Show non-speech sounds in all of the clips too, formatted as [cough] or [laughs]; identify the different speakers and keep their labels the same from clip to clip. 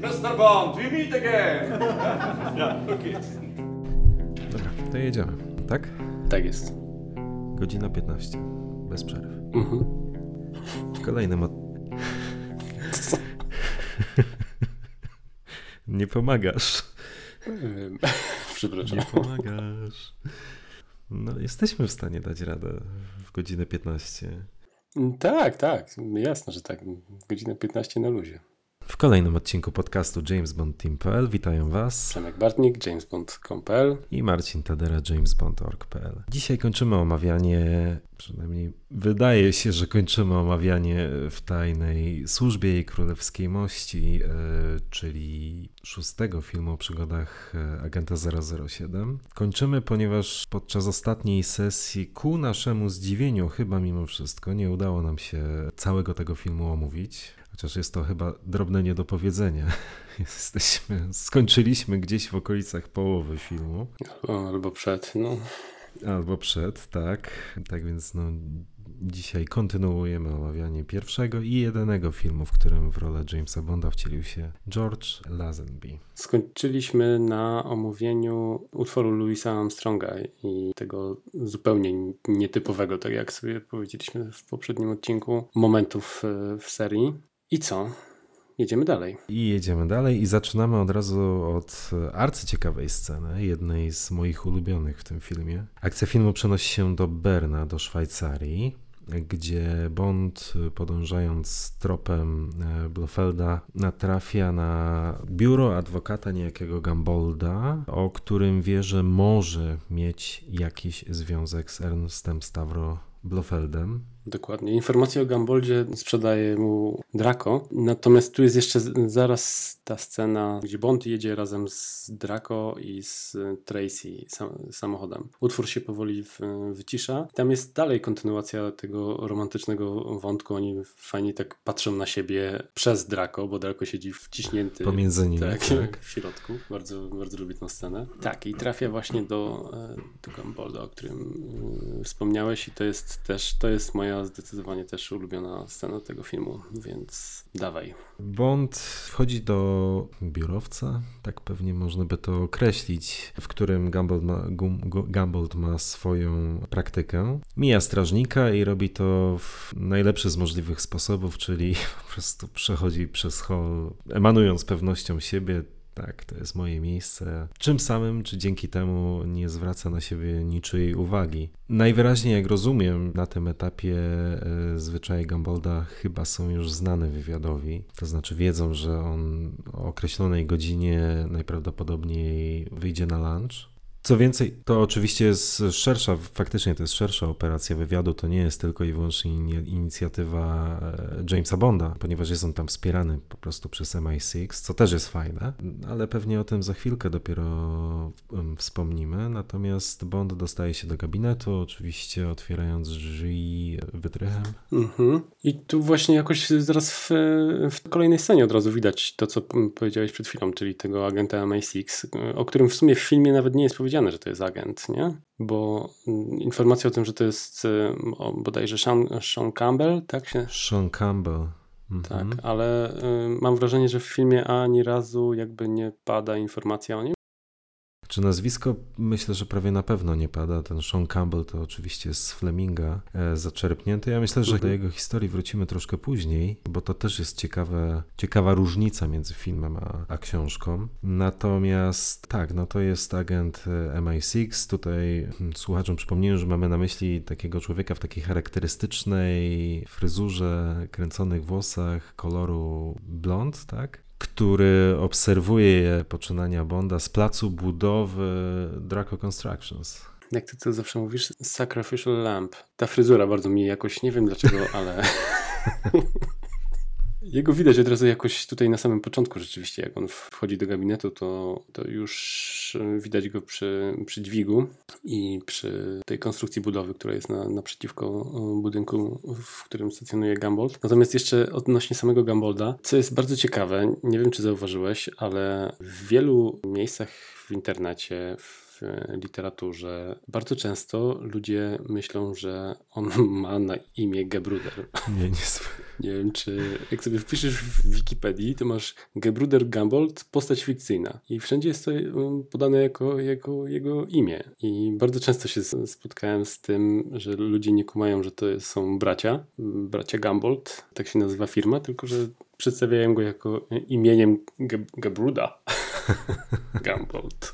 Speaker 1: Mr. Bond, we meet again! [laughs] yeah, okay.
Speaker 2: Dobra, to jedziemy, tak?
Speaker 3: Tak jest.
Speaker 2: Godzina 15, bez przerw.
Speaker 3: Mhm.
Speaker 2: Kolejnym od... Nie pomagasz. [laughs]
Speaker 3: Przepraszam.
Speaker 2: Nie pomagasz. No, jesteśmy w stanie dać radę w godzinę 15.
Speaker 3: Tak, tak. Jasne, że tak. Godzina 15 na luzie.
Speaker 2: W kolejnym odcinku podcastu James Bond Team.pl witają Was
Speaker 3: Przemek Bartnik, jamesbond.pl.
Speaker 2: i Marcin Tadera, jamesbond.org.pl. Dzisiaj kończymy omawianie, przynajmniej wydaje się, że kończymy omawianie w tajnej służbie jej królewskiej mości, e, czyli szóstego filmu o przygodach e, agenta 007. Kończymy, ponieważ podczas ostatniej sesji, ku naszemu zdziwieniu, chyba mimo wszystko, nie udało nam się całego tego filmu omówić. Chociaż jest to chyba drobne niedopowiedzenie. [laughs] Jesteśmy, skończyliśmy gdzieś w okolicach połowy filmu.
Speaker 3: Albo przed, no.
Speaker 2: Albo przed, tak. Tak więc no, dzisiaj kontynuujemy omawianie pierwszego i jedynego filmu, w którym w rolę Jamesa Bonda wcielił się George Lazenby.
Speaker 3: Skończyliśmy na omówieniu utworu Louisa Armstronga i tego zupełnie nietypowego, tak jak sobie powiedzieliśmy w poprzednim odcinku, momentów e, w serii. I co? Jedziemy dalej.
Speaker 2: I jedziemy dalej i zaczynamy od razu od arcyciekawej sceny, jednej z moich ulubionych w tym filmie. Akcja filmu przenosi się do Berna, do Szwajcarii, gdzie Bond podążając tropem e, Blofelda natrafia na biuro adwokata niejakiego Gambolda, o którym wie, że może mieć jakiś związek z Ernstem Stavro Blofeldem.
Speaker 3: Dokładnie. Informacje o Gamboldzie sprzedaje mu Draco. Natomiast tu jest jeszcze zaraz ta scena, gdzie Bond jedzie razem z Draco i z Tracy sam, samochodem. Utwór się powoli wycisza. Tam jest dalej kontynuacja tego romantycznego wątku. Oni fajnie tak patrzą na siebie przez Draco, bo Draco siedzi wciśnięty
Speaker 2: Pomiędzy nimi,
Speaker 3: tak,
Speaker 2: tak.
Speaker 3: w środku. Bardzo, bardzo lubię tę scenę. Tak, i trafia właśnie do, e, do Gambolda, o którym e, wspomniałeś i to jest też, to jest moja zdecydowanie też ulubiona scena tego filmu, więc dawaj.
Speaker 2: Bond wchodzi do biurowca, tak pewnie można by to określić, w którym Gambold ma, ma swoją praktykę. Mija strażnika i robi to w najlepszy z możliwych sposobów, czyli [laughs] po prostu przechodzi przez hol, emanując pewnością siebie. Tak, to jest moje miejsce. Czym samym, czy dzięki temu nie zwraca na siebie niczyjej uwagi. Najwyraźniej, jak rozumiem, na tym etapie e, zwyczaje Gambolda chyba są już znane wywiadowi. To znaczy wiedzą, że on o określonej godzinie najprawdopodobniej wyjdzie na lunch. Co więcej, to oczywiście jest szersza, faktycznie to jest szersza operacja wywiadu, to nie jest tylko i wyłącznie ini- inicjatywa e, Jamesa Bonda, ponieważ jest on tam wspierany po prostu przez MI6, co też jest fajne, ale pewnie o tym za chwilkę dopiero wspomnimy. Natomiast Bond dostaje się do gabinetu, oczywiście otwierając drzwi wytrychem.
Speaker 3: Mhm. I tu właśnie jakoś zaraz w, w kolejnej scenie od razu widać to, co powiedziałeś przed chwilą, czyli tego agenta MI6, o którym w sumie w filmie nawet nie jest powiedziane, że to jest agent, nie? Bo mm, informacja o tym, że to jest e, o, bodajże Sean, Sean Campbell, tak się
Speaker 2: Sean Campbell.
Speaker 3: Tak,
Speaker 2: Mhm.
Speaker 3: ale y, mam wrażenie, że w filmie ani razu jakby nie pada informacja o nim.
Speaker 2: Czy nazwisko myślę, że prawie na pewno nie pada. Ten Sean Campbell to oczywiście jest z Fleminga e, zaczerpnięty. Ja myślę, że do jego historii wrócimy troszkę później, bo to też jest ciekawe, ciekawa różnica między filmem a, a książką. Natomiast tak, no to jest agent e, MI6. Tutaj hmm, słuchaczom przypomniałem, że mamy na myśli takiego człowieka w takiej charakterystycznej fryzurze, kręconych włosach, koloru blond, tak? Który obserwuje poczynania Bonda z placu budowy Draco Constructions.
Speaker 3: Jak ty to zawsze mówisz, sacrificial lamp. Ta fryzura bardzo mi jakoś, nie wiem dlaczego, ale... [laughs] Jego widać od razu jakoś tutaj na samym początku rzeczywiście, jak on wchodzi do gabinetu, to, to już y, widać go przy, przy dźwigu i przy tej konstrukcji budowy, która jest na, naprzeciwko y, budynku, w którym stacjonuje Gambold. Natomiast jeszcze odnośnie samego Gambolda, co jest bardzo ciekawe, nie wiem czy zauważyłeś, ale w wielu miejscach w internecie, w literaturze bardzo często ludzie myślą, że on [laughs] ma na imię Gebruder.
Speaker 2: Nie, nie. [laughs]
Speaker 3: Nie wiem, czy jak sobie wpiszesz w Wikipedii, to masz Gebruder Gambold, postać fikcyjna. I wszędzie jest to um, podane jako, jako jego imię. I bardzo często się spotkałem z tym, że ludzie nie kumają, że to są bracia, bracia Gambold, tak się nazywa firma, tylko że przedstawiają go jako imieniem Gebruda. [laughs] Gambold.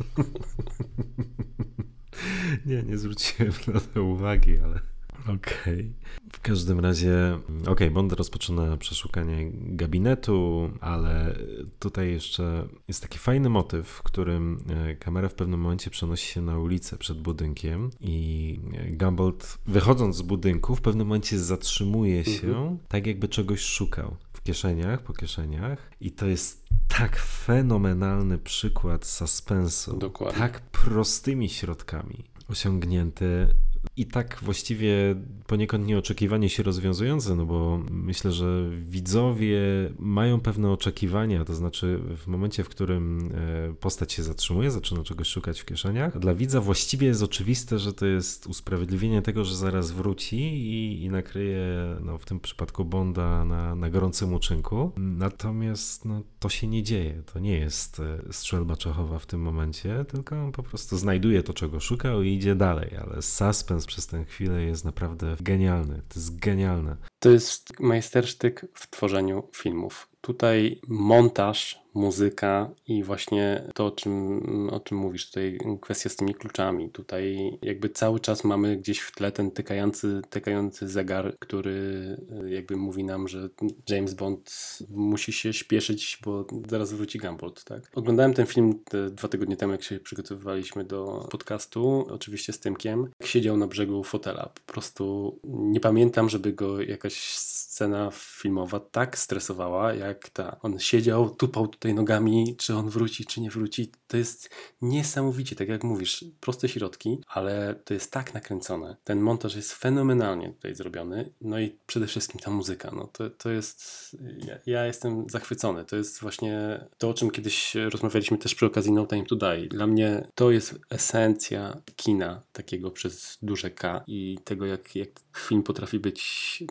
Speaker 3: [laughs]
Speaker 2: nie, nie zwróciłem na to uwagi, ale okej. Okay. W każdym razie, okej, okay, Bond rozpoczyna przeszukanie gabinetu, ale tutaj jeszcze jest taki fajny motyw, w którym e, kamera w pewnym momencie przenosi się na ulicę przed budynkiem i Gumboldt wychodząc z budynku w pewnym momencie zatrzymuje się, mhm. tak jakby czegoś szukał kieszeniach, po kieszeniach i to jest tak fenomenalny przykład suspensu,
Speaker 3: Dokładnie.
Speaker 2: tak prostymi środkami osiągnięty i tak właściwie poniekąd nieoczekiwanie się rozwiązujące, no bo myślę, że widzowie mają pewne oczekiwania, to znaczy w momencie, w którym e, postać się zatrzymuje, zaczyna czegoś szukać w kieszeniach, dla widza właściwie jest oczywiste, że to jest usprawiedliwienie tego, że zaraz wróci i, i nakryje, no w tym przypadku Bonda na, na gorącym uczynku. Natomiast no, to się nie dzieje, to nie jest e, strzelba Czechowa w tym momencie, tylko on po prostu znajduje to, czego szukał i idzie dalej, ale suspens przez tę chwilę jest naprawdę genialny. To jest genialne.
Speaker 3: To jest majstersztyk w tworzeniu filmów. Tutaj montaż muzyka i właśnie to, o czym, o czym mówisz, tutaj kwestia z tymi kluczami. Tutaj jakby cały czas mamy gdzieś w tle ten tykający, tykający zegar, który e, jakby mówi nam, że James Bond musi się śpieszyć, bo zaraz wróci Gumbold, tak? Oglądałem ten film dwa tygodnie temu, jak się przygotowywaliśmy do podcastu, oczywiście z Tymkiem. Siedział na brzegu fotela. Po prostu nie pamiętam, żeby go jakaś scena filmowa tak stresowała, jak ta. On siedział, tupał tutaj nogami, czy on wróci, czy nie wróci. To jest niesamowicie, tak jak mówisz, proste środki, ale to jest tak nakręcone. Ten montaż jest fenomenalnie tutaj zrobiony. No i przede wszystkim ta muzyka. No to, to jest. Ja, ja jestem zachwycony. To jest właśnie to, o czym kiedyś rozmawialiśmy też przy okazji No Time to Die. Dla mnie to jest esencja kina takiego przez duże K i tego, jak, jak film potrafi być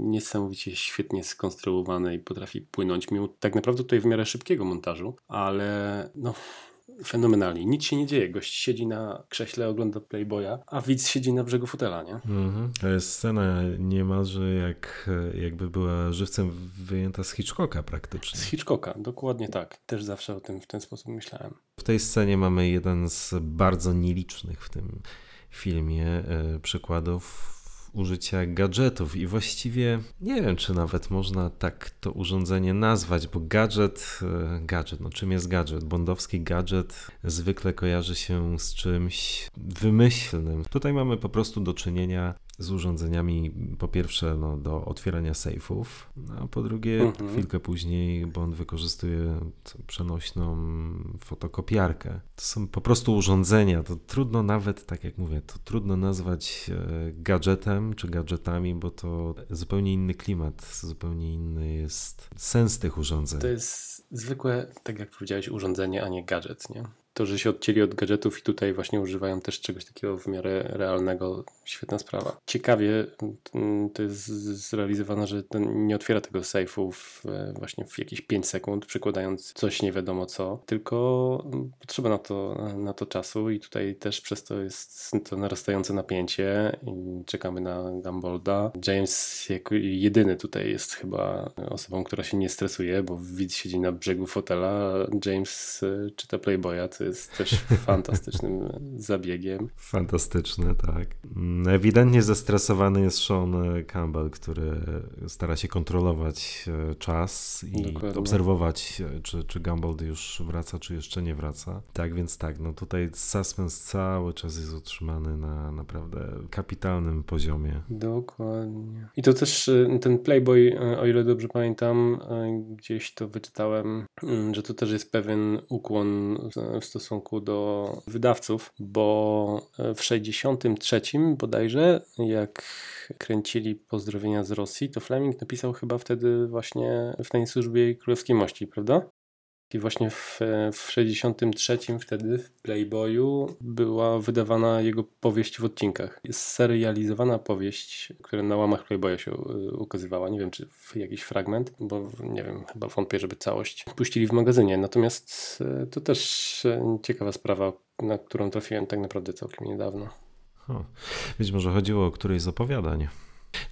Speaker 3: niesamowicie świetnie skonstruowany i potrafi płynąć mimo tak naprawdę tutaj w miarę szybkiego montażu, ale no fenomenalnie. Nic się nie dzieje. Gość siedzi na krześle, ogląda Playboya, a widz siedzi na brzegu fotela, nie?
Speaker 2: Mhm. To jest scena niemalże jak, jakby była żywcem wyjęta z Hitchcocka praktycznie.
Speaker 3: Z Hitchcocka, dokładnie tak. Też zawsze o tym w ten sposób myślałem.
Speaker 2: W tej scenie mamy jeden z bardzo nielicznych w tym filmie e, przykładów użycia gadżetów i właściwie nie wiem, czy nawet można tak to urządzenie nazwać, bo gadżet, e, gadżet, no czym jest gadżet? Bondowski gadżet zwykle kojarzy się z czymś wymyślnym. Tutaj mamy po prostu do czynienia z urządzeniami po pierwsze no, do otwierania sejfów, a po drugie mhm. chwilkę później Bond wykorzystuje przenośną fotokopiarkę. To są po prostu urządzenia, to trudno nawet, tak jak mówię, to trudno nazwać e, gadżetem czy gadżetami, bo to zupełnie inny klimat, zupełnie inny jest sens tych urządzeń.
Speaker 3: To jest zwykłe, tak jak powiedziałeś, urządzenie, a nie gadżet, nie? To, że się odcięli od gadżetów i tutaj właśnie używają też czegoś takiego w miarę realnego, świetna sprawa. Ciekawie mm, to jest zrealizowane, że nie otwiera tego sejfu w, właśnie w jakieś 5 sekund, przykładając coś nie wiadomo co, tylko mm, potrzeba na to, na to czasu i tutaj też przez to jest to narastające napięcie i czekamy na Gumbolda. James jako jedyny tutaj jest chyba osobą, która się nie stresuje, bo widz siedzi na brzegu fotela, James y, czyta Playboya, to jest też [laughs] fantastycznym zabiegiem.
Speaker 2: Fantastyczny, tak. Ewidentnie zestresowany jest Sean Campbell, który stara się kontrolować e, czas i Dokładnie. obserwować, e, czy, czy Gumball już wraca, czy jeszcze nie wraca. Tak więc tak, no tutaj suspense cały czas jest utrzymany na naprawdę kapitalnym poziomie.
Speaker 3: Dokładnie. I to też e, ten Playboy, o ile dobrze pamiętam, gdzieś to wyczytałem, mm, że to też jest pewien ukłon w stosunku stosunku do wydawców, bo w 63 bodajże, jak kręcili pozdrowienia z Rosji, to Fleming napisał chyba wtedy właśnie w tej służbie królewskiej mości, prawda? I właśnie w, w 63 wtedy w Playboyu była wydawana jego powieść w odcinkach. Jest serializowana powieść, która na łamach Playboya się y, ukazywała. Nie wiem, czy jakiś fragment, bo nie wiem, chyba wątpię, żeby całość puścili w magazynie. Natomiast y, to też y, ciekawa sprawa, na którą trafiłem tak naprawdę całkiem niedawno.
Speaker 2: O, być może chodziło o którejś z opowiadań.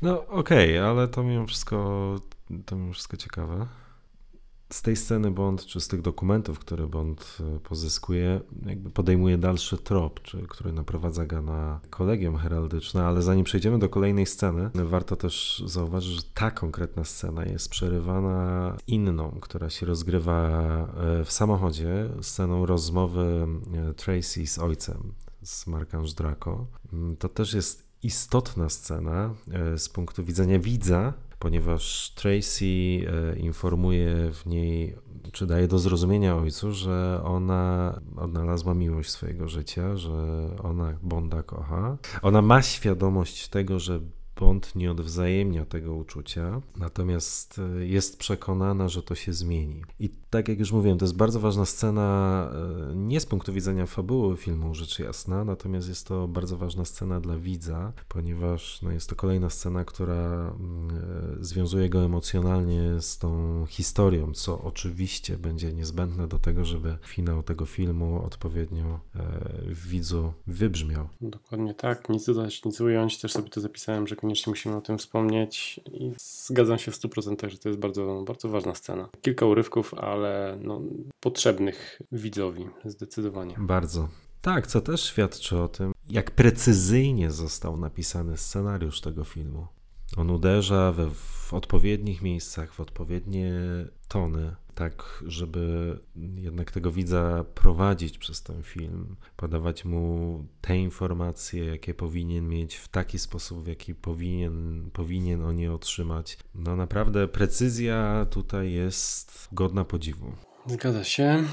Speaker 2: No okej, okay, ale to mimo wszystko, to mimo wszystko ciekawe z tej sceny Bond, czy z tych dokumentów, które Bond e, pozyskuje, jakby podejmuje dalszy trop, czy, który naprowadza go na kolegium heraldyczne, ale zanim przejdziemy do kolejnej sceny, warto też zauważyć, że ta konkretna scena jest przerywana inną, która się rozgrywa e, w samochodzie, sceną rozmowy e, Tracy z ojcem, z Markanż Draco. Mm, to też jest istotna scena z punktu widzenia widza, ponieważ Tracy e, informuje w niej, czy daje do zrozumienia ojcu, że ona odnalazła miłość swojego życia, że ona Bonda kocha. Ona ma świadomość tego, że Bond nie odwzajemnia tego uczucia, natomiast e, jest przekonana, że to się zmieni. I tak jak już mówiłem, to jest bardzo ważna scena, e, nie z punktu widzenia fabuły filmu, rzecz jasna, natomiast jest to bardzo ważna scena dla widza, ponieważ no, jest to kolejna scena, która mm, e, związuje go emocjonalnie z tą historią, co oczywiście będzie niezbędne do tego, żeby finał tego filmu odpowiednio w widzu wybrzmiał.
Speaker 3: Dokładnie tak, nic dodać, nic ująć, też sobie to zapisałem, że koniecznie musimy o tym wspomnieć i zgadzam się w 100%, że to jest bardzo, bardzo ważna scena. Kilka urywków, ale no, potrzebnych widzowi, zdecydowanie.
Speaker 2: Bardzo. Tak, co też świadczy o tym, jak precyzyjnie został napisany scenariusz tego filmu. On uderza we, w odpowiednich miejscach, w odpowiednie tony, tak żeby jednak tego widza prowadzić przez ten film, podawać mu te informacje, jakie powinien mieć w taki sposób, w jaki powinien, powinien o nie otrzymać. No naprawdę precyzja tutaj jest godna podziwu.
Speaker 3: Zgadza się.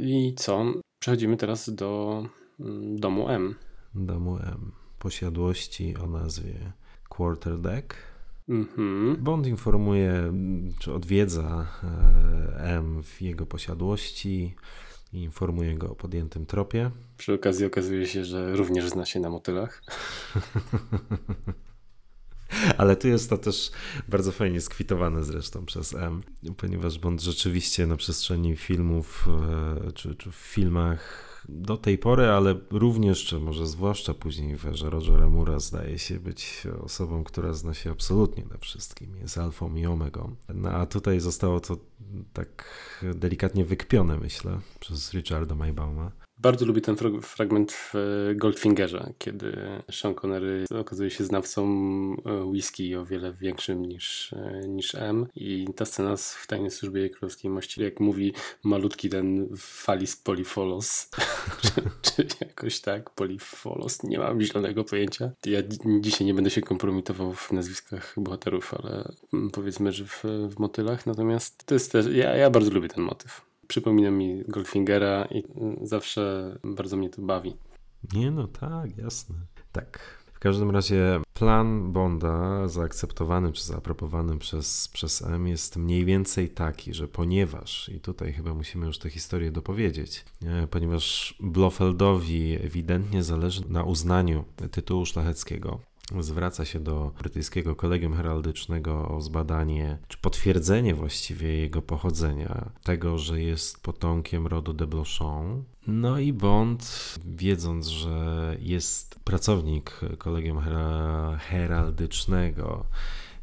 Speaker 3: I co? Przechodzimy teraz do mm, domu M.
Speaker 2: Domu M. Posiadłości o nazwie Quarterdeck
Speaker 3: Mm-hmm.
Speaker 2: Bond informuje, czy odwiedza e, M w jego posiadłości i informuje go o podjętym tropie.
Speaker 3: Przy okazji okazuje się, że również zna się na motylach. [laughs]
Speaker 2: Ale tu jest to też bardzo fajnie skwitowane zresztą przez M, ponieważ Bond rzeczywiście na przestrzeni filmów e, czy, czy w filmach do tej pory, ale również, czy może zwłaszcza później w erze Rogera Mura zdaje się być osobą, która zna się absolutnie na wszystkim, jest alfą i omegą. No, a tutaj zostało to tak delikatnie wykpione, myślę, przez Richarda Maybauma.
Speaker 3: Bardzo lubię ten fragment w e, Goldfingerze, kiedy Sean Connery okazuje się znawcą e, whisky o wiele większym niż, e, niż M. I ta scena w Tajnej Służbie Królewskiej Mości, jak mówi malutki ten Falis Polifolos, [laughs] czy, jakoś tak, Polifolos, nie mam zielonego pojęcia. Ja dzisiaj nie będę się kompromitował w nazwiskach bohaterów, ale mm, powiedzmy, że w, w motylach. Natomiast to jest też, ja, ja bardzo lubię ten motyw przypomina mi Goldfingera i zawsze bardzo mnie to bawi.
Speaker 2: Nie, no tak, jasne. Tak. W każdym razie plan Bonda zaakceptowany czy zaaprobowany przez, przez M jest mniej więcej taki, że ponieważ, i tutaj chyba musimy już tę historię dopowiedzieć, ponieważ Blofeldowi ewidentnie zależy na uznaniu tytułu szlacheckiego, zwraca się do brytyjskiego kolegium heraldycznego o zbadanie, czy potwierdzenie właściwie jego pochodzenia, tego, że jest potomkiem rodu de Blochon. No i Bond, wiedząc, że jest pracownik kolegium heraldycznego,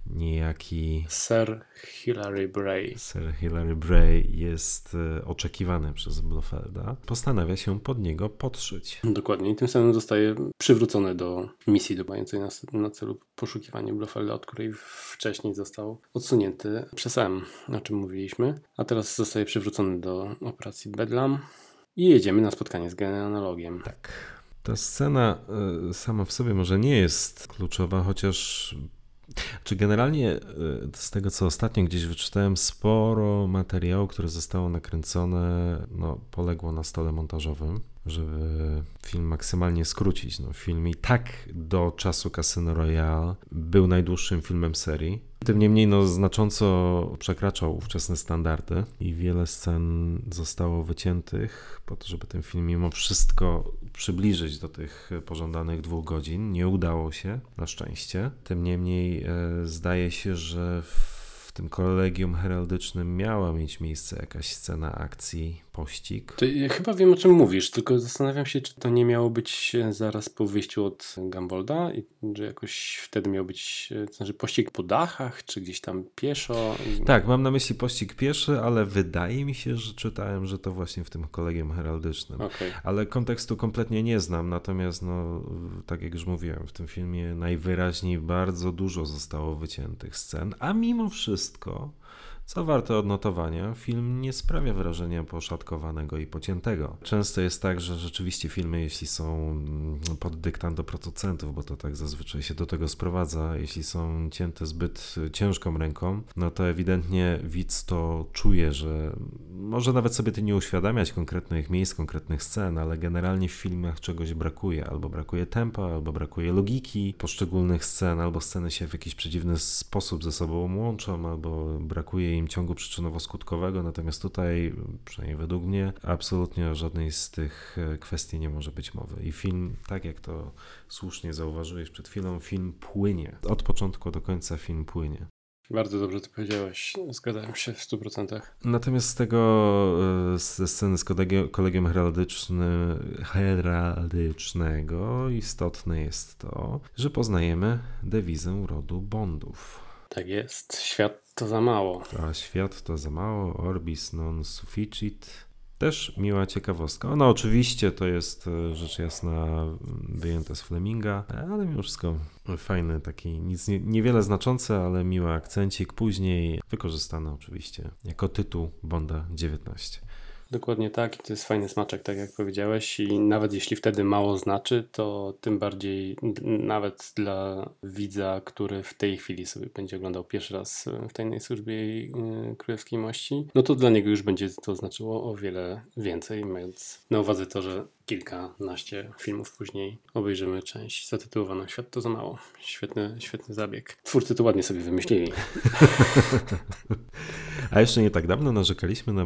Speaker 2: niejaki
Speaker 3: Sir Hilary Bray.
Speaker 2: Sir Hilary Bray jest e, oczekiwany przez Blofelda. Postanawia się pod niego podszyć.
Speaker 3: Dokładnie. I tym samym zostaje przywrócony do misji mającej na, na celu poszukiwanie Blofelda, od której wcześniej został odsunięty przez M, o czym mówiliśmy. A teraz zostaje przywrócony do operacji Bedlam. I jedziemy na spotkanie z genealogiem.
Speaker 2: Tak. Ta scena y, sama w sobie może nie jest kluczowa, chociaż czy generalnie e, z tego, co ostatnio gdzieś wyczytałem, sporo materiału, które zostało nakręcone, no, poległo na stole montażowym. żeby film maksymalnie skrócić. No, film i tak do czasu Casino Royale był najdłuższym filmem serii. Tym niemniej no, znacząco przekraczał ówczesne standardy i wiele scen zostało wyciętych po to, żeby ten film mimo wszystko przybliżyć do tych pożądanych dwóch godzin. Nie udało się, na szczęście. Tym niemniej e, zdaje się, że w tym kolegium heraldycznym miała mieć miejsce jakaś scena akcji pościg.
Speaker 3: To ja chyba wiem o czym mówisz, tylko zastanawiam się, czy to nie miało być zaraz po wyjściu od Gambolda i że jakoś wtedy miał być to znaczy pościg po dachach, czy gdzieś tam pieszo.
Speaker 2: Tak, mam na myśli pościg pieszy, ale wydaje mi się, że czytałem, że to właśnie w tym kolegium heraldycznym.
Speaker 3: Okay.
Speaker 2: Ale kontekstu kompletnie nie znam, natomiast no, tak jak już mówiłem, w tym filmie najwyraźniej bardzo dużo zostało wyciętych scen, a mimo wszystko co warte odnotowania, film nie sprawia wrażenia poszatkowanego i pociętego. Często jest tak, że rzeczywiście filmy, jeśli są mm, pod dyktando do producentów, bo to tak zazwyczaj się do tego sprowadza, jeśli są cięte zbyt ciężką ręką, no to ewidentnie widz to czuje, że może nawet sobie ty nie uświadamiać konkretnych miejsc, konkretnych scen, ale generalnie w filmach czegoś brakuje. Albo brakuje tempa, albo brakuje logiki poszczególnych scen, albo sceny się w jakiś przedziwny sposób ze sobą łączą, albo brakuje im ciągu przyczynowo-skutkowego, natomiast tutaj, przynajmniej według mnie, absolutnie o żadnej z tych e, kwestii nie może być mowy. I film, tak jak to słusznie zauważyłeś przed chwilą, film płynie. Od początku do końca film płynie.
Speaker 3: Bardzo dobrze to powiedziałeś. Zgadzam się w 100%.
Speaker 2: Natomiast z tego, e, ze sceny z kolegium heraldycznego istotne jest to, że poznajemy dewizę rodu Bondów.
Speaker 3: Tak jest. Świat to za mało.
Speaker 2: A świat to za mało. Orbis non sufficit. Też miła ciekawostka. Ona oczywiście to jest e, rzecz jasna wyjęta z Fleminga, ale mimo wszystko fajny taki, nic nie, niewiele znaczące, ale miły akcencik. Później wykorzystany oczywiście jako tytuł Bonda 19.
Speaker 3: Dokładnie tak, i to jest fajny smaczek, tak jak powiedziałeś, i nawet jeśli wtedy mało znaczy, to tym bardziej nawet dla widza, który w tej chwili sobie będzie oglądał pierwszy raz w tajnej służbie jej królewskiej mości, no to dla niego już będzie to znaczyło o wiele więcej, mając na uwadze to, że kilkanaście filmów później obejrzymy część zatytułowaną Świat to za mało. Świetny, świetny zabieg. Twórcy to ładnie sobie wymyślili. [laughs]
Speaker 2: A jeszcze nie tak dawno narzekaliśmy na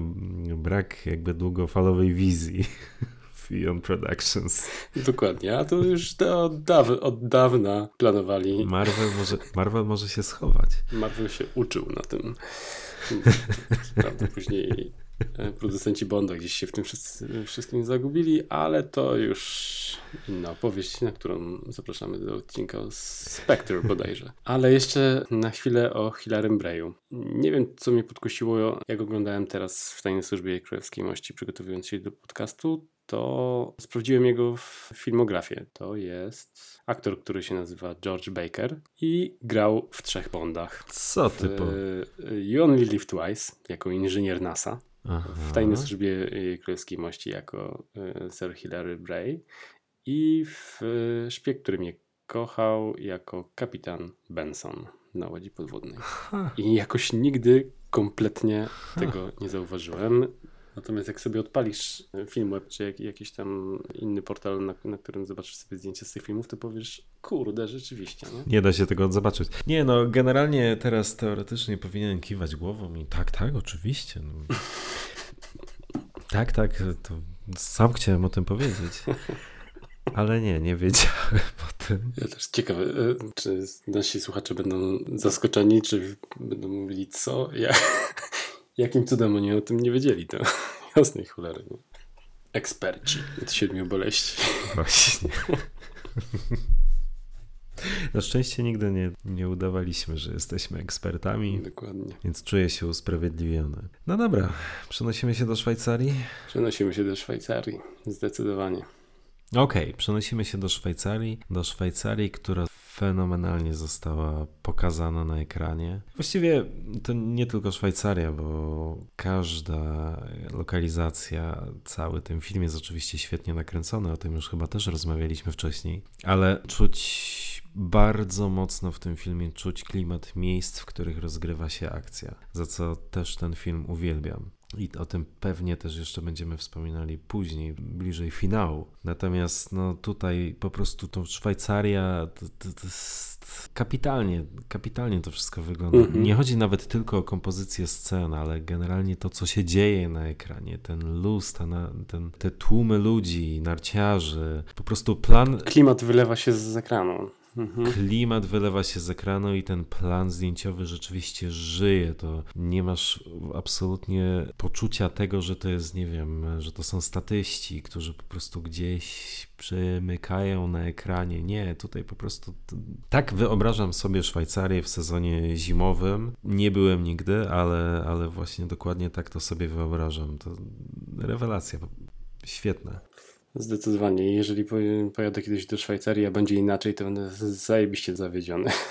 Speaker 2: brak jakby długofalowej wizji [laughs] w Eon Productions.
Speaker 3: Dokładnie, a to już od, daw od dawna planowali.
Speaker 2: Marvel może, Marvel może się schować.
Speaker 3: Marvel się uczył na tym. [laughs] Prawda, później producenci Bonda gdzieś się w tym wszyscy, wszystkim zagubili, ale to już inna opowieść, na którą zapraszamy do odcinka o Spectre bodajże. Ale jeszcze na chwilę o Hilarym Breyu. Nie wiem, co mnie podkusiło, jak oglądałem teraz w Tajnej Służbie Królewskiej Mości, przygotowując się do podcastu, to sprawdziłem jego filmografię. To jest aktor, który się nazywa George Baker i grał w trzech Bondach.
Speaker 2: Co ty po...
Speaker 3: You Only Live Twice jako inżynier NASA. Aha. w Tajnej Służbie Królewskiej Mości jako e, Sir Hilary Bray i w Szpieg, który mnie kochał jako kapitan Benson na łodzi podwodnej. I jakoś nigdy kompletnie tego nie zauważyłem. Natomiast jak sobie odpalisz Filmweb czy jak, jakiś tam inny portal, na, na, którym zobaczysz sobie zdjęcia z tych filmów, to powiesz, kurde, rzeczywiście. Nie,
Speaker 2: nie da się tego zobaczyć. Nie, no generalnie teraz teoretycznie powinien kiwać głową i tak, tak, oczywiście. No. tak, tak, to sam chciałem o tym powiedzieć. Ale nie, nie wiedziałem o tym.
Speaker 3: Ja też ciekawe, e, czy nasi słuchacze będą zaskoczeni, czy będą mówili co? Ja, Jakim cudem oni o tym nie wiedzieli, to [laughs] jasnej cholery. Nie? Eksperci od siedmiu boleści. [laughs]
Speaker 2: Właśnie. Na szczęście nigdy nie, nie udawaliśmy, że jesteśmy ekspertami.
Speaker 3: Dokładnie.
Speaker 2: Więc czuję się usprawiedliwiony. No dobra, przenosimy się do Szwajcarii?
Speaker 3: Przenosimy się do Szwajcarii, zdecydowanie.
Speaker 2: Okej, okay, przenosimy się do Szwajcarii, do Szwajcarii, która fenomenalnie została pokazana na ekranie. Właściwie to nie tylko Szwajcaria, bo każda lokalizacja, cały ten film jest oczywiście świetnie nakręcony, o tym już chyba też rozmawialiśmy wcześniej, ale czuć bardzo mocno w tym filmie czuć klimat miejsc, w których rozgrywa się akcja, za co też ten film uwielbiam. I o tym pewnie też jeszcze będziemy wspominali później, bliżej finału. Natomiast no tutaj po prostu to Szwajcaria to, to, to jest kapitalnie, kapitalnie to wszystko wygląda.
Speaker 3: Mhm.
Speaker 2: Nie chodzi nawet tylko o kompozycję scen, ale generalnie to, co się dzieje na ekranie, ten luz, ta ten, te tłumy ludzi, narciarzy, po prostu plan,
Speaker 3: Klimat wylewa się z ekranu. Mhm.
Speaker 2: klimat wylewa się z ekranu i ten plan zdjęciowy rzeczywiście żyje. To nie masz absolutnie poczucia tego, że to jest, nie wiem, że to są statyści, którzy po prostu gdzieś przemykają na ekranie. Nie, tutaj po prostu tak wyobrażam sobie Szwajcarię w sezonie zimowym. Nie byłem nigdy, ale, ale właśnie dokładnie tak to sobie wyobrażam. To rewelacja. Świetne.
Speaker 3: Zdecydowanie. Jeżeli po- pojadę kiedyś do Szwajcarii, a będzie inaczej, to będę zajebiście zawiedziony. [laughs]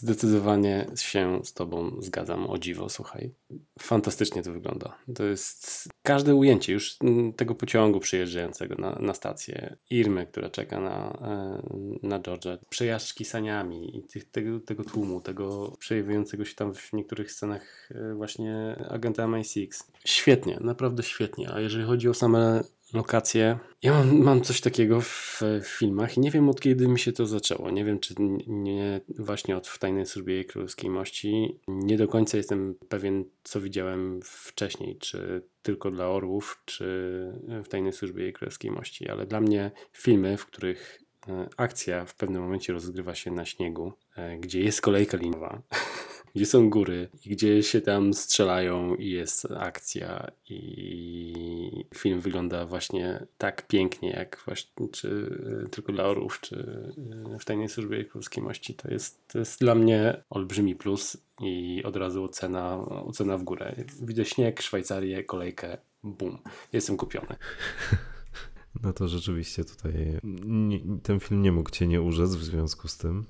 Speaker 3: Zdecydowanie się z tobą zgadzam, o dziwo, słuchaj. Fantastycznie to wygląda. To jest każde ujęcie już mm, tego pociągu przyjeżdżającego na, na stację, Irmy, która czeka na, e, na George'a, przejażdżki saniami i tych, tego, tego tłumu, tego przejawiającego się tam w niektórych scenach e, właśnie agenta MI6. Świetnie, naprawdę świetnie. A jeżeli chodzi o same lokacje. Ja mam, mam coś takiego w, w filmach i nie wiem od kiedy mi się to zaczęło. Nie wiem, czy nie właśnie od w Tajnej Służbie Królewskiej Mości. Nie do końca jestem pewien, co widziałem wcześniej, czy tylko dla Orłów, czy w Tajnej Służbie Królewskiej Mości, ale dla mnie filmy, w których e, akcja w pewnym momencie rozgrywa się na śniegu, e, gdzie jest kolejka linowa, [laughs] gdzie są góry, i gdzie się tam strzelają i jest akcja i film wygląda właśnie tak pięknie, jak właśnie czy y, tylko dla orłów, czy y, w Tajnej Służbie Królewskiej Mości. To jest, to jest dla mnie olbrzymi plus i od razu ocena, ocena w górę. Widzę śnieg, Szwajcarię, kolejkę, bum. Jestem kupiony. [laughs]
Speaker 2: No to rzeczywiście tutaj ten film nie mógł cię nie urzec w związku z tym.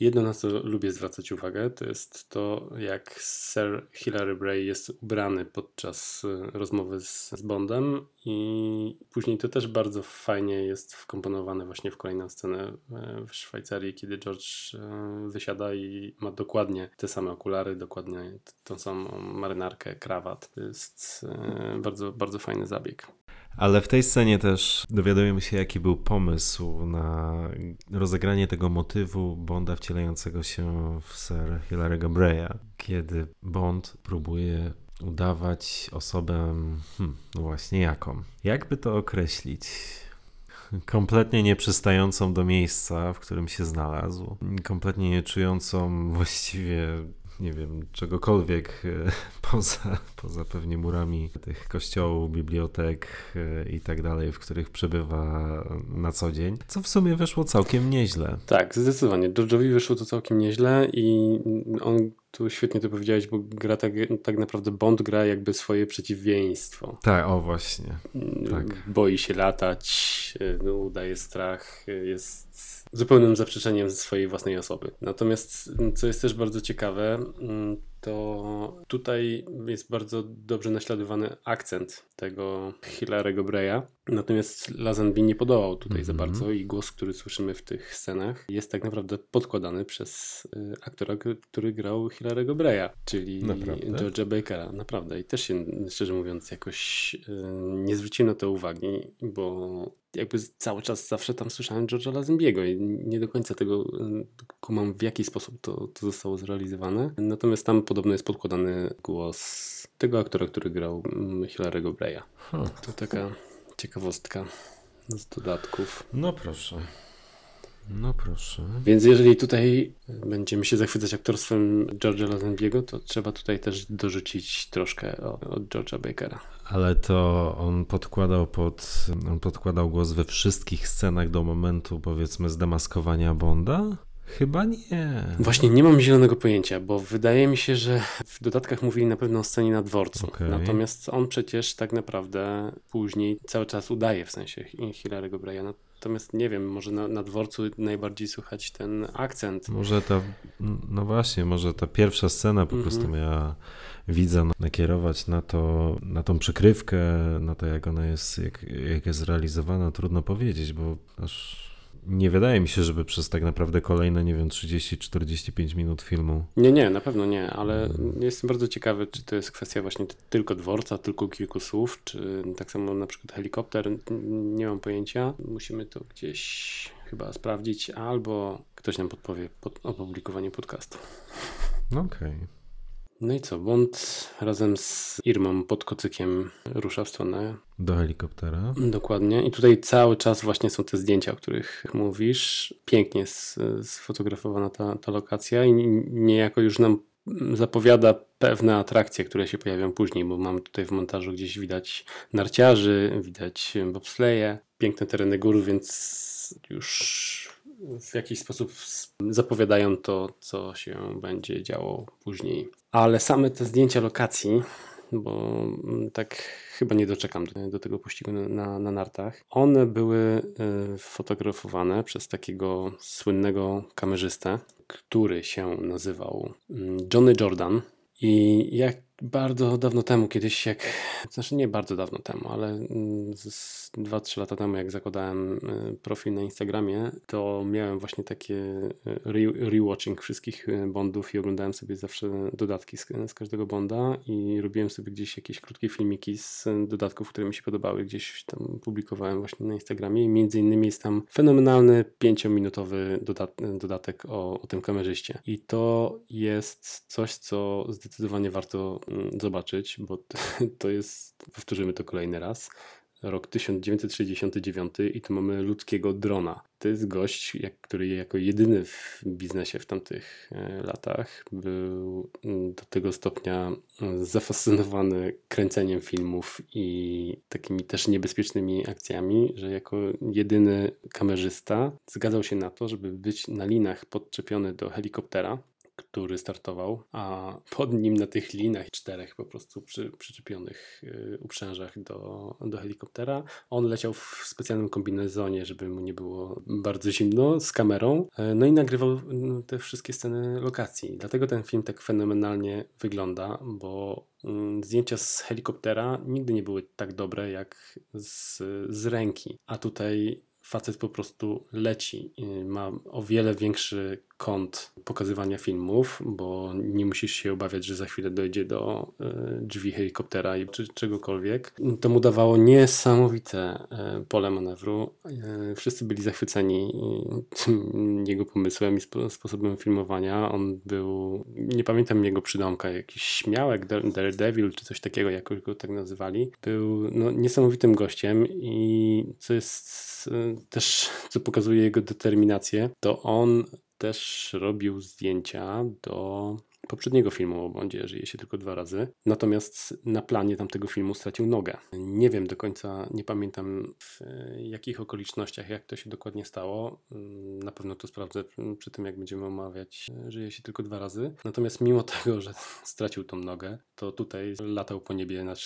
Speaker 3: Jedno, na co lubię zwracać uwagę, to jest to, jak Sir Hilary Bray jest ubrany podczas y, rozmowy z, z Bondem i później to też bardzo fajnie jest wkomponowane właśnie w kolejną scenę e, w Szwajcarii, kiedy George e, wysiada i ma dokładnie te same okulary, dokładnie tą samą marynarkę, krawat. To jest e, bardzo, bardzo fajny zabieg.
Speaker 2: Ale w tej scenie też dowiadujemy się, jaki był pomysł na rozegranie tego motywu Bonda wcielającego się w Sir Hilary'ego Breya, kiedy Bond próbuje udawać osobę, hmm, no właśnie jaką? Jakby to określić? Kompletnie nieprzystającą do miejsca, w którym się znalazł, kompletnie nie czującą właściwie nie wiem, czegokolwiek e, [laughs] poza, poza pewnie murami tych kościołów, bibliotek e, i tak dalej, w których przebywa na co dzień, co w sumie wyszło całkiem nieźle.
Speaker 3: Tak, zdecydowanie. George'owi wyszło to całkiem nieźle i on tu świetnie to powiedziałeś, bo gra tak, tak naprawdę Bond gra jakby swoje przeciwieństwo.
Speaker 2: Tak, o właśnie. Tak.
Speaker 3: Boi się latać, no, udaje strach, jest zupełnym zaprzeczeniem swojej własnej osoby. Natomiast, co jest też bardzo ciekawe, to tutaj jest bardzo dobrze naśladowany akcent tego Hilarego Breya. Natomiast Lazenby nie podołał tutaj za
Speaker 2: Mhm.
Speaker 3: bardzo i głos, który słyszymy w tych scenach jest tak naprawdę podkładany przez y, aktora, który grał Hilarego Breya, czyli
Speaker 2: Naprawdę?
Speaker 3: George'a Bakera. Naprawdę. I też się, szczerze mówiąc, jakoś y, nie zwróciłem na to uwagi, bo jakby cały czas zawsze tam słyszałem George'a Lazenbiego i nie do końca tego y, kumam, w jaki sposób to, to zostało zrealizowane. Natomiast tam podobno jest podkładany głos tego aktora, który grał mm, Hilarego Breya.
Speaker 2: Huh.
Speaker 3: To taka ciekawostka z dodatków.
Speaker 2: No proszę. No proszę.
Speaker 3: Więc jeżeli tutaj będziemy się zachwycać aktorstwem George'a Lazenbiego, to trzeba tutaj też dorzucić troszkę od George'a Bakera.
Speaker 2: Ale to on podkładał pod. On podkładał głos we wszystkich scenach do momentu, powiedzmy, zdemaskowania Bonda? Chyba nie.
Speaker 3: Właśnie nie mam zielonego pojęcia, bo wydaje mi się, że w dodatkach mówili na pewno o scenie na dworcu.
Speaker 2: Okej.
Speaker 3: Natomiast on przecież tak naprawdę później cały czas udaje w sensie Hilarego Breya. Natomiast nie wiem, może na, na dworcu najbardziej słychać ten akcent.
Speaker 2: Może ta, no właśnie, może ta pierwsza scena po
Speaker 3: Mhm.
Speaker 2: prostu miała widza nakierować na to, na tą przykrywkę, na to jak ona jest, jak, jak jest zrealizowana, trudno powiedzieć, bo aż nie wydaje mi się, żeby przez tak naprawdę kolejne, nie wiem, 30-45 minut filmu.
Speaker 3: Nie, nie, na pewno nie, ale jestem bardzo ciekawy, czy to jest kwestia właśnie tylko dworca, tylko kilku słów, czy tak samo na przykład helikopter, nie mam pojęcia. Musimy to gdzieś chyba sprawdzić, albo ktoś nam podpowie pod opublikowanie podcastu.
Speaker 2: Okej. Okay.
Speaker 3: No i co, Bond razem z Irmą pod kocykiem rusza w stronę.
Speaker 2: Do helikoptera.
Speaker 3: Dokładnie. I tutaj cały czas właśnie są te zdjęcia, o których mówisz. Pięknie sfotografowana ta, ta lokacja i niejako już nam zapowiada pewne atrakcje, które się pojawią później, bo mamy tutaj w montażu gdzieś widać narciarzy, widać bobsleje, piękne tereny gór, więc już w jakiś sposób zapowiadają to, co się będzie działo później. Ale same te zdjęcia lokacji, bo tak chyba nie doczekam do, do tego pościgu na, na, na, nartach. One były y, fotografowane przez takiego słynnego kamerzystę, który się nazywał mm, Johnny Jordan. I jak bardzo dawno temu, kiedyś jak, znaczy nie bardzo dawno temu, ale 2-3 lata temu, jak zakładałem e, profil na Instagramie, to miałem właśnie takie e, rewatching wszystkich e, Bondów i oglądałem sobie zawsze dodatki z, z każdego Bonda i robiłem sobie gdzieś jakieś krótkie filmiki z dodatków, które mi się podobały, gdzieś tam publikowałem właśnie na Instagramie i między innymi jest tam fenomenalny pięciominutowy dodat dodatek o, o tym kamerzyście. I to jest coś, co zdecydowanie warto zobaczyć, bo [laughs] to jest, powtórzymy to kolejny raz, rok 1969 i tu mamy ludzkiego drona. To jest gość, jak, który jako jedyny w biznesie w tamtych e, latach był mm, do tego stopnia mm, zafascynowany kręceniem filmów i takimi też niebezpiecznymi akcjami, że jako jedyny kamerzysta zgadzał się na to, żeby być na linach podczepiony do helikoptera który startował, a pod nim na tych linach czterech po prostu przy, przyczepionych y, uprzężach do, do helikoptera. On leciał w specjalnym kombinezonie, żeby mu nie było bardzo zimno, z kamerą, e, no i nagrywał no, te wszystkie sceny lokacji. Dlatego ten film tak fenomenalnie wygląda, bo mm, zdjęcia z helikoptera nigdy nie były tak dobre jak z, z ręki, a tutaj facet po prostu leci. Ma o wiele większy kąt pokazywania filmów, bo nie musisz się obawiać, że za chwilę dojdzie do e, drzwi helikoptera czy czegokolwiek. To mu dawało niesamowite e, pole manewru. E, wszyscy byli zachwyceni jego pomysłem i sposobem filmowania. On był, nie pamiętam jego przydomka, jakiś śmiałek, Daredevil czy coś takiego, jak go tak nazywali. Był no, niesamowitym gościem i co jest też, co pokazuje jego determinację, to on też robił zdjęcia do poprzedniego filmu o Bondzie żyje się tylko dwa razy. Natomiast na planie tamtego filmu stracił nogę. Nie wiem do końca, nie pamiętam w jakich okolicznościach, jak to się dokładnie stało. Na pewno to sprawdzę przy tym, jak będziemy omawiać Żyje się tylko dwa razy. Natomiast mimo [laughs] tego, że stracił tą nogę, to tutaj latał po niebie nad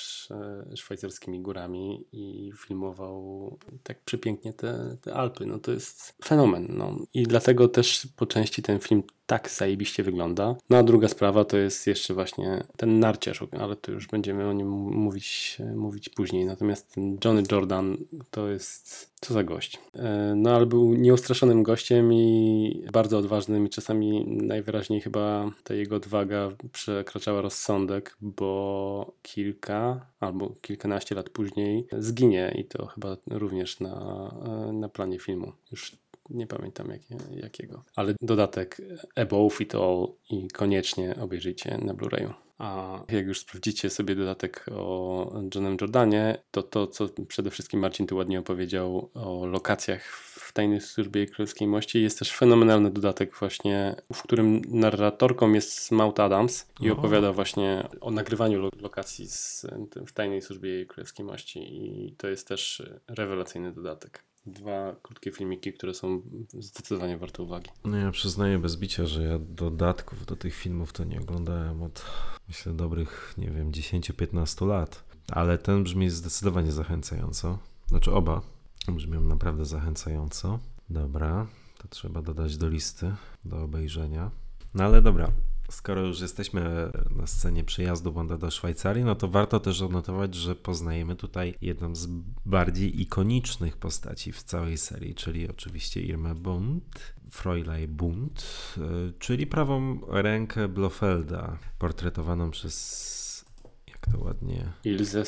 Speaker 3: szwajcarskimi górami i filmował tak przepięknie te, te Alpy. No to jest fenomen. No. I dlatego też po części ten film tak zajebiście wygląda. No a druga sprawa to jest jeszcze właśnie ten narciarz, ale to już będziemy o nim mówić, mówić później. Natomiast ten Johnny Jordan to jest co za gość. E, no ale był nieustraszonym gościem i bardzo odważnym i czasami najwyraźniej chyba ta jego odwaga przekraczała rozsądek, bo kilka albo kilkanaście lat później zginie i to chyba również na, na planie filmu. Już nie pamiętam jakie, jakiego. Ale dodatek Above It All i koniecznie obejrzyjcie na Blu-rayu. A jak już sprawdzicie sobie dodatek o Johnem Jordanie, to to, co przede wszystkim Marcin tu ładnie opowiedział o lokacjach w Tajnej Służbie Królewskiej Mości, jest też fenomenalny dodatek właśnie, w którym narratorką jest Maud Adams i opowiada właśnie o nagrywaniu lokacji z, w Tajnej Służbie Królewskiej Mości i to jest też rewelacyjny dodatek dwa krótkie filmiki, które są zdecydowanie warte uwagi.
Speaker 2: No ja przyznaję bez bicia, że ja dodatków do tych filmów to nie oglądałem od myślę dobrych, nie wiem, 10-15 lat. Ale ten brzmi zdecydowanie zachęcająco. Znaczy oba brzmią naprawdę zachęcająco. Dobra, to trzeba dodać do listy, do obejrzenia. No ale dobra, skoro już jesteśmy na scenie przyjazdu Bonda do Szwajcarii, no to warto też odnotować, że poznajemy tutaj jedną z bardziej ikonicznych postaci w całej serii, czyli oczywiście Irmę Bund, Fräulein Bund, e, czyli prawą rękę Blofelda, portretowaną przez, jak to ładnie...
Speaker 3: Ilze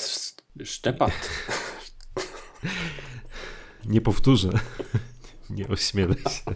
Speaker 3: Sztepat. [laughs]
Speaker 2: Nie powtórzę, [laughs] nie ośmielę się.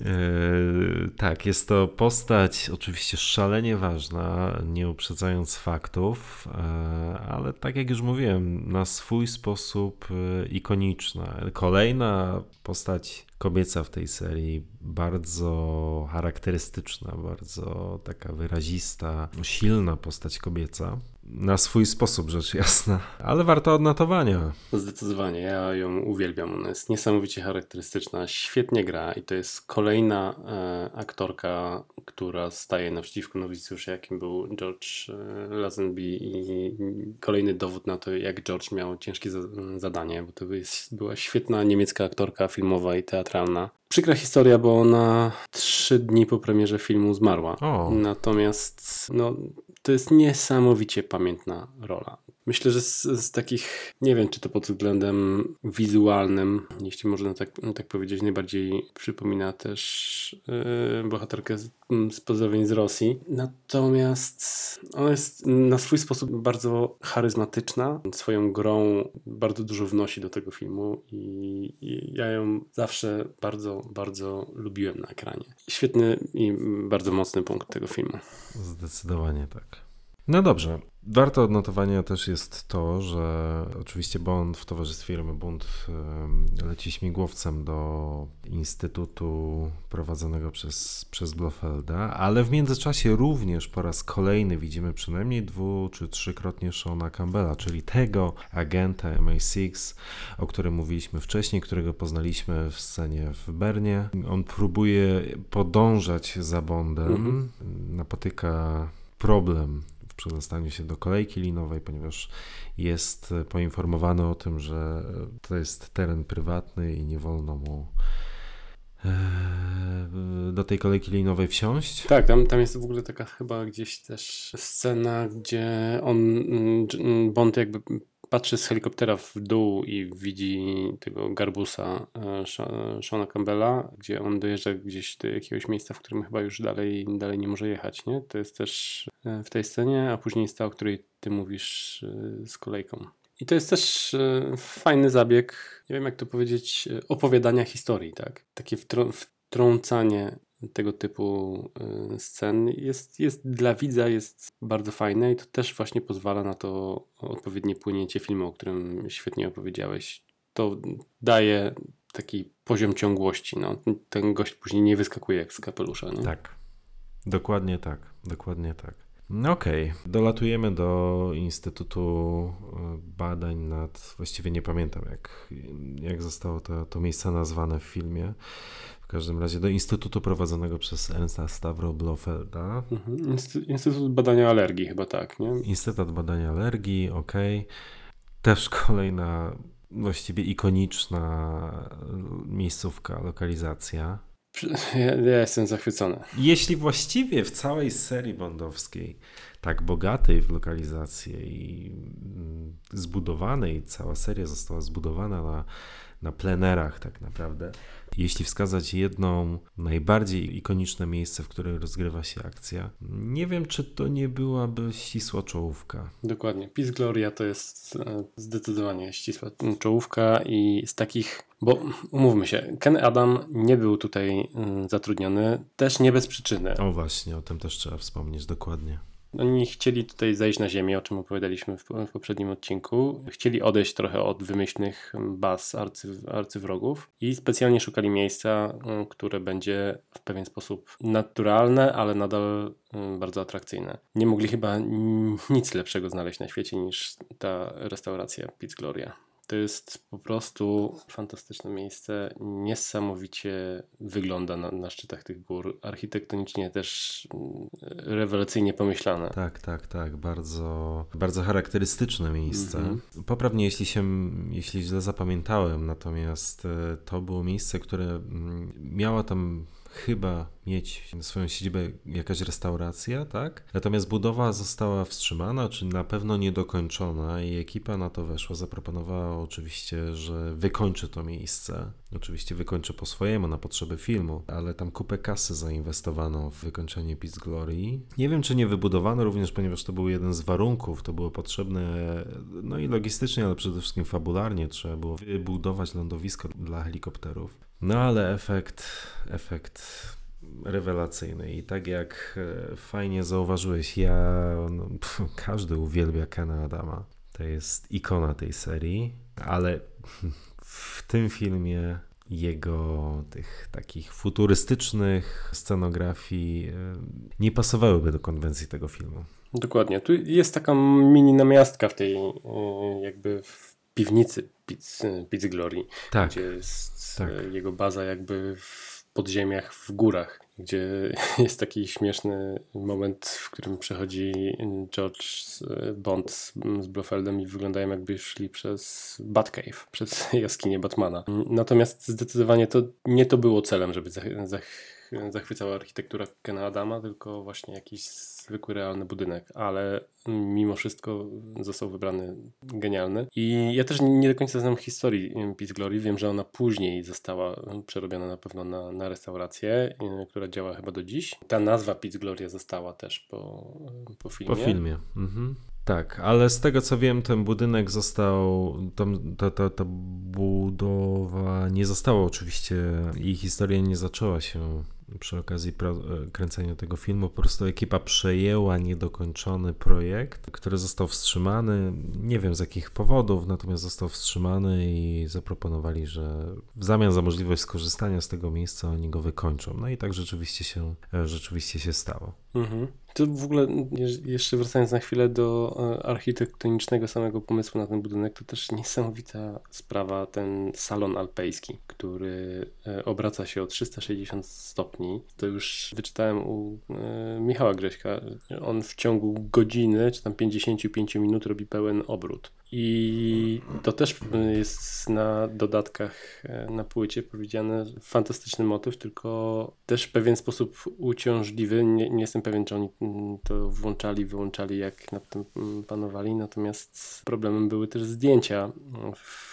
Speaker 2: Yy, tak, jest to postać oczywiście szalenie ważna, nie uprzedzając faktów, yy, ale tak jak już mówiłem, na swój sposób yy, ikoniczna. Kolejna postać kobieca w tej serii, bardzo charakterystyczna, bardzo taka wyrazista, silna postać kobieca na swój sposób, rzecz jasna, ale warto odnotowania.
Speaker 3: Zdecydowanie, ja ją uwielbiam. Ona jest niesamowicie charakterystyczna, świetnie gra i to jest kolejna e, aktorka, która staje naprzeciwko nowicjusza, jakim był George e, Lazenby i kolejny dowód na to, jak George miał ciężkie za, zadanie, bo to jest, była świetna niemiecka aktorka filmowa i teatralna. Przykra historia, bo ona trzy dni po premierze filmu zmarła.
Speaker 2: O.
Speaker 3: Natomiast no, to jest niesamowicie pamiętna rola. Myślę, że z, z, takich, nie wiem czy to pod względem wizualnym, jeśli można tak, tak powiedzieć, najbardziej przypomina też yy, bohaterkę z, z pozdrowień z Rosji. Natomiast ona jest na swój sposób bardzo charyzmatyczna. Swoją grą bardzo dużo wnosi do tego filmu i, i ja ją zawsze bardzo, bardzo lubiłem na ekranie. Świetny i bardzo mocny punkt tego filmu.
Speaker 2: Zdecydowanie tak. No dobrze. Warto odnotowania też jest to, że oczywiście Bond w towarzystwie firmy Bund leci śmigłowcem do instytutu prowadzonego przez, przez Blofelda, ale w międzyczasie również po raz kolejny widzimy przynajmniej dwu czy trzykrotnie Shona Campbella, czyli tego agenta MI6, o którym mówiliśmy wcześniej, którego poznaliśmy w scenie w Bernie. On próbuje podążać za Bondem, mhm. napotyka problem przedostaniu się do kolejki linowej, ponieważ jest poinformowany o tym, że to jest teren prywatny i nie wolno mu e, do tej kolejki linowej wsiąść.
Speaker 3: Tak, tam, tam jest w ogóle taka chyba gdzieś też scena, gdzie on, mm, Bond jakby patrzy z helikoptera w dół i widzi tego garbusa e, Shona Campbella, gdzie on dojeżdża gdzieś do jakiegoś miejsca, w którym chyba już dalej, dalej nie może jechać, nie? To jest też e, w tej scenie, a później jest ta, o której ty mówisz e, z kolejką. I to jest też fajny zabieg, nie wiem jak to powiedzieć, opowiadania historii, tak? Takie wtrącanie tego typu y, scen jest, jest dla widza jest bardzo fajne i to też właśnie pozwala na to odpowiednie płynięcie filmu, o którym świetnie opowiedziałeś. To daje taki poziom ciągłości. No. Ten gość później nie wyskakuje jak z kapelusza. Nie?
Speaker 2: Tak, dokładnie tak, dokładnie tak. No okej, okay. dolatujemy do Instytutu y, Badań nad, właściwie nie pamiętam jak, jak zostało to, to miejsce nazwane w filmie, w każdym razie do Instytutu prowadzonego przez Ernsta Stavro Blofelda.
Speaker 3: Mhm. Instytut Badania Alergii chyba tak, nie?
Speaker 2: Instytut Badania Alergii, ok. Też kolejna właściwie ikoniczna miejscówka, lokalizacja. [laughs]
Speaker 3: Ja, ja, jestem zachwycony.
Speaker 2: Jeśli właściwie w całej serii bondowskiej, tak bogatej w lokalizację i mm, zbudowanej, cała seria została zbudowana na, na plenerach tak naprawdę, jeśli wskazać jedną najbardziej ikoniczne miejsce, w którym rozgrywa się akcja, nie wiem, czy to nie byłaby ścisła czołówka.
Speaker 3: Dokładnie. Peace Gloria to jest e, zdecydowanie ścisła czołówka i z takich bo umówmy się, Ken Adam nie był tutaj mm, zatrudniony, też nie bez przyczyny.
Speaker 2: O właśnie, o tym też trzeba wspomnieć dokładnie.
Speaker 3: Oni chcieli tutaj zejść na ziemię, o czym opowiadaliśmy w, w poprzednim odcinku. Chcieli odejść trochę od wymyślnych baz arcy, arcywrogów i specjalnie szukali miejsca, mm, które będzie w pewien sposób naturalne, ale nadal mm, bardzo atrakcyjne. Nie mogli chyba nic lepszego znaleźć na świecie niż ta restauracja Pizz Gloria. To jest po prostu fantastyczne miejsce. Niesamowicie wygląda na, na szczytach tych gór. Architektonicznie też mm, rewelacyjnie pomyślane.
Speaker 2: Tak, tak, tak. Bardzo, bardzo charakterystyczne miejsce. -hmm. Poprawnie, jeśli się, jeśli źle zapamiętałem, natomiast e, to było miejsce, które mm, miało tam chyba mieć swoją siedzibę jakaś restauracja, tak? Natomiast budowa została wstrzymana, czy na pewno niedokończona i ekipa na to weszła, zaproponowała oczywiście, że wykończy to miejsce. Oczywiście wykończy po swojemu na potrzeby filmu, ale tam kupę kasy zainwestowano w wykończenie Peace Glory. Nie wiem, czy nie wybudowano również, ponieważ to był jeden z warunków, to było potrzebne, no i logistycznie, ale przede wszystkim fabularnie trzeba było wybudować lądowisko dla helikopterów. No ale efekt, efekt rewelacyjny i tak jak e, fajnie zauważyłeś, ja, no, pff, każdy uwielbia Kena Adama. To jest ikona tej serii, ale w tym filmie jego tych takich futurystycznych scenografii e, nie pasowałyby do konwencji tego filmu.
Speaker 3: Dokładnie. Tu jest taka mini namiastka w tej e, jakby w piwnicy Pizz Glory,
Speaker 2: Tak,
Speaker 3: gdzie jest
Speaker 2: tak.
Speaker 3: jego baza jakby w podziemiach, w górach, gdzie [laughs] jest taki śmieszny moment, w którym przechodzi George Bond z, z Blofeldem i wyglądają jakby szli przez Batcave, przez [laughs] jaskinię Batmana. Natomiast zdecydowanie to nie to było celem, żeby zach, zach, zachwycała architektura Kena Adama, tylko właśnie jakiś zwykły, realny budynek, ale mimo wszystko został wybrany genialny. I ja też nie do końca znam historii Peace Glory. Wiem, że ona później została przerobiona na pewno na, na restaurację, y, która działa chyba do dziś. Ta nazwa Peace Gloria została też po, po filmie.
Speaker 2: Po filmie. Mhm. Tak, ale z tego co wiem, ten budynek został, tam, ta, ta, ta budowa nie została oczywiście, jej historia nie zaczęła się przy okazji e, kręcenia tego filmu. Po prostu ekipa przejęła niedokończony projekt, który został wstrzymany. Nie wiem z jakich powodów, natomiast został wstrzymany i zaproponowali, że w zamian za możliwość skorzystania z tego miejsca oni go wykończą. No i tak rzeczywiście się, e, rzeczywiście się stało.
Speaker 3: Mhm. To w ogóle, jeszcze wracając na chwilę do e, architektonicznego samego pomysłu na ten budynek, to też niesamowita sprawa, ten salon alpejski, który e, obraca się o 360 stopni. To już wyczytałem u e, Michała Grześka. On w ciągu godziny, czy tam 55 minut robi pełen obrót. I to też jest na dodatkach e, na płycie powiedziane fantastyczny motyw, tylko też w pewien sposób uciążliwy. Nie, nie jestem pewien, czy oni mm, to włączali, wyłączali, jak nad tym mm, panowali. Natomiast problemem były też zdjęcia w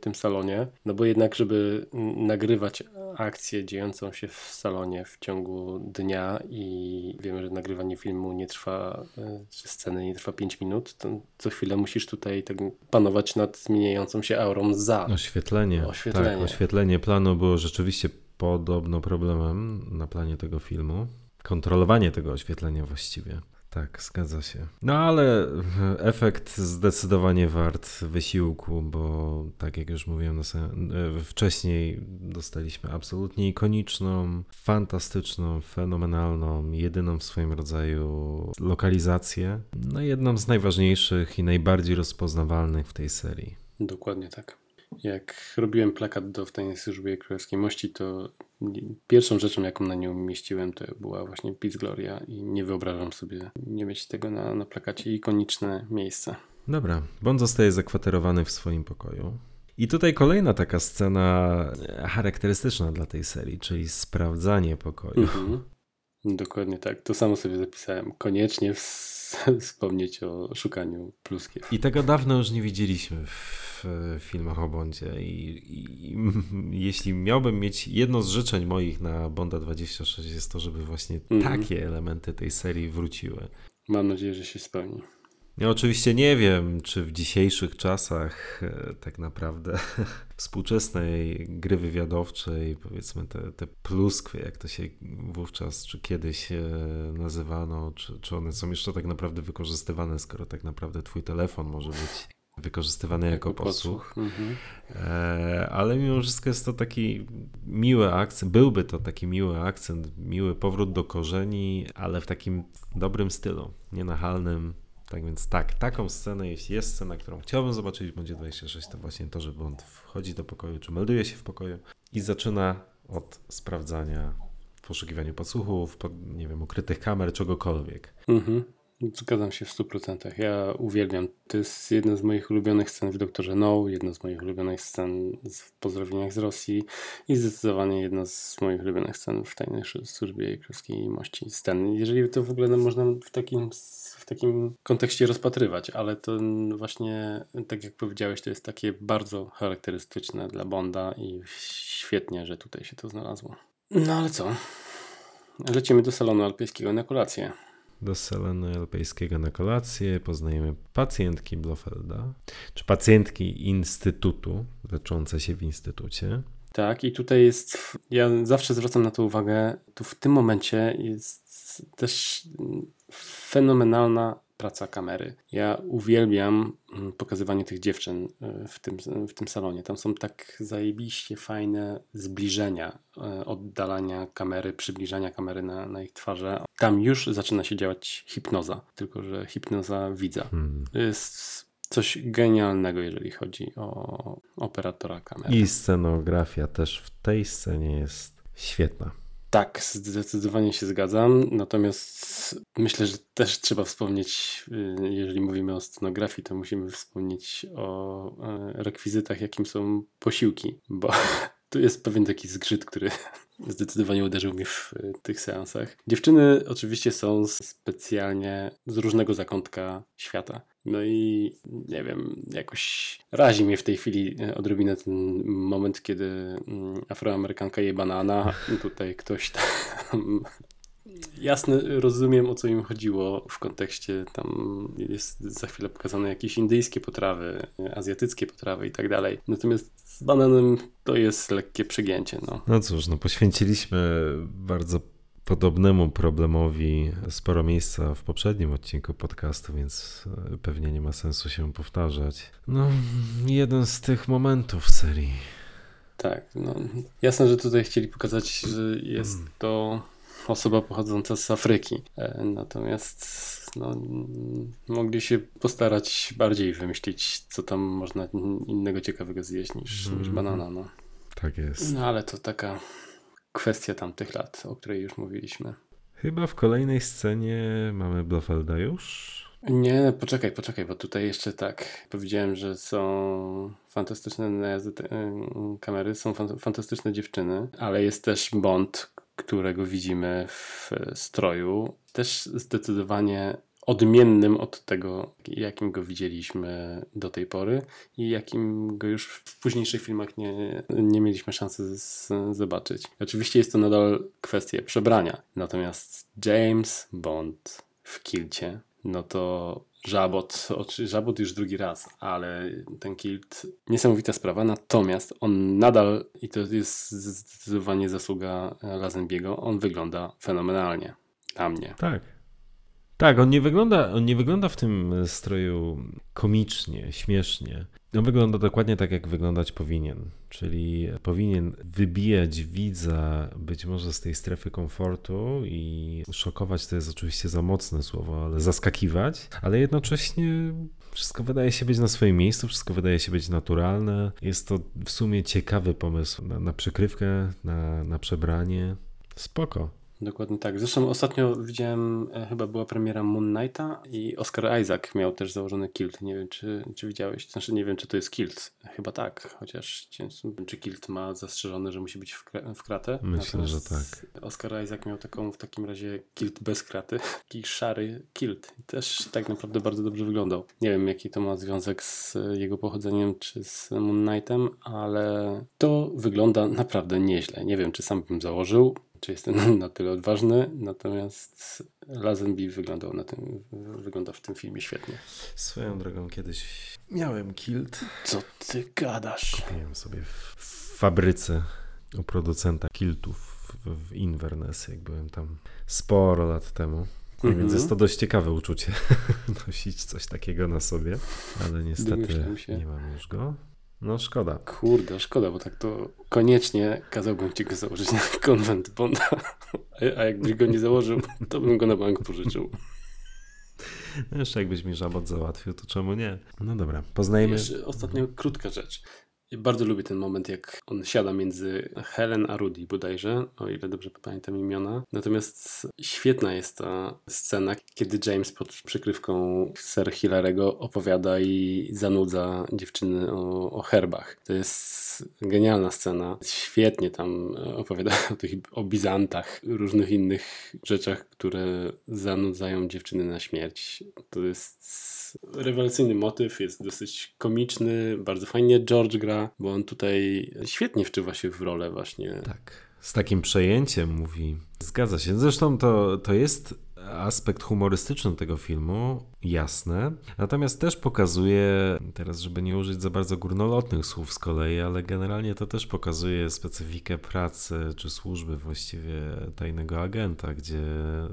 Speaker 3: tym salonie, no bo jednak, żeby nagrywać akcję dziejącą się w salonie w ciągu dnia i wiemy, że nagrywanie filmu nie trwa, e, czy sceny nie trwa 5 minut, to co chwilę musisz tutaj tak panować nad zmieniającą się aurą za.
Speaker 2: Oświetlenie.
Speaker 3: Oświetlenie.
Speaker 2: Tak, oświetlenie planu było rzeczywiście podobno problemem na planie tego filmu. Kontrolowanie tego oświetlenia właściwie. Tak, zgadza się. No ale efekt zdecydowanie wart wysiłku, bo tak jak już mówiłem sam- e, wcześniej, dostaliśmy absolutnie ikoniczną, fantastyczną, fenomenalną, jedyną w swoim rodzaju lokalizację. No jedną z najważniejszych i najbardziej rozpoznawalnych w tej serii.
Speaker 3: Dokładnie tak. Jak robiłem plakat do W tajnej służbie królewskiej mości, to pierwszą rzeczą, jaką na nią umieściłem, to była właśnie Pizz Gloria i nie wyobrażam sobie nie mieć tego na, na plakacie. Ikoniczne miejsce.
Speaker 2: Dobra, Bond zostaje zakwaterowany w swoim pokoju. I tutaj kolejna taka scena charakterystyczna dla tej serii, czyli sprawdzanie pokoju.
Speaker 3: Mhm. Dokładnie tak. To samo sobie zapisałem. Koniecznie ws- [laughs] wspomnieć o szukaniu pluskiew.
Speaker 2: I tego dawno już nie widzieliśmy w filmach o Bondzie. I, i, i [laughs] jeśli miałbym mieć jedno z życzeń moich na Bonda 26 jest to, żeby właśnie
Speaker 3: Mhm.
Speaker 2: takie elementy tej serii wróciły.
Speaker 3: Mam nadzieję, że się spełni.
Speaker 2: Ja oczywiście nie wiem, czy w dzisiejszych czasach e, tak naprawdę [laughs] współczesnej gry wywiadowczej, powiedzmy te, te pluskwy, jak to się wówczas czy kiedyś e, nazywano, czy, czy one są jeszcze tak naprawdę wykorzystywane, skoro tak naprawdę twój telefon może być wykorzystywany jako podsłuch.
Speaker 3: Mhm.
Speaker 2: E, ale mimo wszystko jest to taki miły akcent, byłby to taki miły akcent, miły powrót do korzeni, ale w takim dobrym stylu, nienachalnym. Tak więc tak, taką scenę, jeśli jest scena, którą chciałbym zobaczyć w Bondzie 26, to właśnie to, że Bond wchodzi do pokoju, czy melduje się w pokoju i zaczyna od sprawdzania, poszukiwania podsłuchów, pod, nie wiem, ukrytych kamer, czegokolwiek.
Speaker 3: Mhm. Zgadzam się w 100%. Ja uwielbiam. To jest jedna z moich ulubionych scen w Doktorze No, jedna z moich ulubionych scen w Pozdrowieniach z Rosji i zdecydowanie jedna z moich ulubionych scen w Tajnej Służbie Królewskiej Mości. Scen. Jeżeli to w ogóle można w takim, w takim kontekście rozpatrywać, ale to właśnie, tak jak powiedziałeś, to jest takie bardzo charakterystyczne dla Bonda i świetnie, że tutaj się to znalazło. No ale co? Lecimy do salonu alpejskiego na kolację.
Speaker 2: Do salonu alpejskiego na kolację poznajemy pacjentki Blofelda, czy pacjentki instytutu, leczące się w instytucie.
Speaker 3: Tak, i tutaj jest, ja zawsze zwracam na to uwagę, tu w tym momencie jest też fenomenalna praca kamery. Ja uwielbiam mm, pokazywanie tych dziewczyn e, w tym, w tym salonie. Tam są tak zajebiście fajne zbliżenia, e, oddalania kamery, przybliżania kamery na, na ich twarze. Tam już zaczyna się działać hipnoza, tylko że hipnoza widza. Hmm. Jest coś genialnego, jeżeli chodzi o operatora kamery.
Speaker 2: I scenografia też w tej scenie jest świetna.
Speaker 3: Tak, zdecydowanie się zgadzam. Natomiast myślę, że też trzeba wspomnieć, y, jeżeli mówimy o scenografii, to musimy wspomnieć o e, rekwizytach, jakim są posiłki, bo [laughs] tu jest pewien taki zgrzyt, który [laughs] zdecydowanie uderzył mnie w y, tych seansach. Dziewczyny oczywiście są specjalnie z różnego zakątka świata. No i nie wiem, jakoś razi mnie w tej chwili e, odrobinę ten moment, kiedy mm, afroamerykanka je banana, tutaj ktoś tam Jasne, rozumiem o co im chodziło w kontekście tam jest za chwilę pokazane jakieś indyjskie potrawy, azjatyckie potrawy i tak dalej. Natomiast z bananem to jest lekkie przegięcie. No,
Speaker 2: no cóż, no poświęciliśmy bardzo podobnemu problemowi sporo miejsca w poprzednim odcinku podcastu, więc e, pewnie nie ma sensu się powtarzać. No, jeden z tych momentów serii.
Speaker 3: Tak, no jasne, że tutaj chcieli pokazać, że jest mm. to osoba pochodząca z Afryki. E, natomiast no, mogli się postarać bardziej wymyślić, co tam można innego ciekawego zjeść niż, mm. niż banana. No.
Speaker 2: Tak jest.
Speaker 3: No ale to taka kwestia tamtych lat, o której już mówiliśmy.
Speaker 2: Chyba w kolejnej scenie mamy Blofelda już.
Speaker 3: Nie, poczekaj, poczekaj, bo tutaj jeszcze tak powiedziałem, że są fantastyczne najazdy kamery, są fantastyczne dziewczyny, ale jest też Bond, którego widzimy w stroju, też zdecydowanie odmiennym od tego, jakim go widzieliśmy do tej pory i jakim go już w późniejszych filmach nie, nie mieliśmy szansy z, zobaczyć. Oczywiście jest to nadal kwestia przebrania, natomiast James Bond w kilcie, no to Żabot, Żabot już drugi raz, ale ten kilt niesamowita sprawa, natomiast on nadal, i to jest zdecydowanie zasługa Lazenbiego, on wygląda fenomenalnie dla mnie.
Speaker 2: Tak. Tak, on nie wygląda, on nie wygląda w tym stroju komicznie, śmiesznie. On wygląda dokładnie tak, jak wyglądać powinien. Czyli powinien wybijać widza być może z tej strefy komfortu i szokować to jest oczywiście za mocne słowo, ale zaskakiwać, ale jednocześnie wszystko wydaje się być na swoim miejscu, wszystko wydaje się być naturalne. Jest to w sumie ciekawy pomysł na, na przykrywkę, na, na przebranie. Spoko.
Speaker 3: Dokładnie tak. Zresztą ostatnio widziałem, e, chyba była premiera Moon Knighta i Oscar Isaac miał też założony kilt. Nie wiem, czy, czy widziałeś. Znaczy, nie wiem, czy to jest kilt. Chyba tak, chociaż czy kilt ma zastrzeżone, że musi być w, w kratę.
Speaker 2: Myślę, Natomiast że tak.
Speaker 3: Oscar Isaac miał taką w takim razie kilt bez kraty. [laughs] Taki szary kilt. Też tak naprawdę bardzo dobrze wyglądał. Nie wiem, jaki to ma związek z jego pochodzeniem, czy z Moon Knightem, ale to wygląda naprawdę nieźle. Nie wiem, czy sam bym założył czy jestem [laughs] na tyle odważny, natomiast Lazenby wyglądał na tym, wygląda w tym filmie świetnie.
Speaker 2: Swoją drogą kiedyś miałem kilt.
Speaker 3: Co ty gadasz?
Speaker 2: Kupiłem sobie w fabryce u producenta kiltów w Inverness, jak byłem tam sporo lat temu. -hmm. Więc jest to dość ciekawe uczucie [laughs] nosić coś takiego na sobie, ale niestety nie mam już go. No szkoda.
Speaker 3: Kurde, szkoda, bo tak to koniecznie kazałbym ci go założyć na [laughs] konwent Bonda. A jakbyś go nie założył, [laughs] to bym go na bank pożyczył.
Speaker 2: No jeszcze jakbyś mi żabot załatwił, to czemu nie? No dobra, poznajmy.
Speaker 3: Jeszcze ostatnia krótka rzecz. Bardzo lubię ten moment, jak on siada między Helen a Rudy bodajże, o ile dobrze pamiętam imiona. Natomiast świetna jest ta scena, kiedy James pod przykrywką Sir Hilarego opowiada i zanudza dziewczyny o, o herbach. To jest genialna scena. Świetnie tam opowiada [laughs] o tych o Bizantach, różnych innych rzeczach, które zanudzają dziewczyny na śmierć. To jest rewelacyjny motyw, jest dosyć komiczny, bardzo fajnie George gra, bo on tutaj świetnie wczuwa się w rolę właśnie.
Speaker 2: Tak, z takim przejęciem mówi. Zgadza się. Zresztą to, to jest aspekt humorystyczny tego filmu, jasne. Natomiast też pokazuje, teraz żeby nie użyć za bardzo górnolotnych słów z kolei, ale generalnie to też pokazuje specyfikę pracy czy służby właściwie tajnego agenta, gdzie e,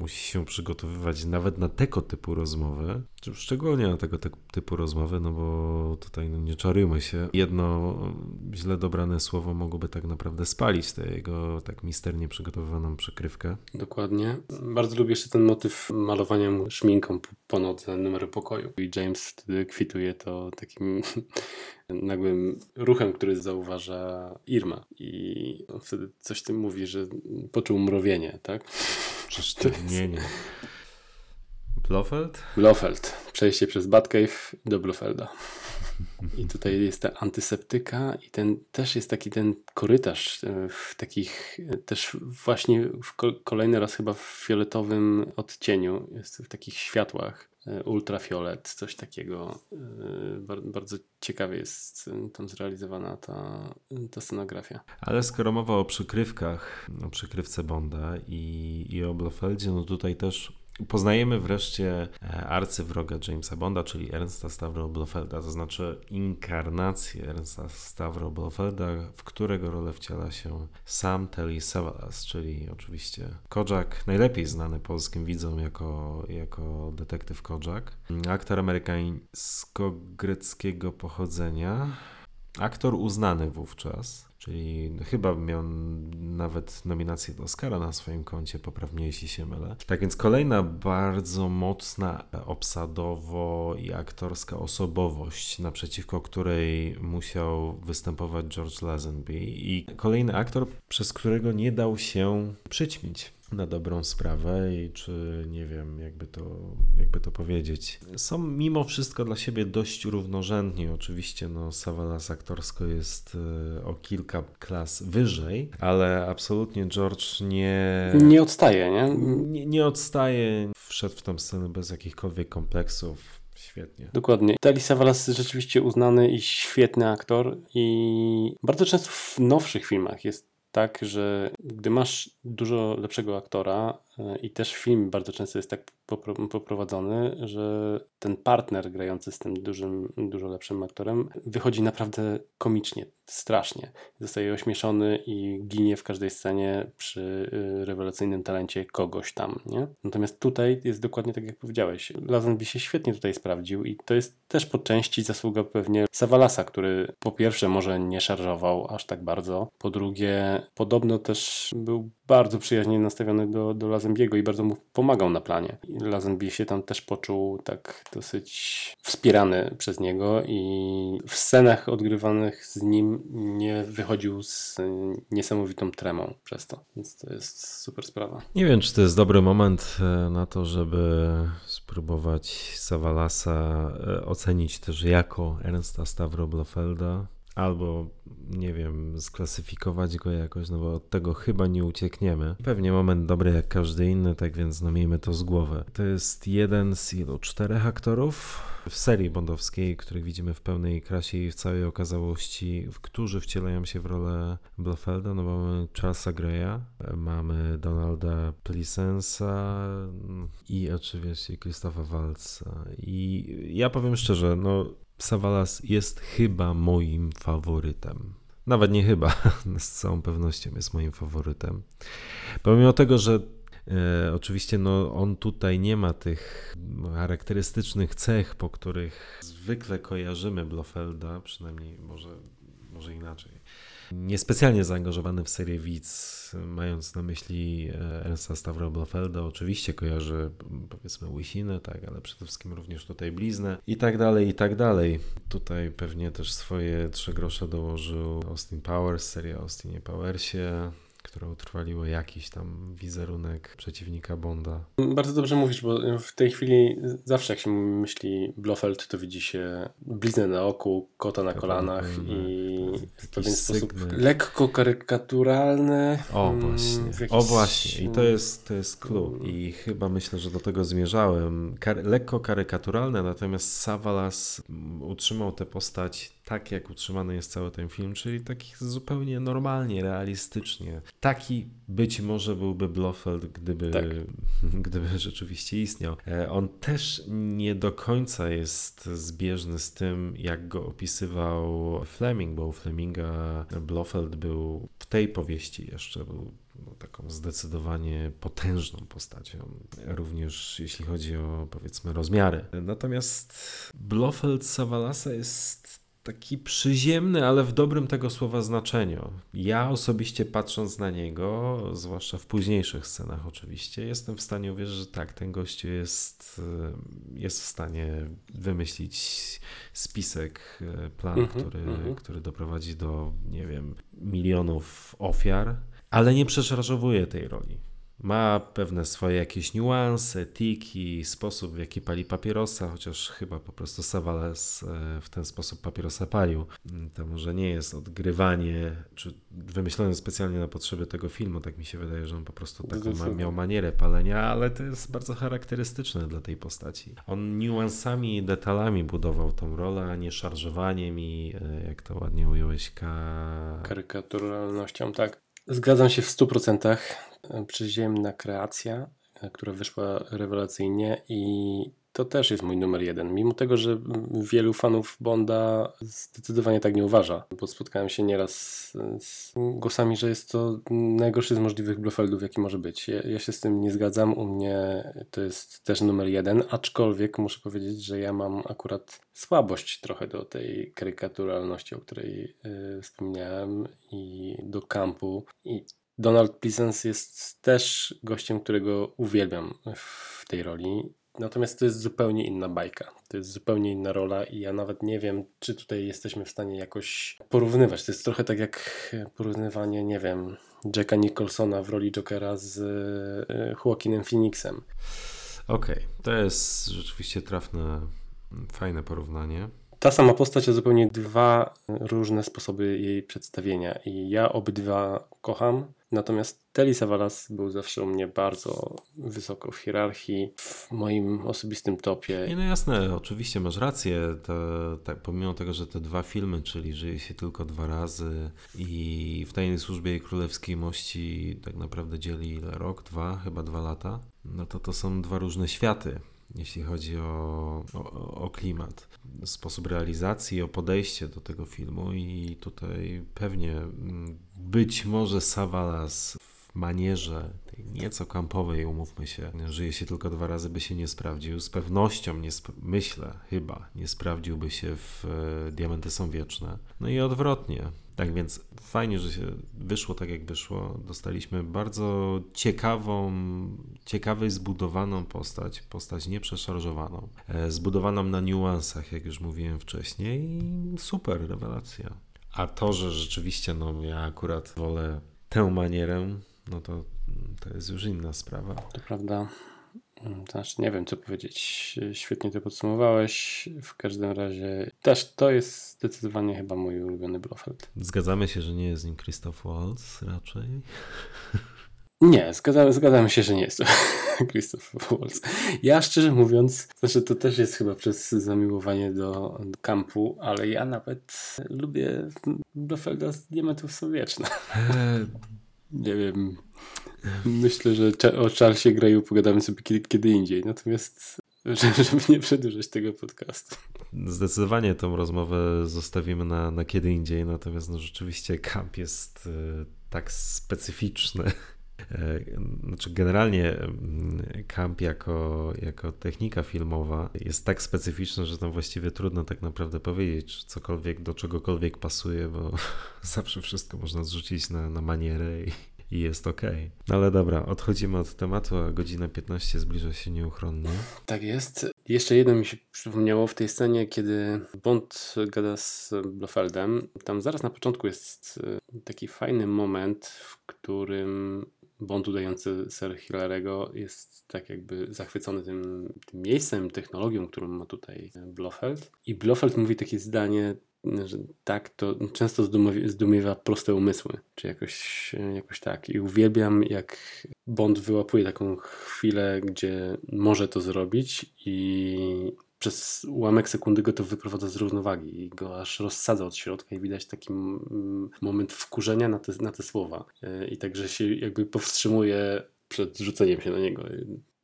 Speaker 2: musi się przygotowywać nawet na tego typu rozmowy, czy szczególnie na tego typu rozmowy, no bo tutaj no nie czarujmy się. Jedno źle dobrane słowo mogłoby tak naprawdę spalić tę jego tak misternie przygotowywaną przykrywkę.
Speaker 3: Dokładnie. Bardzo lubię jeszcze ten motyw malowania szminką po nodze numeru pokoju. I James wtedy kwituje to takim [laughs] nagłym ruchem, który zauważa Irma. I on wtedy coś tym mówi, że poczuł mrowienie, tak?
Speaker 2: Przesztywnienie. [laughs] Blofeld?
Speaker 3: Blofeld. Przejście przez Batcave do Blofelda. I tutaj jest ta antyseptyka i ten też jest taki ten korytarz e, w takich e, też właśnie kolejny raz chyba w fioletowym odcieniu, jest w takich światłach e, ultrafiolet, coś takiego. Bardzo ciekawie jest tam zrealizowana ta, ta scenografia.
Speaker 2: Ale skoro mowa o przykrywkach, o przykrywce Bonda i, i o Blofeldzie, no tutaj też Poznajemy wreszcie e, arcywroga Jamesa Bonda, czyli Ernsta Stavro Blofelda, to znaczy inkarnację Ernsta Stavro Blofelda, w którego rolę wciela się Sam Telly Savalas, czyli oczywiście Kojak, najlepiej znany polskim widzom jako, jako detektyw Kojak. Aktor amerykańsko-greckiego pochodzenia, aktor uznany wówczas czyli chyba miał nawet nominację do Oscara na swoim koncie, poprawnie jeśli się mylę. Tak więc kolejna bardzo mocna obsadowo i aktorska osobowość, naprzeciwko której musiał występować George Lazenby i kolejny aktor, przez którego nie dał się przyćmić na dobrą sprawę i czy nie wiem, jakby to, jakby to powiedzieć. Są mimo wszystko dla siebie dość równorzędni. Oczywiście no, Savalas aktorsko jest e, o kilka klas wyżej, ale absolutnie George nie...
Speaker 3: Nie odstaje, nie?
Speaker 2: Nie, nie odstaje. Wszedł w tą scenę bez jakichkolwiek kompleksów. Świetnie.
Speaker 3: Dokładnie. Telly Savalas rzeczywiście uznany i świetny aktor i bardzo często w nowszych filmach jest tak, że gdy masz dużo lepszego aktora i też film bardzo często jest tak poprowadzony, że ten partner grający z tym dużym, dużo lepszym aktorem wychodzi naprawdę komicznie, strasznie. Zostaje ośmieszony i ginie w każdej scenie przy y, rewelacyjnym talencie kogoś tam, nie? Natomiast tutaj jest dokładnie tak, jak powiedziałeś. Lazenby się świetnie tutaj sprawdził i to jest też po części zasługa pewnie Savalasa, który po pierwsze może nie szarżował aż tak bardzo, po drugie podobno też był bardzo przyjaźnie nastawiony do, do Lazembiego i bardzo mu pomagał na planie. Lazenby się tam też poczuł tak dosyć wspierany przez niego i w scenach odgrywanych z nim nie wychodził z niesamowitą tremą przez to. Więc to jest super sprawa.
Speaker 2: Nie wiem, czy to jest dobry moment e, na to, żeby spróbować Savalasa e, ocenić też jako Ernsta Stavro Blofelda albo nie wiem, sklasyfikować go jakoś, no bo od tego chyba nie uciekniemy. Pewnie moment dobry jak każdy inny, tak więc no miejmy to z głowy. To jest jeden z ilu? Czterech aktorów w serii bondowskiej, których widzimy w pełnej krasie i w całej okazałości, którzy wcielają się w rolę Blofelda, no mamy Charlesa Greya, mamy Donalda Pleasensa i oczywiście Christopha Waltza. I ja powiem szczerze, no Savalas jest chyba moim faworytem. Nawet nie chyba, [laughs] z całą pewnością jest moim faworytem. Pomimo tego, że e, oczywiście no, on tutaj nie ma tych charakterystycznych cech, po których zwykle kojarzymy Blofelda, przynajmniej może, może inaczej. Niespecjalnie zaangażowany w serię Widz, mając na myśli e, Ernsta Stavro Blofelda, oczywiście kojarzy powiedzmy łysinę, tak, ale przede wszystkim również tutaj bliznę i tak dalej, i tak dalej. Tutaj pewnie też swoje trzy grosze dołożył Austin Powers, seria Austinie Powersie, które utrwaliło jakiś tam wizerunek przeciwnika Bonda.
Speaker 3: Bardzo dobrze mówisz, bo w tej chwili zawsze jak się myśli Blofeld, to widzi się bliznę na oku, kota na kolanach i w pewien sposób lekko karykaturalny.
Speaker 2: O mm, właśnie, jakiś... o właśnie. I to jest, to jest clue. I chyba myślę, że do tego zmierzałem. Kar lekko karykaturalne, natomiast Savalas utrzymał tę postać tak, jak utrzymany jest cały ten film, czyli taki zupełnie normalnie, realistycznie. Taki być może byłby Blofeld, gdyby, tak. [laughs] gdyby rzeczywiście istniał. E, on też nie do końca jest zbieżny z tym, jak go opisywał Fleming, bo u Fleminga Blofeld był w tej powieści jeszcze był no, taką zdecydowanie potężną postacią, również jeśli chodzi o powiedzmy rozmiary. Natomiast Blofeld Savalasa jest taki przyziemny, ale w dobrym tego słowa znaczeniu. Ja osobiście patrząc na niego, zwłaszcza w późniejszych scenach oczywiście, jestem w stanie uwierzyć, że tak, ten gościu jest, e, jest w stanie wymyślić spisek, e, plan, mm -hmm, który, mm -hmm. który doprowadzi do, nie wiem, milionów ofiar, ale nie przeszarżowuje tej roli. Ma pewne swoje jakieś niuanse, tiki, sposób w jaki pali papierosa, chociaż chyba po prostu Savales e, w ten sposób papierosa palił. Mm, to może nie jest odgrywanie, czy wymyślone specjalnie na potrzeby tego filmu, tak mi się wydaje, że on po prostu taką ma, miał manierę palenia, ale to jest bardzo charakterystyczne dla tej postaci. On niuansami i detalami budował tą rolę, a nie szarżowaniem i e, jak to ładnie ująłeś, ka...
Speaker 3: karykaturalnością, tak. Zgadzam się w 100% przyziemna kreacja, która wyszła rewelacyjnie i to też jest mój numer jeden. Mimo tego, że wielu fanów Bonda zdecydowanie tak nie uważa, bo spotkałem się nieraz z głosami, że jest to najgorszy z możliwych Blofeldów, jaki może być. Ja, ja, się z tym nie zgadzam. U mnie to jest też numer jeden, aczkolwiek muszę powiedzieć, że ja mam akurat słabość trochę do tej karykaturalności, o której yy, wspomniałem i do kampu. I Donald Pleasence jest też gościem, którego uwielbiam w tej roli. Natomiast to jest zupełnie inna bajka. To jest zupełnie inna rola i ja nawet nie wiem, czy tutaj jesteśmy w stanie jakoś porównywać. To jest trochę tak jak porównywanie, nie wiem, Jacka Nicholsona w roli Jokera z e, Joaquinem Phoenixem.
Speaker 2: Okej, okay. to jest rzeczywiście trafne, fajne porównanie
Speaker 3: ta sama postać, a zupełnie dwa różne sposoby jej przedstawienia. I ja obydwa kocham. Natomiast Telly Savalas był zawsze u mnie bardzo wysoko w hierarchii, w moim osobistym topie.
Speaker 2: Nie, no jasne, oczywiście masz rację. To, tak, pomimo tego, że te dwa filmy, czyli Żyje się tylko dwa razy i w Tajnej Służbie i Królewskiej Mości tak naprawdę dzieli ile? Rok, dwa, chyba dwa lata. No to to są dwa różne światy jeśli chodzi o, o, o, klimat, sposób realizacji, o podejście do tego filmu i tutaj pewnie mm, być może Savalas w manierze tej nieco kampowej, umówmy się, żyje się tylko dwa razy, by się nie sprawdził. Z pewnością, nie myślę, chyba, nie sprawdziłby się w e, Diamenty są wieczne. No i odwrotnie. Tak więc fajnie, że się wyszło tak, jak wyszło. Dostaliśmy bardzo ciekawą, ciekawej zbudowaną postać, postać nieprzeszarżowaną, e, zbudowaną na niuansach, jak już mówiłem wcześniej. Super, rewelacja. A to, że rzeczywiście, no ja akurat wolę tę manierę, no to, to jest już inna sprawa.
Speaker 3: To prawda. Znaczy, nie wiem, co powiedzieć. Świetnie to podsumowałeś. W każdym razie też to jest zdecydowanie chyba mój ulubiony Blofeld.
Speaker 2: Zgadzamy się, że nie jest nim Christoph Waltz raczej?
Speaker 3: Nie, zgadzamy, zgadzamy się, że nie jest to [laughs] Christoph Waltz. Ja szczerze mówiąc, znaczy to też jest chyba przez zamiłowanie do kampu, ale ja nawet lubię Blofelda z Diamentów. E, nie wiem. Myślę, że o Charlesie Greyu pogadamy sobie kiedy, kiedy indziej. Natomiast żeby nie przedłużać tego podcastu.
Speaker 2: Zdecydowanie tą rozmowę zostawimy na, na kiedy indziej, natomiast no rzeczywiście kamp jest y, tak specyficzny znaczy generalnie mm, camp jako, jako technika filmowa jest tak specyficzna, że tam właściwie trudno tak naprawdę powiedzieć, czy cokolwiek do czegokolwiek pasuje, bo [laughs] zawsze wszystko można zrzucić na, na manierę i, i jest ok. No ale dobra, odchodzimy od tematu, a godzina 15 zbliża się nieuchronnie.
Speaker 3: Tak jest. Jeszcze jedno mi się przypomniało w tej scenie, kiedy Bond gada z Blofeldem. Tam zaraz na początku jest e, taki fajny moment, w którym Bond udający Sir Hillarego jest tak jakby zachwycony tym, tym miejscem, technologią, którą ma tutaj Blofeld. I Blofeld mówi takie zdanie, że tak, to często zdumiewa proste umysły, czy jakoś, jakoś tak. I uwielbiam, jak Bond wyłapuje taką chwilę, gdzie może to zrobić i przez ułamek sekundy go to wyprowadza z równowagi i go aż rozsadza od środka i widać taki moment wkurzenia na te, na te słowa. E, I także się jakby powstrzymuje przed rzuceniem się na niego.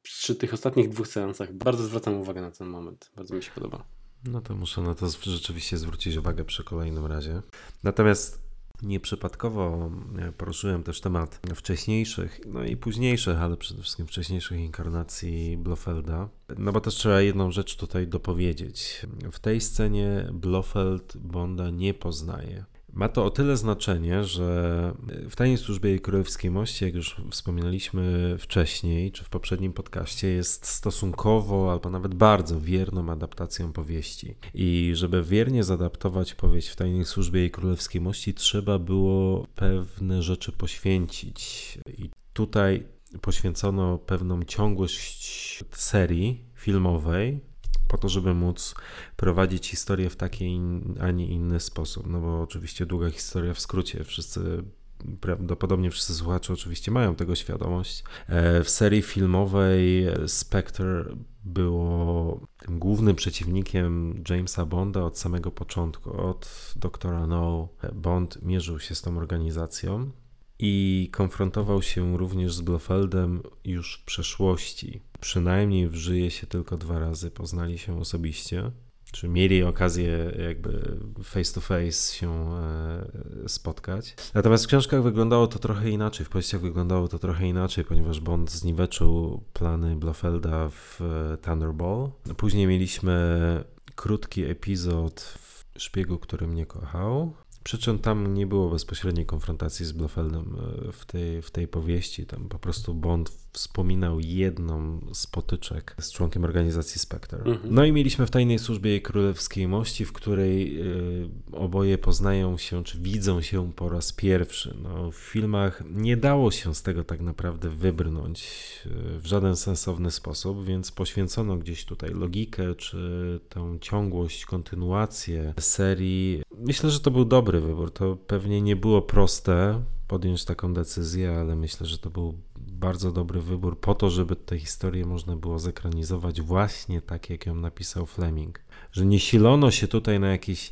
Speaker 3: Przy tych ostatnich dwóch seansach bardzo zwracam uwagę na ten moment. Bardzo mi się podoba.
Speaker 2: No to muszę na to rzeczywiście zwrócić uwagę przy kolejnym razie. Natomiast Nieprzypadkowo e, poruszyłem też temat wcześniejszych, no i późniejszych, ale przede wszystkim wcześniejszych inkarnacji Blofelda. No bo też trzeba jedną rzecz tutaj dopowiedzieć. W tej scenie Blofeld Bonda nie poznaje. Ma to o tyle znaczenie, że w tajnej służbie jej królewskiej mości, jak już wspominaliśmy wcześniej, czy w poprzednim podcaście, jest stosunkowo albo nawet bardzo wierną adaptacją powieści. I żeby wiernie zadaptować powieść w tajnej służbie jej królewskiej mości, trzeba było pewne rzeczy poświęcić. I tutaj poświęcono pewną ciągłość serii filmowej, po to, żeby móc prowadzić historię w taki, a nie inny sposób. No bo oczywiście długa historia w skrócie, wszyscy prawdopodobnie wszyscy słuchacze oczywiście mają tego świadomość. E, w serii filmowej Spectre było tym głównym przeciwnikiem Jamesa Bonda od samego początku. Od doktora No Bond mierzył się z tą organizacją i konfrontował się również z Blofeldem już w przeszłości. Przynajmniej wżyje się tylko dwa razy, poznali się osobiście, czy mieli okazję jakby face to face się e, spotkać. Natomiast w książkach wyglądało to trochę inaczej, w powieściach wyglądało to trochę inaczej, ponieważ Bond zniweczył plany Blofelda w e, Thunderball. Później mieliśmy krótki epizod w Szpiegu, który mnie kochał, przy czym tam nie było bezpośredniej konfrontacji z Blofeldem e, w tej, w tej powieści. Tam po prostu Bond wspominał jedną z potyczek z członkiem organizacji Spectre. Mhm. No i mieliśmy w tajnej służbie jej królewskiej mości, w której y, oboje poznają się, czy widzą się po raz pierwszy. No, w filmach nie dało się z tego tak naprawdę wybrnąć y, w żaden sensowny sposób, więc poświęcono gdzieś tutaj logikę, czy tę ciągłość, kontynuację serii. Myślę, że to był dobry wybór. To pewnie nie było proste podjąć taką decyzję, ale myślę, że to był bardzo dobry wybór po to, żeby tę historię można było zekranizować właśnie tak, jak ją napisał Fleming. Że nie silono się tutaj na jakieś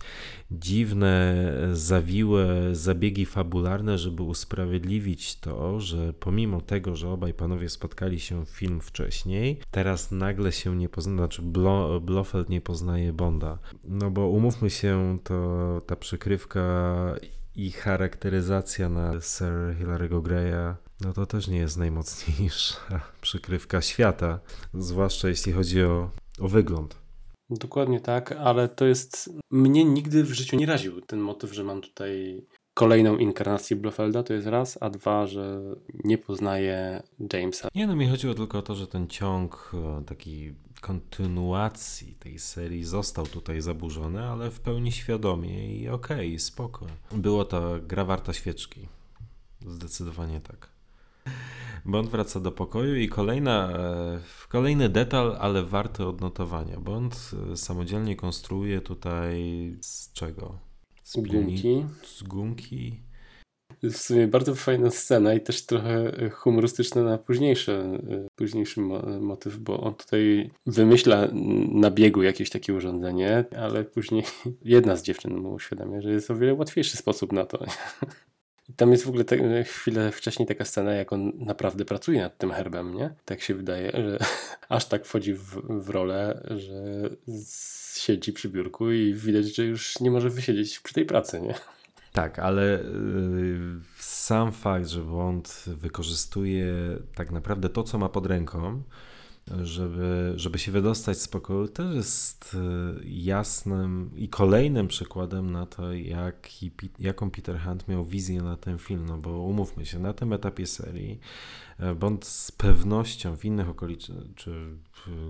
Speaker 2: dziwne, zawiłe zabiegi fabularne, żeby usprawiedliwić to, że pomimo tego, że obaj panowie spotkali się w film wcześniej, teraz nagle się nie poznaje, znaczy Blo, Blofeld nie poznaje Bonda. No bo umówmy się, to ta przykrywka i charakteryzacja na Sir Hilary'ego Greya no to też nie jest najmocniejsza [laughs] przykrywka świata, zwłaszcza jeśli chodzi o, o wygląd.
Speaker 3: Dokładnie tak, ale to jest. Mnie nigdy w życiu nie raził ten motyw, że mam tutaj kolejną inkarnację Blofelda, to jest raz, a dwa, że nie poznaję Jamesa.
Speaker 2: Nie, no mi chodziło tylko o to, że ten ciąg takiej kontynuacji tej serii został tutaj zaburzony, ale w pełni świadomie i okej, okay, spoko. Było to gra warta świeczki. Zdecydowanie tak. Bond wraca do pokoju i kolejna, e, kolejny detal, ale warty odnotowania. Bond e, samodzielnie konstruuje tutaj z czego?
Speaker 3: Z gumki.
Speaker 2: Z gumki.
Speaker 3: W sumie bardzo fajna scena i też trochę humorystyczna na późniejszy, e, późniejszy motyw, bo on tutaj wymyśla na biegu jakieś takie urządzenie, ale później [laughs] jedna z dziewczyn mu uświadamia, że jest o wiele łatwiejszy sposób na to. [laughs] Tam jest w ogóle te, chwilę wcześniej taka scena, jak on naprawdę pracuje nad tym herbem, nie? Tak się wydaje, że [laughs] aż tak wchodzi w, w rolę, że siedzi przy biurku i widać, że już nie może wysiedzieć przy tej pracy, nie?
Speaker 2: Tak, ale y, sam fakt, że Bond wykorzystuje tak naprawdę to, co ma pod ręką, żeby, żeby się wydostać z pokoju, też jest y, jasnym i kolejnym przykładem na to, jak, jaką Peter Hunt miał wizję na ten film. No bo umówmy się, na tym etapie serii e, Bond z pewnością w innych okolicznościach, czy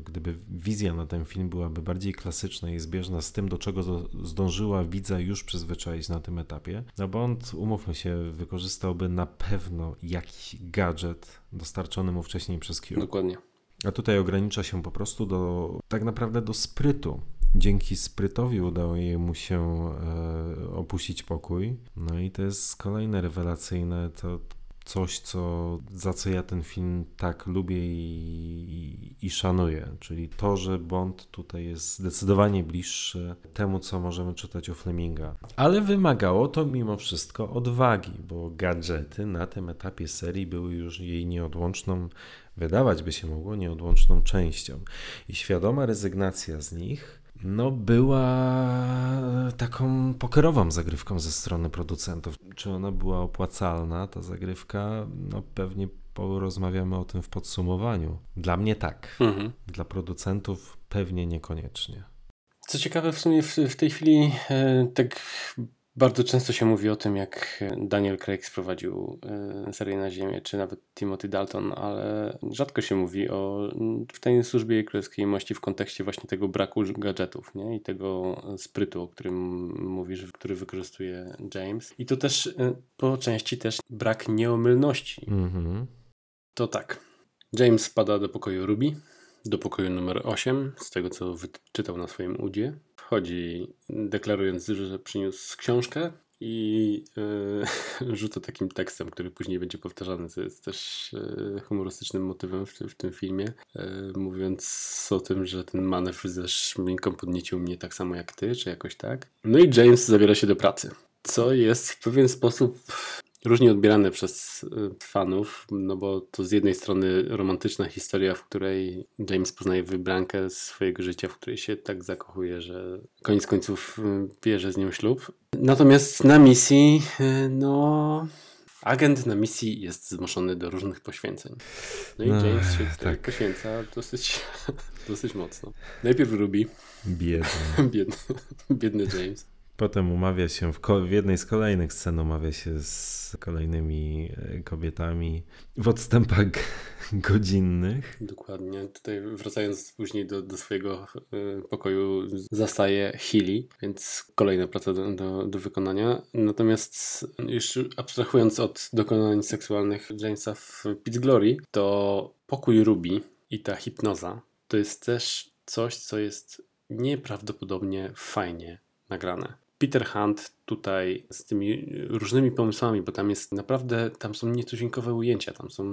Speaker 2: gdyby wizja na ten film byłaby bardziej klasyczna i zbieżna z tym, do czego zdążyła widza już przyzwyczaić na tym etapie, no Bond, umówmy się, wykorzystałby na pewno jakiś gadżet dostarczony mu wcześniej przez Q.
Speaker 3: Dokładnie.
Speaker 2: A tutaj ogranicza się po prostu do tak naprawdę do sprytu. Dzięki sprytowi udało mu się e, opuścić pokój. No i to jest kolejne rewelacyjne. To coś, co, za co ja ten film tak lubię i, i, i, szanuję. Czyli to, że Bond tutaj jest zdecydowanie bliższy temu, co możemy czytać o Fleminga. Ale wymagało to mimo wszystko odwagi, bo gadżety na tym etapie serii były już jej nieodłączną wydawać by się mogło nieodłączną częścią. I świadoma rezygnacja z nich no, była taką pokerową zagrywką ze strony producentów. Czy ona była opłacalna, ta zagrywka? No, pewnie porozmawiamy o tym w podsumowaniu. Dla mnie tak. Mhm. Dla producentów pewnie niekoniecznie.
Speaker 3: Co ciekawe, w sumie w, w tej chwili e, tak bardzo często się mówi o tym, jak Daniel Craig sprowadził e, serię na Ziemię, czy nawet Timothy Dalton, ale rzadko się mówi o w tej służbie królewskiej mości w kontekście właśnie tego braku gadżetów nie? i tego sprytu, o którym mówisz, który wykorzystuje James. I to też e, po części też brak nieomylności. Mm-hmm. To tak. James wpada do pokoju Ruby, do pokoju numer 8, z tego co wyczytał na swoim udzie. Wchodzi deklarując, że przyniósł książkę i yy, [laughs] rzuca takim tekstem, który później będzie powtarzany, co jest też yy, humorystycznym motywem w, w tym filmie, yy, mówiąc o tym, że ten manewr ze szminką podniecił mnie tak samo jak ty, czy jakoś tak. No i James zabiera się do pracy. Co jest w pewien sposób różnie odbierane przez y, fanów, no bo to z jednej strony romantyczna historia, w której James poznaje wybrankę swojego życia, w której się tak zakochuje, że koniec końców y, bierze z nią ślub. Natomiast na misji, y, no agent na misji jest zmuszony do różnych poświęceń. No i James się tak. poświęca dosyć, [laughs] dosyć mocno. Najpierw Ruby.
Speaker 2: Biedny. [laughs]
Speaker 3: biedny. Biedny James.
Speaker 2: Potem umawia się, w, w, jednej z kolejnych scen umawia się z kolejnymi e, kobietami w odstępach [laughs] godzinnych.
Speaker 3: Dokładnie. Tutaj wracając później do, do swojego y, pokoju zastaje Healy, więc kolejna praca do, do, do, wykonania. Natomiast już abstrahując od dokonań seksualnych Jamesa w Pit Glory, to pokój Ruby i ta hipnoza to jest też coś, co jest nieprawdopodobnie fajnie nagrane. Peter Hunt tutaj z tymi różnymi pomysłami, bo tam jest naprawdę, tam są nietuzinkowe ujęcia, tam są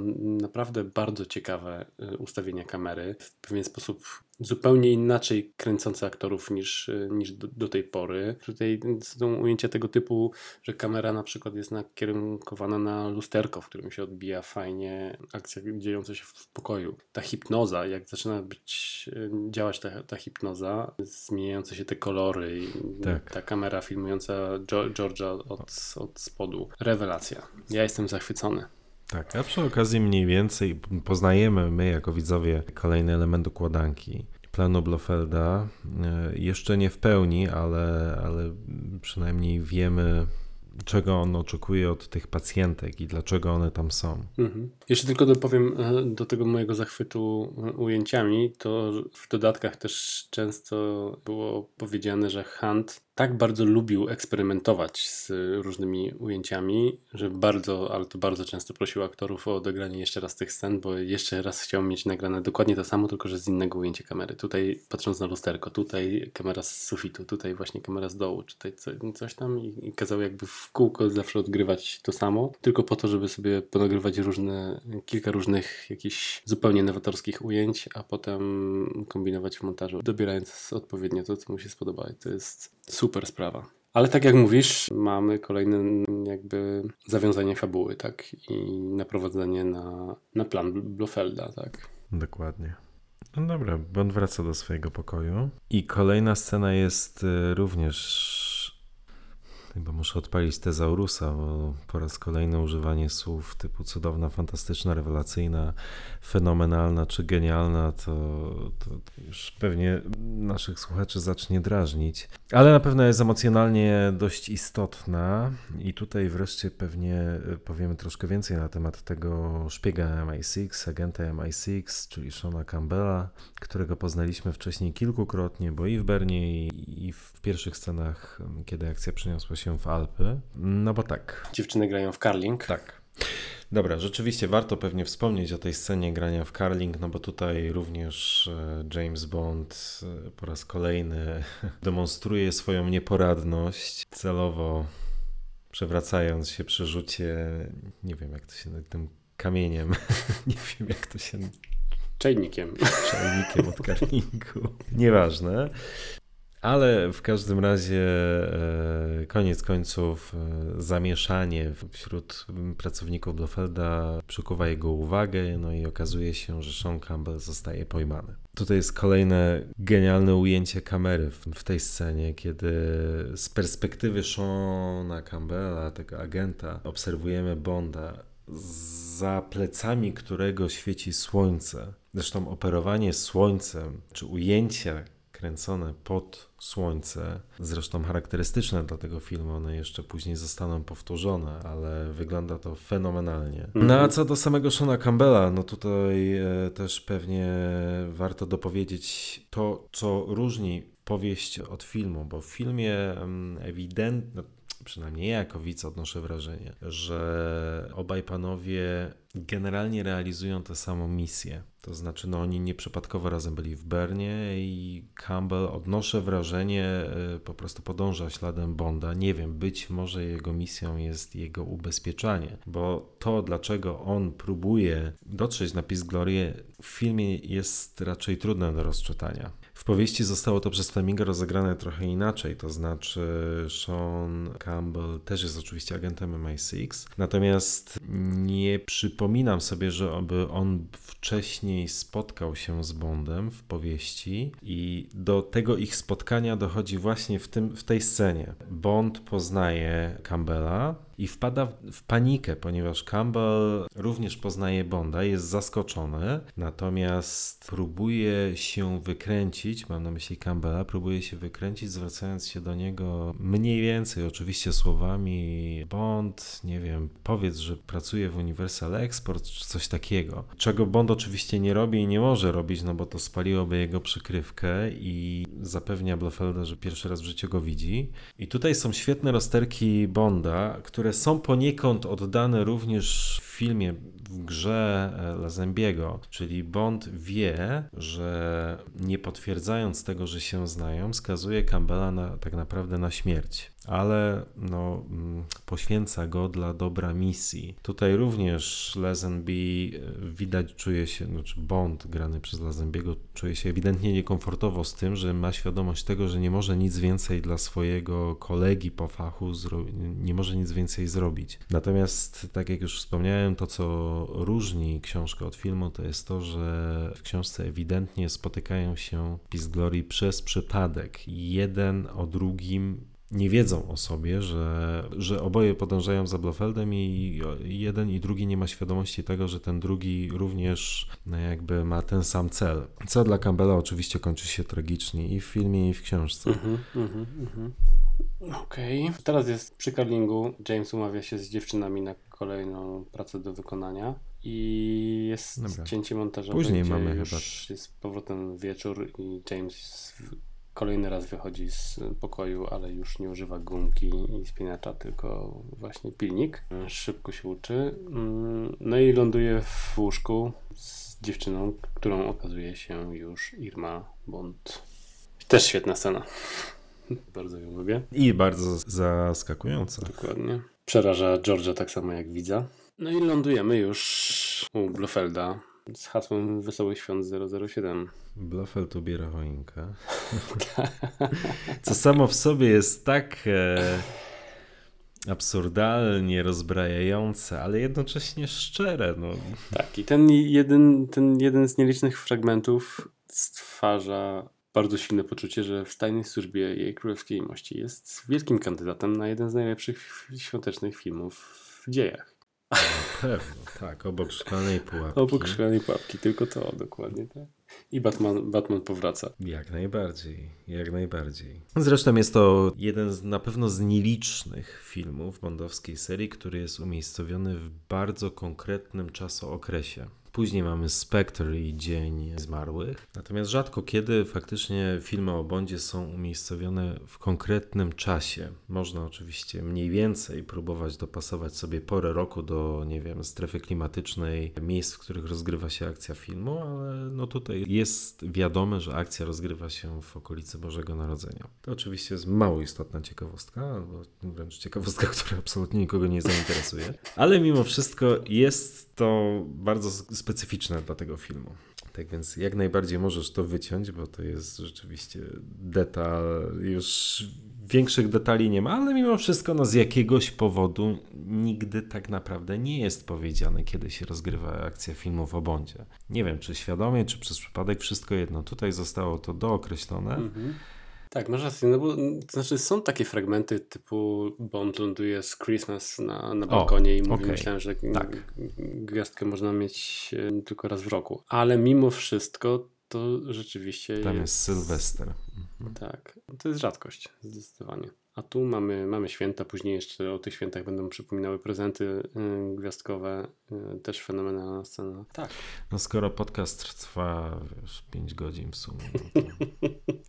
Speaker 3: naprawdę bardzo ciekawe y, ustawienia kamery. W pewien sposób zupełnie inaczej kręcące aktorów niż, y, niż do, do, tej pory. Tutaj są ujęcia tego typu, że kamera na przykład jest nakierunkowana na lusterko, w którym się odbija fajnie akcja dziejąca się w pokoju. Ta hipnoza, jak zaczyna być, y, działać ta, ta hipnoza, zmieniające się te kolory i tak. ta kamera filmująca Georgia od, od spodu. Rewelacja. Ja jestem zachwycony.
Speaker 2: Tak, a przy okazji mniej więcej poznajemy my jako widzowie kolejny element układanki planu Blofelda. E, jeszcze nie w pełni, ale, ale przynajmniej wiemy czego on oczekuje od tych pacjentek i dlaczego one tam są. Mhm.
Speaker 3: Jeszcze tylko dopowiem e, do tego mojego zachwytu e, ujęciami, to w dodatkach też często było powiedziane, że Hunt tak bardzo lubił eksperymentować z różnymi ujęciami, że bardzo, ale to bardzo często prosił aktorów o odegranie jeszcze raz tych scen, bo jeszcze raz chciał mieć nagrane dokładnie to samo, tylko że z innego ujęcia kamery. Tutaj patrząc na lusterko, tutaj kamera z sufitu, tutaj właśnie kamera z dołu, tutaj coś tam i, i kazał jakby w kółko zawsze odgrywać to samo, tylko po to, żeby sobie ponagrywać różne, kilka różnych jakichś zupełnie nowatorskich ujęć, a potem kombinować w montażu, dobierając odpowiednio to, co mu się spodoba. I to jest super sprawa. Ale tak jak mówisz, mamy kolejne jakby zawiązanie fabuły, tak? I naprowadzenie na, na plan Blofelda, tak?
Speaker 2: Dokładnie. No dobra, Bond wraca do swojego pokoju i kolejna scena jest y, również Chyba muszę odpalić tezaurusa, bo po raz kolejny używanie słów typu cudowna, fantastyczna, rewelacyjna, fenomenalna czy genialna, to, to już pewnie naszych słuchaczy zacznie drażnić. Ale na pewno jest emocjonalnie dość istotna i tutaj wreszcie pewnie powiemy troszkę więcej na temat tego szpiega MI6, agenta MI6, czyli Shona Campbella, którego poznaliśmy wcześniej kilkukrotnie, bo i w Bernie, i w pierwszych scenach, kiedy akcja przeniosła się w Alpy. No bo tak.
Speaker 3: Dziewczyny grają w karling.
Speaker 2: Tak. Dobra, rzeczywiście warto pewnie wspomnieć o tej scenie grania w karling, no bo tutaj również e, James Bond e, po raz kolejny [laughs] demonstruje swoją nieporadność, celowo przewracając się przy rzucie, nie wiem jak to się tym kamieniem, [laughs] nie wiem jak to się
Speaker 3: Czajnikiem.
Speaker 2: Czajnikiem od karlingu. Nieważne. Ale w każdym razie e, koniec końców e, zamieszanie wśród pracowników Blofelda przykuwa jego uwagę, no i okazuje się, że Sean Campbell zostaje pojmany. Tutaj jest kolejne genialne ujęcie kamery w, w tej scenie, kiedy z perspektywy Seana Campbella, tego agenta, obserwujemy Bonda, za plecami którego świeci słońce. Zresztą operowanie słońcem, czy ujęcia kręcone pod słońce, zresztą charakterystyczne dla tego filmu, one jeszcze później zostaną powtórzone, ale wygląda to fenomenalnie.
Speaker 3: Mhm.
Speaker 2: No a co do samego Shona Campbella, no tutaj e, też pewnie warto dopowiedzieć to, co różni powieść od filmu, bo w filmie mm, ewidentnie, przynajmniej ja jako widz odnoszę wrażenie, że obaj panowie generalnie realizują tę samą misję. To znaczy, no oni nieprzypadkowo razem byli w Bernie i Campbell, odnoszę wrażenie, y, po prostu podąża śladem Bonda. Nie wiem, być może jego misją jest jego ubezpieczanie, bo to, dlaczego on próbuje dotrzeć na Peace Glory w filmie jest raczej trudne do rozczytania. W powieści zostało to przez Fleminga rozegrane trochę inaczej, to znaczy Sean Campbell też jest oczywiście agentem MI6, natomiast nie przypominam sobie, że aby on wcześniej spotkał się z Bondem w powieści i do tego ich spotkania dochodzi właśnie w, tym, w tej scenie. Bond poznaje Campbella, i wpada w panikę, ponieważ Campbell również poznaje Bonda, jest zaskoczony, natomiast próbuje się wykręcić, mam na myśli Campbella, próbuje się wykręcić, zwracając się do niego mniej więcej, oczywiście słowami Bond, nie wiem, powiedz, że pracuje w Universal Export, czy coś takiego. Czego Bond oczywiście nie robi i nie może robić, no bo to spaliłoby jego przykrywkę i zapewnia Blofelda, że pierwszy raz w życiu go widzi. I tutaj są świetne rozterki Bonda, które są poniekąd oddane również w filmie, w grze e, Lazembiego, czyli Bond wie, że nie potwierdzając tego, że się znają, skazuje Campbella na, tak naprawdę na śmierć ale no, mm, poświęca go dla dobra misji. Tutaj również Lazenby e, widać, czuje się, znaczy Bond grany przez Lazenbiego czuje się ewidentnie niekomfortowo z tym, że ma świadomość tego, że nie może nic więcej dla swojego kolegi po fachu, nie może nic więcej zrobić. Natomiast, tak jak już wspomniałem, to co różni książkę od filmu, to jest to, że w książce ewidentnie spotykają się Peace Glory przez przypadek. Jeden o drugim nie wiedzą o sobie, że, że oboje podążają za Blofeldem i jeden i drugi nie ma świadomości tego, że ten drugi również no jakby ma ten sam cel. Co dla Campbella oczywiście kończy się tragicznie i w filmie, i w książce. -hmm, mm -hmm.
Speaker 3: Okej. Okay. Teraz jest przy Carlingu. James umawia się z dziewczynami na kolejną pracę do wykonania. I jest Dobra. cięcie montażowe.
Speaker 2: Później mamy chyba.
Speaker 3: Jest powrotem wieczór i James Kolejny raz wychodzi z pokoju, ale już nie używa gumki i spinacza, tylko właśnie pilnik. Szybko się uczy. Mm, no i ląduje w łóżku z dziewczyną, którą okazuje się już Irma Bond. Też świetna scena. [laughs] bardzo ją lubię.
Speaker 2: I bardzo zaskakująca.
Speaker 3: Dokładnie. Przeraża Georgia tak samo jak widza. No i lądujemy już u Blofelda z hasłem Wesołych Świąt 007.
Speaker 2: Blofeld ubiera choinkę. [laughs] Co samo w sobie jest tak e, absurdalnie rozbrajające, ale jednocześnie szczere. No.
Speaker 3: Tak, i ten jeden, ten jeden z nielicznych fragmentów stwarza bardzo silne poczucie, że w Tajnej Służbie jej Królewskiej Mości jest wielkim kandydatem na jeden z najlepszych świątecznych filmów w dziejach.
Speaker 2: Pewno, tak, obok szklanej pułapki.
Speaker 3: Obok szklanej pułapki, tylko to, dokładnie tak. I Batman, Batman powraca.
Speaker 2: Jak najbardziej, jak najbardziej. Zresztą jest to jeden z na pewno z nielicznych filmów bondowskiej serii, który jest umiejscowiony w bardzo konkretnym czasookresie. Później mamy Spectre i Dzień Zmarłych. Natomiast rzadko kiedy faktycznie filmy o Bondzie są umiejscowione w konkretnym czasie. Można oczywiście mniej więcej próbować dopasować sobie porę roku do, nie wiem, strefy klimatycznej, miejsc, w których rozgrywa się akcja filmu, ale no tutaj jest wiadome, że akcja rozgrywa się w okolicy Bożego Narodzenia. To oczywiście jest mało istotna ciekawostka, albo wręcz ciekawostka, [laughs] która absolutnie nikogo nie zainteresuje, ale mimo wszystko jest to bardzo specyficzne dla tego filmu. Tak więc jak najbardziej możesz to wyciąć, bo to jest rzeczywiście detal, już większych detali nie ma, ale mimo wszystko no z jakiegoś powodu nigdy tak naprawdę nie jest powiedziane, kiedy się rozgrywa akcja filmów o Bondzie. Nie wiem, czy świadomie, czy przez przypadek, wszystko jedno. Tutaj zostało to dookreślone.
Speaker 3: Mhm. Tak, masz rację, no bo to znaczy są takie fragmenty typu Bond ląduje z Christmas na, na balkonie o, i mówi, okay. myślałem, że tak. gwiazdkę można mieć e, tylko raz w roku. Ale mimo wszystko to rzeczywiście
Speaker 2: Tam jest, jest Sylwester.
Speaker 3: Mhm. Tak, to jest rzadkość zdecydowanie. A tu mamy, mamy święta, później jeszcze o tych świętach będą przypominały prezenty gwiazdkowe, y, też fenomenalna scena. Tak.
Speaker 2: No skoro podcast trwa już 5 godzin w sumie, no to... [laughs]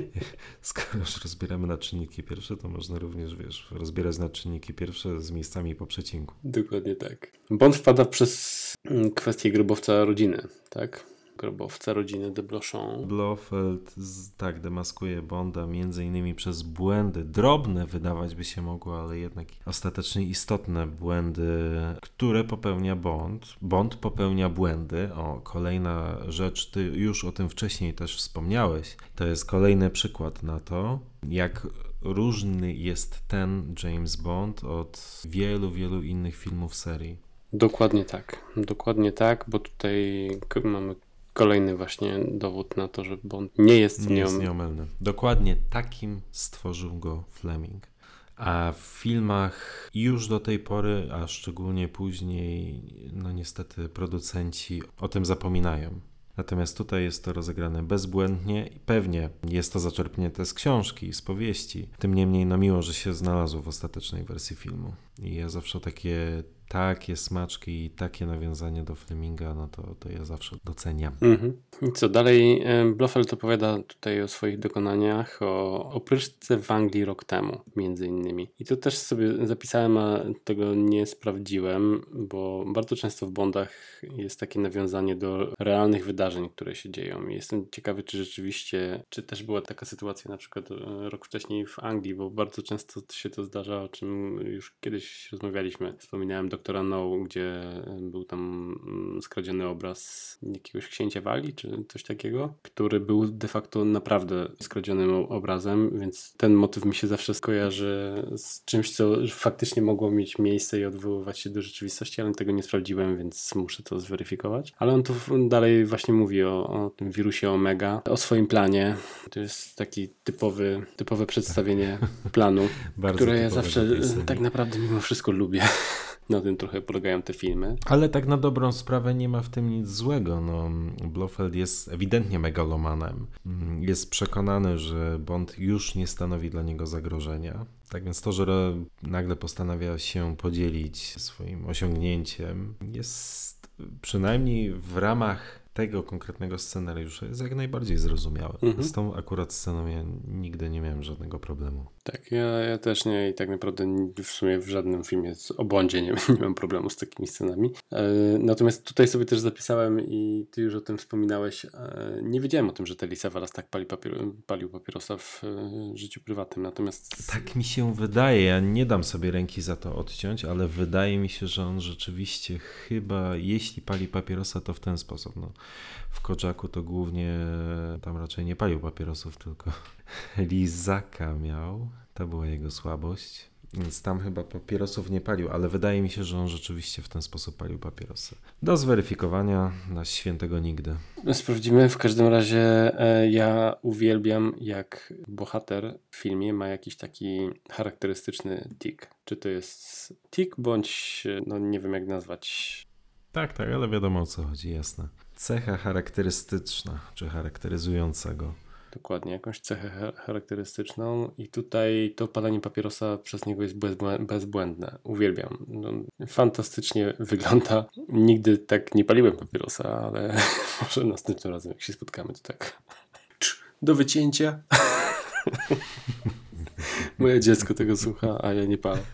Speaker 2: [laughs] skoro już rozbieramy na czynniki pierwsze, to można również, wiesz, rozbierać na czynniki pierwsze z miejscami po przecinku.
Speaker 3: Dokładnie tak. Bond wpada przez mm, kwestię grobowca rodziny, tak? Grobowca rodziny de Blochon.
Speaker 2: Blofeld tak demaskuje Bonda między innymi przez błędy, drobne wydawać by się mogło, ale jednak ostatecznie istotne błędy, które popełnia Bond. Bond popełnia błędy. O, kolejna rzecz, ty już o tym wcześniej też wspomniałeś. To jest kolejny przykład na to, jak różny jest ten James Bond od wielu, wielu innych filmów serii.
Speaker 3: Dokładnie tak, dokładnie tak, bo tutaj mamy kolejny właśnie dowód na to, że Bond nie jest,
Speaker 2: nie jest nieomylny. Dokładnie takim stworzył go Fleming. A w filmach już do tej pory, a szczególnie później, no niestety producenci o tym zapominają. Natomiast tutaj jest to rozegrane bezbłędnie i pewnie jest to zaczerpnięte z książki, z powieści. Tym niemniej, no miło, że się znalazło w ostatecznej wersji filmu. I ja zawsze takie takie smaczki i takie nawiązanie do Fleminga, no to, to ja zawsze doceniam.
Speaker 3: Mhm. I co dalej? Blofeld opowiada tutaj o swoich dokonaniach, o opryszce w Anglii rok temu, między innymi. I to też sobie zapisałem, a tego nie sprawdziłem, bo bardzo często w Bondach jest takie nawiązanie do realnych wydarzeń, które się dzieją. I jestem ciekawy, czy rzeczywiście, czy też była taka sytuacja na przykład e, rok wcześniej w Anglii, bo bardzo często się to zdarza, o czym już kiedyś rozmawialiśmy. Wspominałem doktora No, gdzie był tam mm, skradziony obraz jakiegoś księcia Walii, czy coś takiego, który był de facto naprawdę skradzionym obrazem, więc ten motyw mi się zawsze skojarzy z czymś, co faktycznie mogło mieć miejsce i odwoływać się do rzeczywistości, ale tego nie sprawdziłem, więc muszę to zweryfikować. Ale on tu dalej właśnie mówi o, o tym wirusie Omega, o swoim planie. To jest taki typowy, typowe przedstawienie planu, [laughs] które ja zawsze tak naprawdę mimo wszystko lubię. Na tym trochę polegają te filmy.
Speaker 2: Ale tak na dobrą sprawę nie ma w tym nic złego. No, Blofeld jest ewidentnie megalomanem. Jest przekonany, że Bond już nie stanowi dla niego zagrożenia. Tak więc to, że nagle postanawia się podzielić swoim osiągnięciem, jest przynajmniej w ramach tego konkretnego scenariusza jest jak najbardziej zrozumiałe. Mhm. Z tą akurat sceną ja nigdy nie miałem żadnego problemu.
Speaker 3: Tak, ja, ja też nie i tak naprawdę w sumie w żadnym filmie o Bondzie nie, [laughs] nie mam problemu z takimi scenami. E, natomiast tutaj sobie też zapisałem i ty już o tym wspominałeś, e, nie wiedziałem o tym, że Telly Savalas tak pali papier, palił papierosa w e, życiu prywatnym, natomiast...
Speaker 2: Tak mi się wydaje, ja nie dam sobie ręki za to odciąć, ale wydaje mi się, że on rzeczywiście chyba, jeśli pali papierosa, to w ten sposób, no w Koczaku to głównie tam raczej nie palił papierosów, tylko [laughs] lizaka miał. To była jego słabość. Więc tam chyba papierosów nie palił, ale wydaje mi się, że on rzeczywiście w ten sposób palił papierosy. Do zweryfikowania na świętego nigdy.
Speaker 3: Sprawdzimy. W każdym razie e, ja uwielbiam, jak bohater w filmie ma jakiś taki charakterystyczny tik. Czy to jest tik, bądź no nie wiem jak nazwać.
Speaker 2: Tak, tak, ale wiadomo o co chodzi, jasne. Cecha charakterystyczna, czy charakteryzująca go.
Speaker 3: Dokładnie, jakąś cechę charakterystyczną i tutaj to palenie papierosa przez niego jest bezbłędne. Uwielbiam. No, fantastycznie [laughs] wygląda. Nigdy tak nie paliłem papierosa, ale [laughs] może następnym razem jak się spotkamy to tak do wycięcia. [laughs] [laughs] Moje dziecko tego słucha, a ja nie palę. [laughs]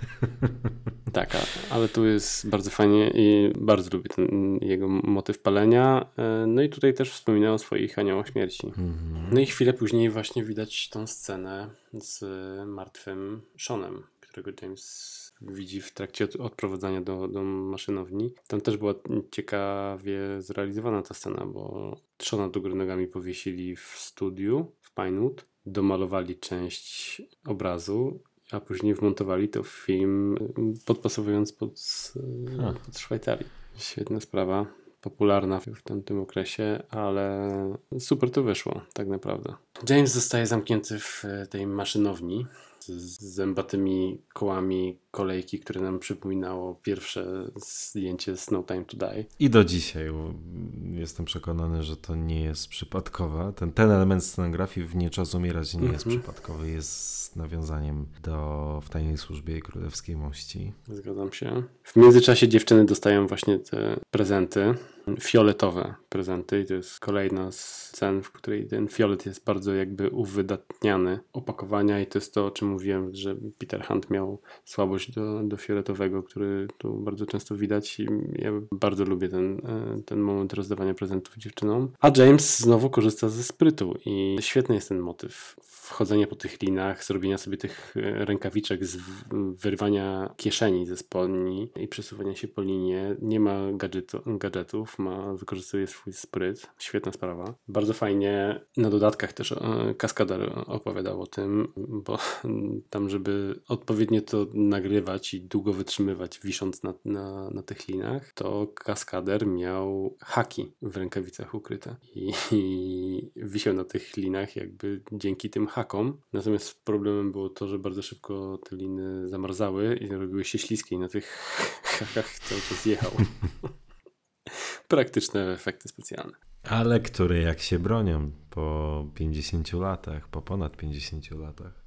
Speaker 3: Tak, ale tu jest bardzo fajnie i bardzo lubię ten jego motyw palenia. E, no i tutaj też wspominał o swoich aniołach śmierci. Mhm. No i chwilę później właśnie widać tą scenę z martwym Seanem, którego James widzi w trakcie odprowadzania do, do maszynowni. Tam też była ciekawie zrealizowana ta scena, bo Shona do góry nogami powiesili w studiu w Pinewood, domalowali część obrazu a później wmontowali to w film, podpasowując pod, pod Szwajcarię. Świetna sprawa, popularna w tamtym okresie, ale super to wyszło, tak naprawdę. James zostaje zamknięty w tej maszynowni z zębatymi kołami kolejki, które nam przypominało pierwsze zdjęcie z No Time to Die.
Speaker 2: I do dzisiaj jestem przekonany, że to nie jest przypadkowe. Ten, ten element scenografii w Nie czas umierać nie mm -hmm. jest mhm. przypadkowy, jest nawiązaniem do W tajnej służbie i królewskiej mości.
Speaker 3: Zgadzam się. W międzyczasie dziewczyny dostają właśnie te prezenty fioletowe prezenty i to jest kolejna z scen, w której ten fiolet jest bardzo jakby uwydatniany opakowania i to jest to, o czym mówiłem, że Peter Hunt miał słabość do, do fioletowego, który tu bardzo często widać i ja bardzo lubię ten, e, ten moment rozdawania prezentów dziewczynom. A James znowu korzysta ze sprytu i świetny jest ten motyw wchodzenia po tych linach, zrobienia sobie tych e, rękawiczek, z wyrwania kieszeni ze spodni i przesuwania się po linie. Nie ma gadżetu, gadżetów, ma, wykorzystuje swój spryt. Świetna sprawa. Bardzo fajnie na dodatkach też e, kaskader opowiadał o tym, bo tam, żeby odpowiednio to nagrywać i długo wytrzymywać, wisząc na, na, na tych linach, to kaskader miał haki w rękawicach ukryte i, i wisiał na tych linach jakby dzięki tym hakom. Natomiast problemem było to, że bardzo szybko te liny zamarzały i robiły się śliskie i na tych [laughs] hakach cały czas jechał. [laughs] Praktyczne efekty specjalne.
Speaker 2: Ale które jak się bronią po 50 latach, po ponad 50 latach.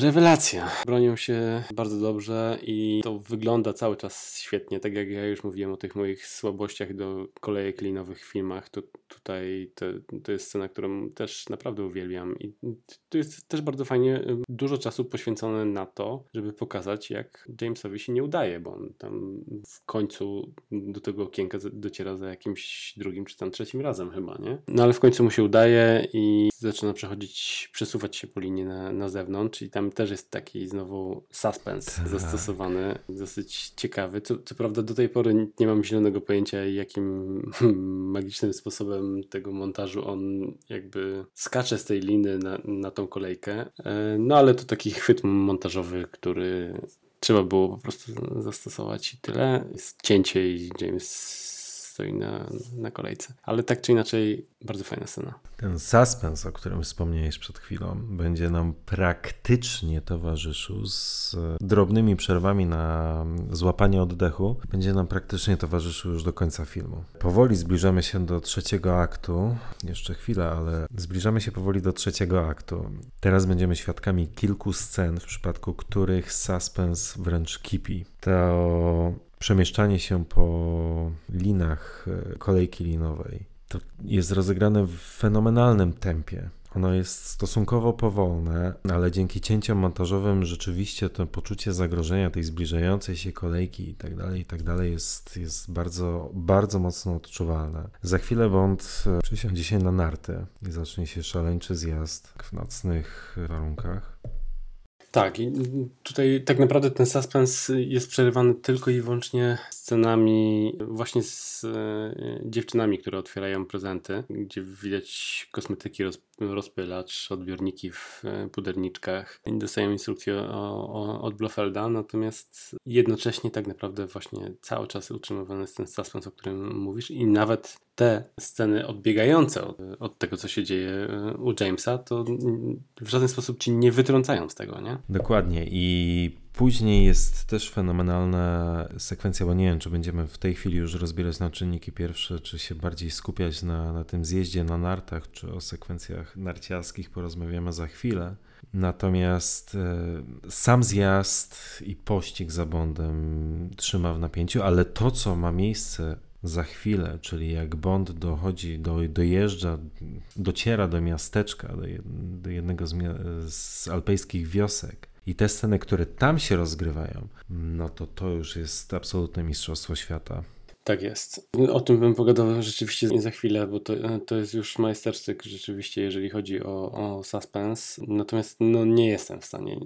Speaker 3: Rewelacja. Bronią się bardzo dobrze i to wygląda cały czas świetnie. Tak jak ja już mówiłem o tych moich słabościach do kolejek linowych w filmach, to tutaj to, to jest scena, którą też naprawdę uwielbiam. I to jest też bardzo fajnie dużo czasu poświęcone na to, żeby pokazać, jak Jamesowi się nie udaje, bo on tam w końcu do tego okienka dociera za jakimś drugim czy tam trzecim razem chyba, nie? No ale w końcu mu się udaje i zaczyna przechodzić, przesuwać się po linii na, na zewnątrz i tam też jest taki znowu suspens tak. zastosowany, dosyć ciekawy. Co, co prawda do tej pory nie mam zielonego pojęcia, jakim [laughs] magicznym sposobem tego montażu on jakby skacze z tej liny na, na tą kolejkę. E, no ale to taki chwyt montażowy, który trzeba było po prostu zastosować i tyle. Jest cięcie i James stoi na, na kolejce. Ale tak czy inaczej, bardzo fajna scena.
Speaker 2: Ten suspens, o którym wspomniałeś przed chwilą, będzie nam praktycznie towarzyszył z drobnymi przerwami na złapanie oddechu. Będzie nam praktycznie towarzyszył już do końca filmu. Powoli zbliżamy się do trzeciego aktu. Jeszcze chwilę, ale zbliżamy się powoli do trzeciego aktu. Teraz będziemy świadkami kilku scen, w przypadku których suspens wręcz kipi. To przemieszczanie się po linach e, kolejki linowej to jest rozegrane w fenomenalnym tempie. Ono jest stosunkowo powolne, ale dzięki cięciom montażowym rzeczywiście to poczucie zagrożenia tej zbliżającej się kolejki i tak dalej, i tak dalej jest, jest bardzo, bardzo mocno odczuwalne. Za chwilę Bond e, przesiądzie się na narty i zacznie się szaleńczy zjazd w nocnych warunkach.
Speaker 3: Tak, i tutaj tak naprawdę ten suspens jest przerywany tylko i wyłącznie scenami właśnie z e, dziewczynami, które otwierają prezenty, gdzie widać kosmetyki roz, rozpylacz, odbiorniki w e, puderniczkach. Dostają instrukcje o, o, od Blofelda, natomiast jednocześnie tak naprawdę właśnie cały czas utrzymywany jest ten suspens, o którym mówisz i nawet te sceny odbiegające od, od, tego, co się dzieje e, u Jamesa, to w żaden sposób ci nie wytrącają z tego, nie?
Speaker 2: Dokładnie i Później jest też fenomenalna sekwencja, bo nie wiem, czy będziemy w tej chwili już rozbierać na czynniki pierwsze, czy się bardziej skupiać na, na tym zjeździe na nartach, czy o sekwencjach narciarskich porozmawiamy za chwilę. Natomiast e, sam zjazd i pościg za Bondem trzyma w napięciu, ale to, co ma miejsce za chwilę, czyli jak Bond dochodzi, do, dojeżdża, dociera do miasteczka, do, jednego z, z alpejskich wiosek, i te sceny, które tam się rozgrywają, no to to już jest absolutne mistrzostwo świata.
Speaker 3: Tak jest. O tym bym pogadał rzeczywiście za chwilę, bo to, to jest już majstersztyk rzeczywiście, jeżeli chodzi o, o suspense. Natomiast no, nie jestem w stanie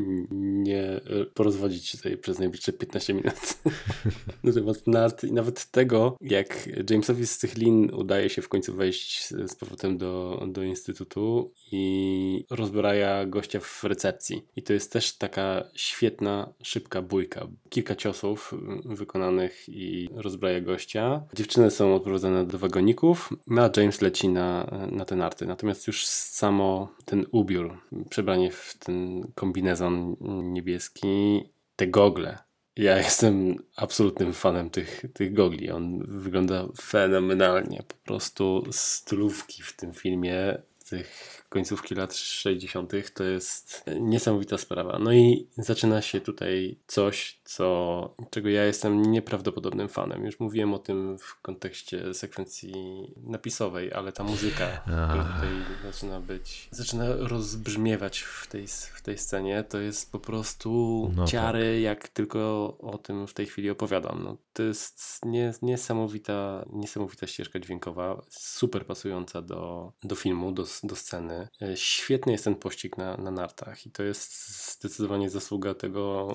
Speaker 3: [laughs] nie porozwodzić się tutaj przez najbliższe 15 minut [laughs] na temat nawet tego, jak Jamesowi z tych lin udaje się w końcu wejść z powrotem do, do instytutu i rozbraja gościa w recepcji. I to jest też taka świetna, szybka bójka. Kilka ciosów wykonanych i rozbraja rozbraja gościa. Dziewczyny są odprowadzane do wagoników, no a James leci na, na te narty. Natomiast już samo ten ubiór, przebranie w ten kombinezon niebieski, te gogle, ja jestem absolutnym fanem tych, tych gogli. On wygląda fenomenalnie. Po prostu stylówki w tym filmie, tych końcówki lat 60. to jest niesamowita sprawa. No i zaczyna się tutaj coś, co, czego ja jestem nieprawdopodobnym fanem. Już mówiłem o tym w kontekście sekwencji napisowej, ale ta muzyka, która tutaj zaczyna być, zaczyna rozbrzmiewać w tej, w tej scenie, to jest po prostu no ciary, tak. jak tylko o tym w tej chwili opowiadam. No, to jest nie, niesamowita, niesamowita ścieżka dźwiękowa, super pasująca do, do filmu, do, do sceny. E, świetny jest ten pościg na, na nartach i to jest zdecydowanie zasługa tego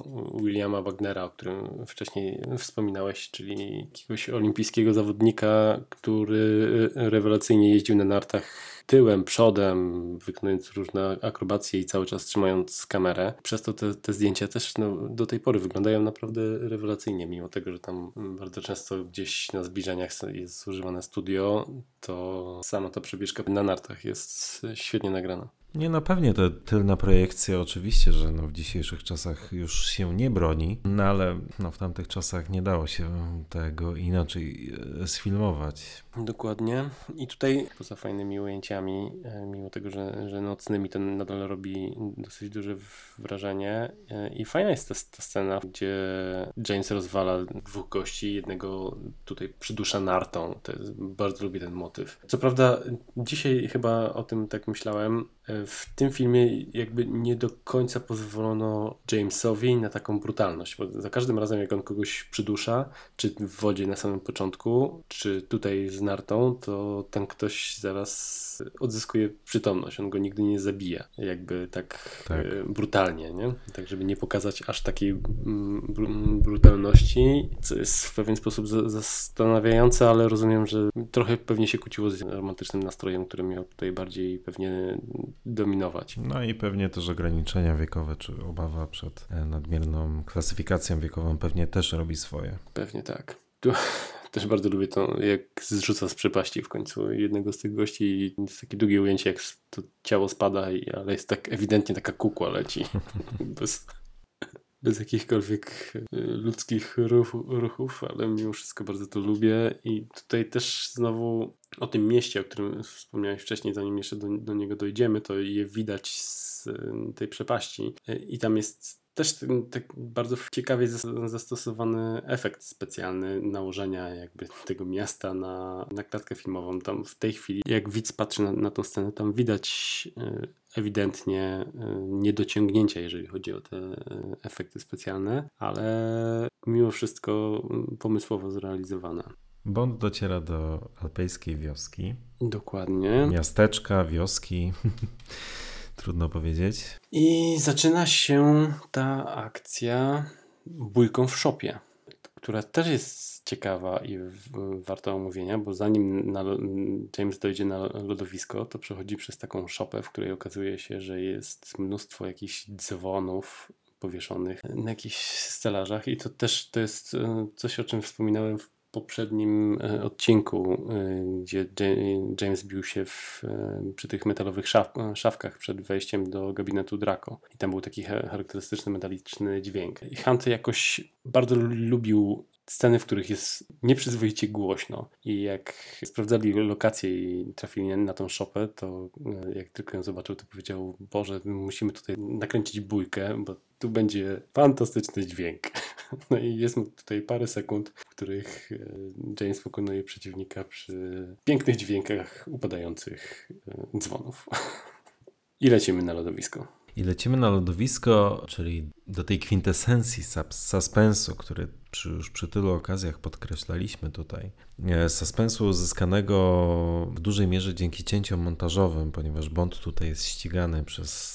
Speaker 3: Williama Wagnera, o którym wcześniej wspominałeś, czyli jakiegoś olimpijskiego zawodnika, który rewelacyjnie jeździł na nartach tyłem, przodem, wykonując różne akrobacje i cały czas trzymając kamerę. Przez to te, te zdjęcia też no, do tej pory wyglądają naprawdę rewelacyjnie, mimo tego, że tam bardzo często gdzieś na zbliżeniach jest używane studio, to sama ta przebieżka na nartach jest świetnie nagrana.
Speaker 2: Nie, no pewnie to tylna projekcja oczywiście, że no w dzisiejszych czasach już się nie broni, no ale no w tamtych czasach nie dało się tego inaczej e, sfilmować.
Speaker 3: Dokładnie. I tutaj poza fajnymi ujęciami, e, mimo tego, że, że nocnymi to nadal robi dosyć duże wrażenie. E, I fajna jest ta, ta scena, gdzie James rozwala dwóch gości, jednego tutaj przydusza nartą. Jest, bardzo lubię ten motyw. Co prawda dzisiaj chyba o tym tak myślałem, w tym filmie jakby nie do końca pozwolono Jamesowi na taką brutalność, bo za każdym razem jak on kogoś przydusza, czy w wodzie na samym początku, czy tutaj z nartą, to ten ktoś zaraz odzyskuje przytomność, on go nigdy nie zabija, jakby tak, tak. E, brutalnie, nie? Tak, żeby nie pokazać aż takiej mm, br brutalności, co jest w pewien sposób zastanawiające, ale rozumiem, że trochę pewnie się kłóciło z romantycznym nastrojem, który miał tutaj bardziej pewnie dominować.
Speaker 2: No i pewnie też ograniczenia wiekowe, czy obawa przed e, nadmierną klasyfikacją wiekową pewnie też robi swoje.
Speaker 3: Pewnie tak. Tu też bardzo lubię to, jak zrzuca z przepaści w końcu jednego z tych gości i jest takie długie ujęcie, jak to ciało spada, i, ale jest tak ewidentnie taka kukła leci. [laughs] bez, bez jakichkolwiek e, ludzkich ruch, ruchów, ale mimo wszystko bardzo to lubię i tutaj też znowu o tym mieście, o którym wspomniałeś wcześniej, zanim jeszcze do, do niego dojdziemy, to je widać z e, tej przepaści i tam jest też tak bardzo ciekawie zastosowany efekt specjalny nałożenia jakby tego miasta na, na klatkę filmową. Tam w tej chwili, jak widz patrzy na, na tą scenę, tam widać e, ewidentnie e, niedociągnięcia, jeżeli chodzi o te e, efekty specjalne, ale mimo wszystko pomysłowo zrealizowane.
Speaker 2: Bond dociera do alpejskiej wioski.
Speaker 3: Dokładnie.
Speaker 2: Miasteczka, wioski. [laughs] Trudno powiedzieć.
Speaker 3: I zaczyna się ta akcja bójką w szopie. która też jest ciekawa i warta omówienia, bo zanim James dojdzie na lodowisko, to przechodzi przez taką szopę, w której okazuje się, że jest mnóstwo jakichś dzwonów powieszonych na jakichś stelażach i to też to jest e, coś, o czym wspominałem w poprzednim e, odcinku, e, gdzie James bił się w, przy tych metalowych szaf, szafkach przed wejściem do gabinetu Draco. I tam był taki charakterystyczny metaliczny dźwięk. I Hunt jakoś bardzo lubił sceny, w których jest nieprzyzwoicie głośno. I jak sprawdzali lokację i trafili na tą szopę, to e, jak tylko ją zobaczył, to powiedział: Boże, musimy tutaj nakręcić bójkę, bo tu będzie fantastyczny dźwięk. [laughs] [laughs] No i jest tutaj parę sekund, w których e, James pokonuje przeciwnika przy pięknych dźwiękach upadających e, dzwonów. [laughs] I lecimy na lodowisko.
Speaker 2: I lecimy na lodowisko, czyli do tej kwintesencji suspensu, który przy, już przy tylu okazjach podkreślaliśmy tutaj. E, suspensu uzyskanego w dużej mierze dzięki cięciom montażowym, ponieważ Bond tutaj jest ścigany przez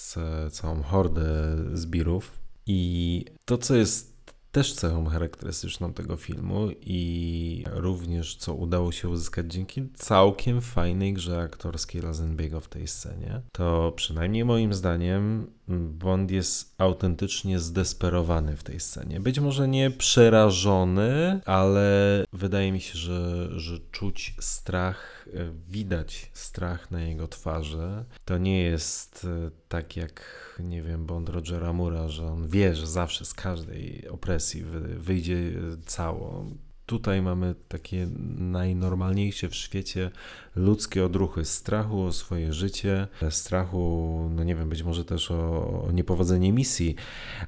Speaker 2: całą hordę zbirów. I to, co jest też cechą charakterystyczną tego filmu i również co udało się uzyskać dzięki całkiem fajnej grze aktorskiej Lazenbiego w tej scenie, to przynajmniej moim zdaniem Bond jest autentycznie zdesperowany w tej scenie. Być może nie przerażony, ale wydaje mi się, że, że czuć strach, widać strach na jego twarzy. To nie jest e, tak jak, nie wiem, Bond Rogera Mura, że on wie, że zawsze z każdej opresji wyjdzie cało tutaj mamy takie najnormalniejsze w świecie ludzkie odruchy strachu o swoje życie, strachu, no nie wiem, być może też o, o niepowodzenie misji,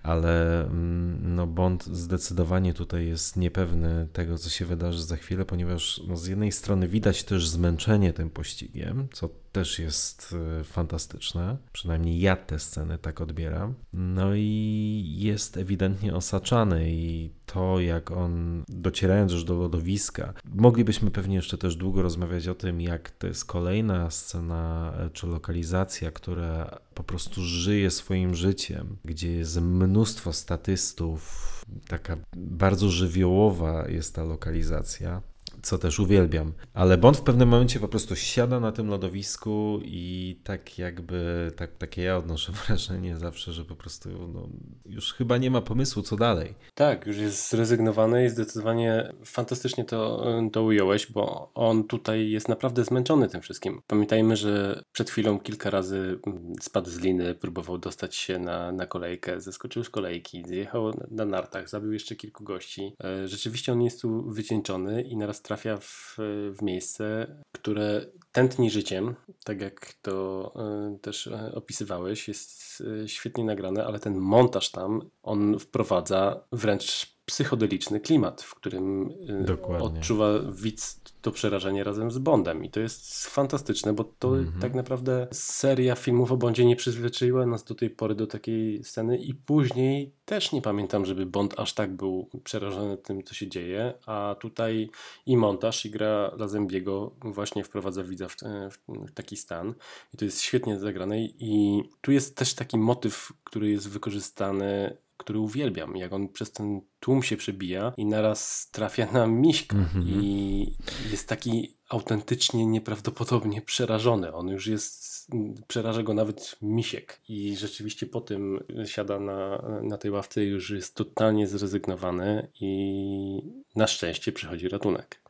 Speaker 2: ale mm, no Bond zdecydowanie tutaj jest niepewny tego, co się wydarzy za chwilę, ponieważ no z jednej strony widać też zmęczenie tym pościgiem, co też jest e, fantastyczne. Przynajmniej ja tę scenę tak odbieram. No i jest ewidentnie osaczany i to, jak on docierając już do lodowiska, moglibyśmy pewnie jeszcze też długo rozmawiać o tym, jak to jest kolejna scena e, czy lokalizacja, która po prostu żyje swoim życiem, gdzie jest mnóstwo statystów, taka bardzo żywiołowa jest ta lokalizacja co też uwielbiam. Ale Bond w pewnym momencie po prostu siada na tym lodowisku i tak jakby, tak, takie ja odnoszę [laughs] wrażenie zawsze, że po prostu no, już chyba nie ma pomysłu, co dalej.
Speaker 3: Tak, już jest zrezygnowany i zdecydowanie fantastycznie to, to ująłeś, bo on tutaj jest naprawdę zmęczony tym wszystkim. Pamiętajmy, że przed chwilą kilka razy mm, spadł z liny, próbował dostać się na, na kolejkę, zeskoczył z kolejki, zjechał na nartach, zabił jeszcze kilku gości. E, rzeczywiście on jest tu wycieńczony i naraz trafia w, w miejsce, które tętni życiem, tak jak to y, też e, opisywałeś, jest y, świetnie nagrane, ale ten montaż tam, on wprowadza wręcz psychodeliczny klimat, w którym y, Dokładnie. odczuwa widz to przerażenie razem z Bondem. I to jest fantastyczne, bo to mm -hmm. tak naprawdę seria filmów o Bondzie nie przyzwyczaiła nas do tej pory do takiej sceny i później też nie pamiętam, żeby Bond aż tak był przerażony tym, co się dzieje, a tutaj i montaż, i gra Lazembiego właśnie wprowadza widza w, w, taki stan i to jest świetnie zagrane i tu jest też taki motyw, który jest wykorzystany który uwielbiam, jak on przez ten tłum się przebija i naraz trafia na miśka mm -hmm. i jest taki autentycznie nieprawdopodobnie przerażony. On już jest, przeraża go nawet misiek i rzeczywiście po tym siada na, na tej ławce i już jest totalnie zrezygnowany i na szczęście przychodzi ratunek.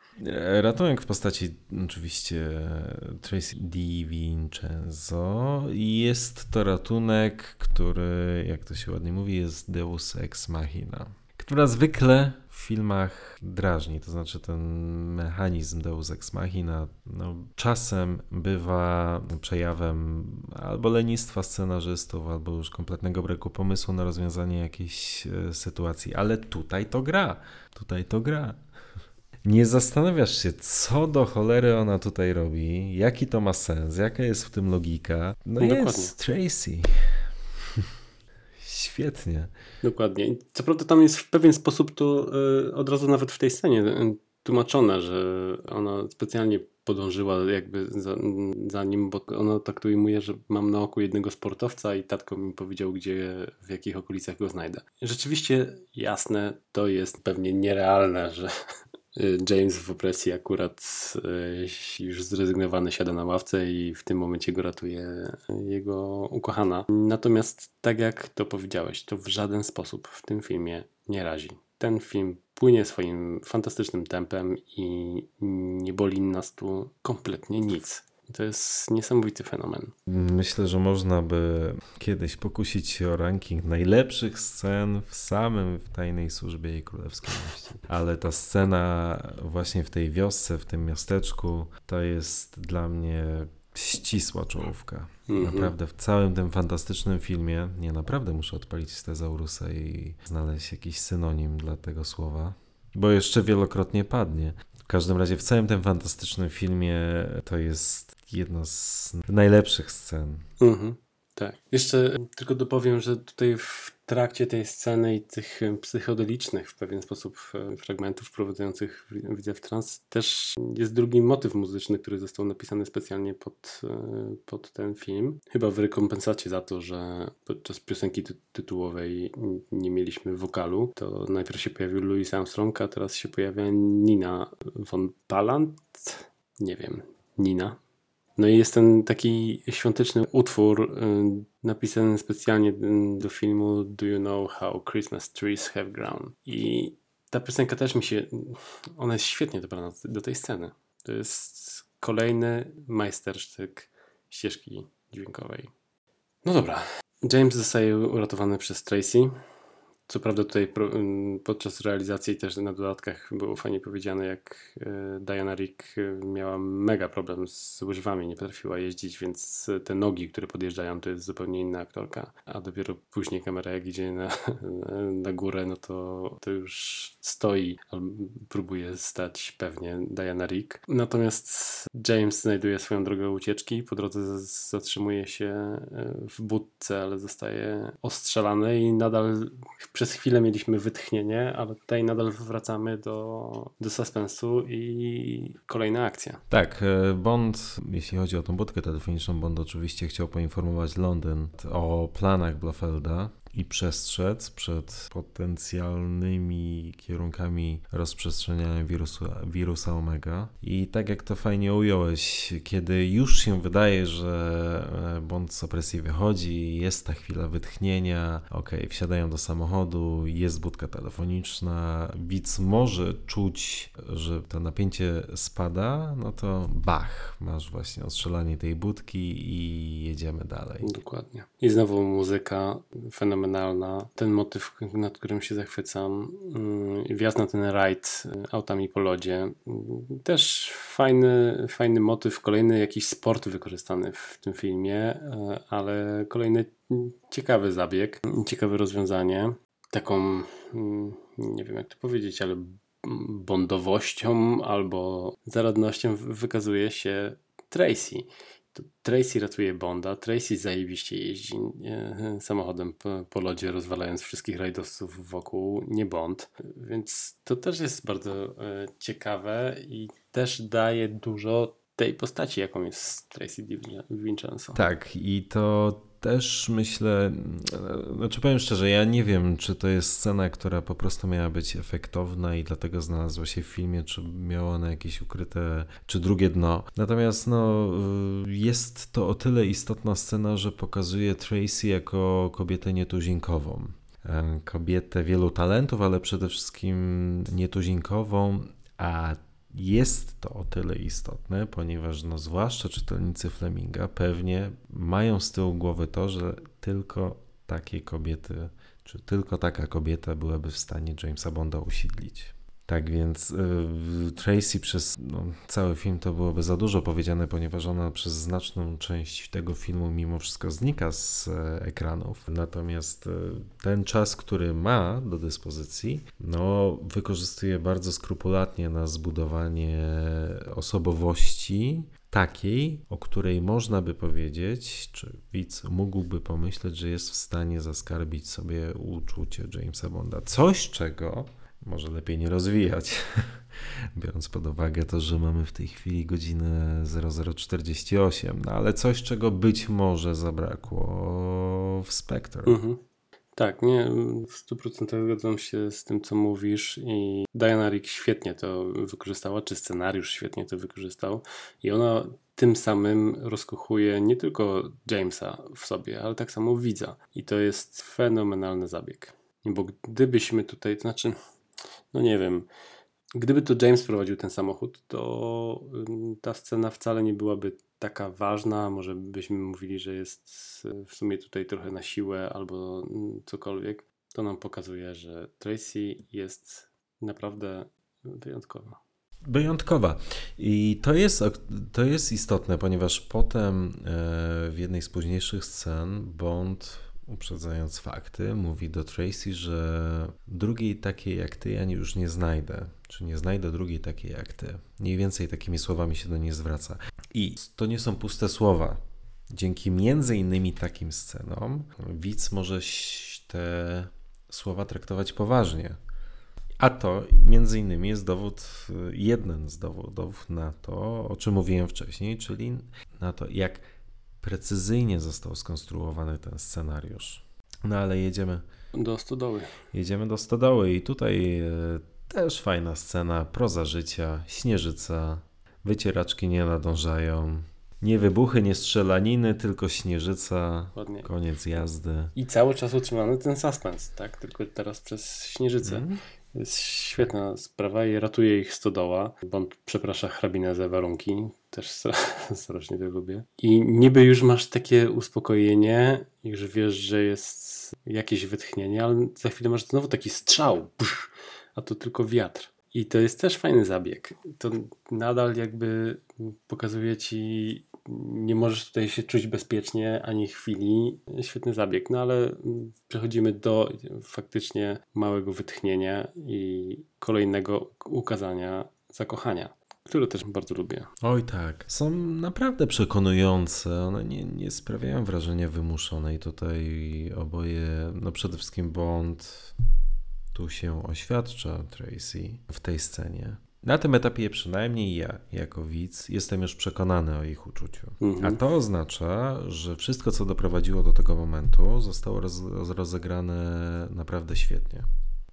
Speaker 2: Ratunek w postaci oczywiście Tracy DiVincenzo i jest to ratunek, który, jak to się ładnie mówi, jest Deus Ex Machina, która zwykle w filmach drażni, to znaczy ten mechanizm Deus Ex Machina no, czasem bywa przejawem albo lenistwa scenarzystów, albo już kompletnego braku pomysłu na rozwiązanie jakiejś e, sytuacji, ale tutaj to gra, tutaj to gra nie zastanawiasz się, co do cholery ona tutaj robi, jaki to ma sens, jaka jest w tym logika. No, no jest Tracy. [laughs] Świetnie.
Speaker 3: Dokładnie. Co prawda tam jest w pewien sposób to yy, od razu nawet w tej scenie tłumaczone, że ona specjalnie podążyła jakby za, za, nim, bo ona tak to ujmuje, że mam na oku jednego sportowca i tatko mi powiedział, gdzie, w jakich okolicach go znajdę. Rzeczywiście jasne, to jest pewnie nierealne, że James w opresji akurat e, już zrezygnowany siada na ławce i w tym momencie go ratuje jego ukochana. Natomiast tak jak to powiedziałeś, to w żaden sposób w tym filmie nie razi. Ten film płynie swoim fantastycznym tempem i nie boli nas tu kompletnie nic. To jest niesamowity fenomen.
Speaker 2: Myślę, że można by kiedyś pokusić się o ranking najlepszych scen w samym w tajnej służbie i królewskiej. Ale ta scena właśnie w tej wiosce, w tym miasteczku, to jest dla mnie ścisła czołówka. -hmm. Naprawdę w całym tym fantastycznym filmie, nie naprawdę muszę odpalić Tezaurusa i znaleźć jakiś synonim dla tego słowa, bo jeszcze wielokrotnie padnie. Każdym razie w całym tym fantastycznym filmie to jest jedna z najlepszych scen.
Speaker 3: -hmm. Tak. Jeszcze tylko dopowiem, że tutaj w trakcie tej sceny i tych psychodelicznych w pewien sposób fragmentów wprowadzających widzę w trans też jest drugi motyw muzyczny, który został napisany specjalnie pod, e, pod ten film. Chyba w rekompensacie za to, że podczas piosenki ty tytułowej nie mieliśmy wokalu, to najpierw się pojawił Louis Armstrong, a teraz się pojawia Nina von Palant. Nie wiem, Nina no i jest ten taki świąteczny utwór y, napisany specjalnie y, do filmu Do You Know How Christmas Trees Have Grown? I ta piosenka też mi się, ona jest świetnie dobrana do tej sceny. To jest kolejny majstersztyk ścieżki dźwiękowej. No dobra. James zostaje uratowany przez Tracy. Co prawda tutaj podczas realizacji też na dodatkach było fajnie powiedziane, jak e, Diana Rick e, miała mega problem z łyżwami, nie potrafiła jeździć, więc te nogi, które podjeżdżają, to jest zupełnie inna aktorka, a dopiero później kamera jak idzie na, [laughs] na górę, no to, to już stoi, próbuje stać pewnie Diana Rick. Natomiast James znajduje swoją drogę ucieczki, po drodze zatrzymuje się e, w budce, ale zostaje ostrzelany i nadal przez chwilę mieliśmy wytchnienie, ale tutaj nadal wracamy do, do suspensu i kolejna akcja.
Speaker 2: Tak, e, Bond, jeśli chodzi o tą budkę telefoniczną, Bond oczywiście chciał poinformować Londyn o planach Blofelda i przestrzec przed potencjalnymi kierunkami rozprzestrzeniania wirusu, wirusa Omega. I tak jak to fajnie ująłeś, kiedy już się wydaje, że e, Bond z opresji wychodzi, jest ta chwila wytchnienia, ok, wsiadają do samochodu, jest budka telefoniczna, widz może czuć, że to napięcie spada, no to bach, masz właśnie ostrzelanie tej budki i jedziemy dalej.
Speaker 3: Dokładnie. I znowu muzyka, fenomenalna fenomenalna. Ten motyw, nad którym się zachwycam, mm, wjazd na ten rajd y, autami po lodzie. Też fajny, fajny motyw, kolejny jakiś sport wykorzystany w tym filmie, y, ale kolejny ciekawy zabieg, ciekawe rozwiązanie. Taką, mm, nie wiem jak to powiedzieć, ale bondowością albo zaradnością wykazuje się Tracy. Tracy ratuje Bonda, Tracy zajebiście jeździ samochodem po, lodzie, rozwalając wszystkich rajdowców wokół, nie Bond. Więc to też jest bardzo e, ciekawe i też daje dużo tej postaci, jaką jest Tracy Vincenzo.
Speaker 2: Tak, i to też myślę, znaczy powiem szczerze, ja nie wiem, czy to jest scena, która po prostu miała być efektowna i dlatego znalazła się w filmie, czy miała ona jakieś ukryte, czy drugie dno. Natomiast no, jest to o tyle istotna scena, że pokazuje Tracy jako kobietę nietuzinkową. E, kobietę wielu talentów, ale przede wszystkim nietuzinkową, a jest to o tyle istotne, ponieważ no, zwłaszcza czytelnicy Fleminga pewnie mają z tyłu głowy to, że tylko takie kobiety, czy tylko taka kobieta byłaby w stanie Jamesa Bonda usiedlić. Tak więc y, Tracy przez no, cały film to byłoby za dużo powiedziane, ponieważ ona przez znaczną część tego filmu mimo wszystko znika z e, ekranów. Natomiast e, ten czas, który ma do dyspozycji, no, wykorzystuje bardzo skrupulatnie na zbudowanie osobowości takiej, o której można by powiedzieć, czy widz mógłby pomyśleć, że jest w stanie zaskarbić sobie uczucie Jamesa Bonda. Coś, czego może lepiej nie rozwijać. [laughs] Biorąc pod uwagę to, że mamy w tej chwili godzinę 0048, no ale coś, czego być może zabrakło w Spectre.
Speaker 3: Mhm. Tak, nie, w 100% zgadzam się z tym, co mówisz i Diana Rick świetnie to wykorzystała, czy scenariusz świetnie to wykorzystał i ona tym samym rozkochuje nie tylko Jamesa w sobie, ale tak samo widza i to jest fenomenalny zabieg. Bo gdybyśmy tutaj, to znaczy, no nie wiem, gdyby to James prowadził ten samochód, to ta scena wcale nie byłaby taka ważna. Może byśmy mówili, że jest w sumie tutaj trochę na siłę albo cokolwiek. To nam pokazuje, że Tracy jest naprawdę wyjątkowa.
Speaker 2: Wyjątkowa. I to jest, to jest istotne, ponieważ potem e, w jednej z późniejszych scen Bond uprzedzając fakty, mówi do Tracy, że drugiej takiej jak ty ja już nie znajdę, czy nie znajdę drugiej takiej jak ty. Mniej więcej takimi słowami się do niej zwraca. I to nie są puste słowa. Dzięki między innymi takim scenom widz może te słowa traktować poważnie. A to między innymi jest dowód, jeden z dowodów na to, o czym mówiłem wcześniej, czyli na to, jak precyzyjnie został skonstruowany ten scenariusz. No ale jedziemy.
Speaker 3: Do stodoły.
Speaker 2: Jedziemy do stodoły i tutaj e, też fajna scena, proza życia, śnieżyca, wycieraczki nie nadążają. Nie wybuchy, nie strzelaniny, tylko śnieżyca, Ładnie. koniec jazdy.
Speaker 3: I cały czas utrzymany ten suspens, tak? Tylko teraz przez śnieżycę. Mm. Jest świetna sprawa i ratuje ich stodoła. Bond przeprasza hrabinę za warunki. Też [laughs] strasznie to lubię. I niby już masz takie uspokojenie, już wiesz, że jest jakieś wytchnienie, ale za chwilę masz znowu taki strzał, a to tylko wiatr. I to jest też fajny zabieg. To nadal jakby pokazuje ci nie możesz tutaj się czuć bezpiecznie ani chwili. Świetny zabieg, no ale przechodzimy do faktycznie małego wytchnienia i kolejnego ukazania zakochania które też bardzo lubię.
Speaker 2: Oj tak, są naprawdę przekonujące, one nie, nie sprawiają wrażenia wymuszonej. Tutaj oboje, no przede wszystkim Bond tu się oświadcza Tracy w tej scenie. Na tym etapie przynajmniej ja, jako widz, jestem już przekonany o ich uczuciu. Mhm. A to oznacza, że wszystko, co doprowadziło do tego momentu, zostało roz, rozegrane naprawdę świetnie.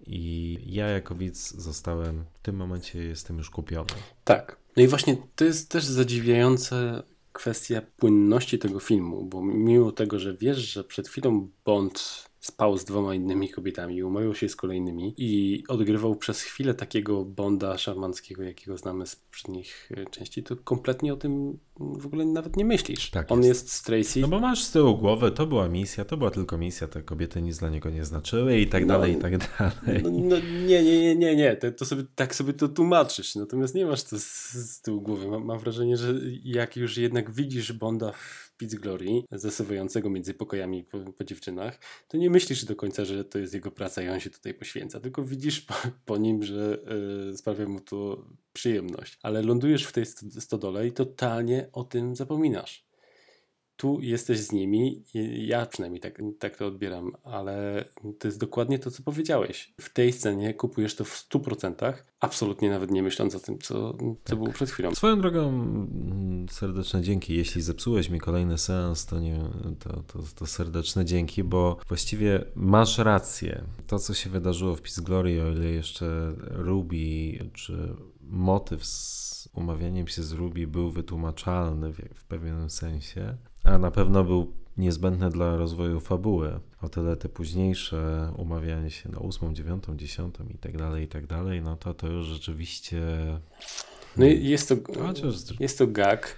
Speaker 2: I ja, jako widz, zostałem w tym momencie, jestem już kupiony.
Speaker 3: Tak. No i właśnie to jest też zadziwiające kwestia płynności tego filmu, bo mimo tego, że wiesz, że przed chwilą Bond spał z dwoma innymi kobietami, umawiał się z kolejnymi i odgrywał przez chwilę takiego Bonda szarmanckiego, jakiego znamy z poprzednich e, części, to kompletnie o tym w ogóle nawet nie myślisz. Tak On jest. jest z Tracy.
Speaker 2: No bo masz z tyłu głowy, to była misja, to była tylko misja, te kobiety nic dla niego nie znaczyły i tak no, dalej, i tak dalej.
Speaker 3: No, no, nie, nie, nie, nie, nie, to, to, sobie, tak sobie to tłumaczysz, natomiast nie masz to z, z tyłu głowy. Mam, mam wrażenie, że jak już jednak widzisz Bonda w Pizz Glory, zasuwającego między pokojami po, po, dziewczynach, to nie myślisz do końca, że to jest jego praca i on się tutaj poświęca, tylko widzisz po, po nim, że y, sprawia mu to przyjemność. Ale lądujesz w tej stodole i totalnie o tym zapominasz tu jesteś z nimi, ja przynajmniej tak, tak to odbieram, ale to jest dokładnie to, co powiedziałeś. W tej scenie kupujesz to w 100%, absolutnie nawet nie myśląc o tym, co, co tak. było przed chwilą.
Speaker 2: Swoją drogą mm, serdeczne dzięki. Jeśli zepsułeś mi kolejny seans, to, nie, to, to, to serdeczne dzięki, bo właściwie masz rację. To, co się wydarzyło w Peace Glory, o ile jeszcze Ruby czy motyw z umawianiem się z Ruby był wytłumaczalny w, w pewnym sensie, a na pewno był niezbędny dla rozwoju fabuły. O tyle te późniejsze umawianie się na ósmą, dziewiątą, dziesiątą i tak dalej, i tak dalej, no to to już rzeczywiście...
Speaker 3: No jest to, jest to gag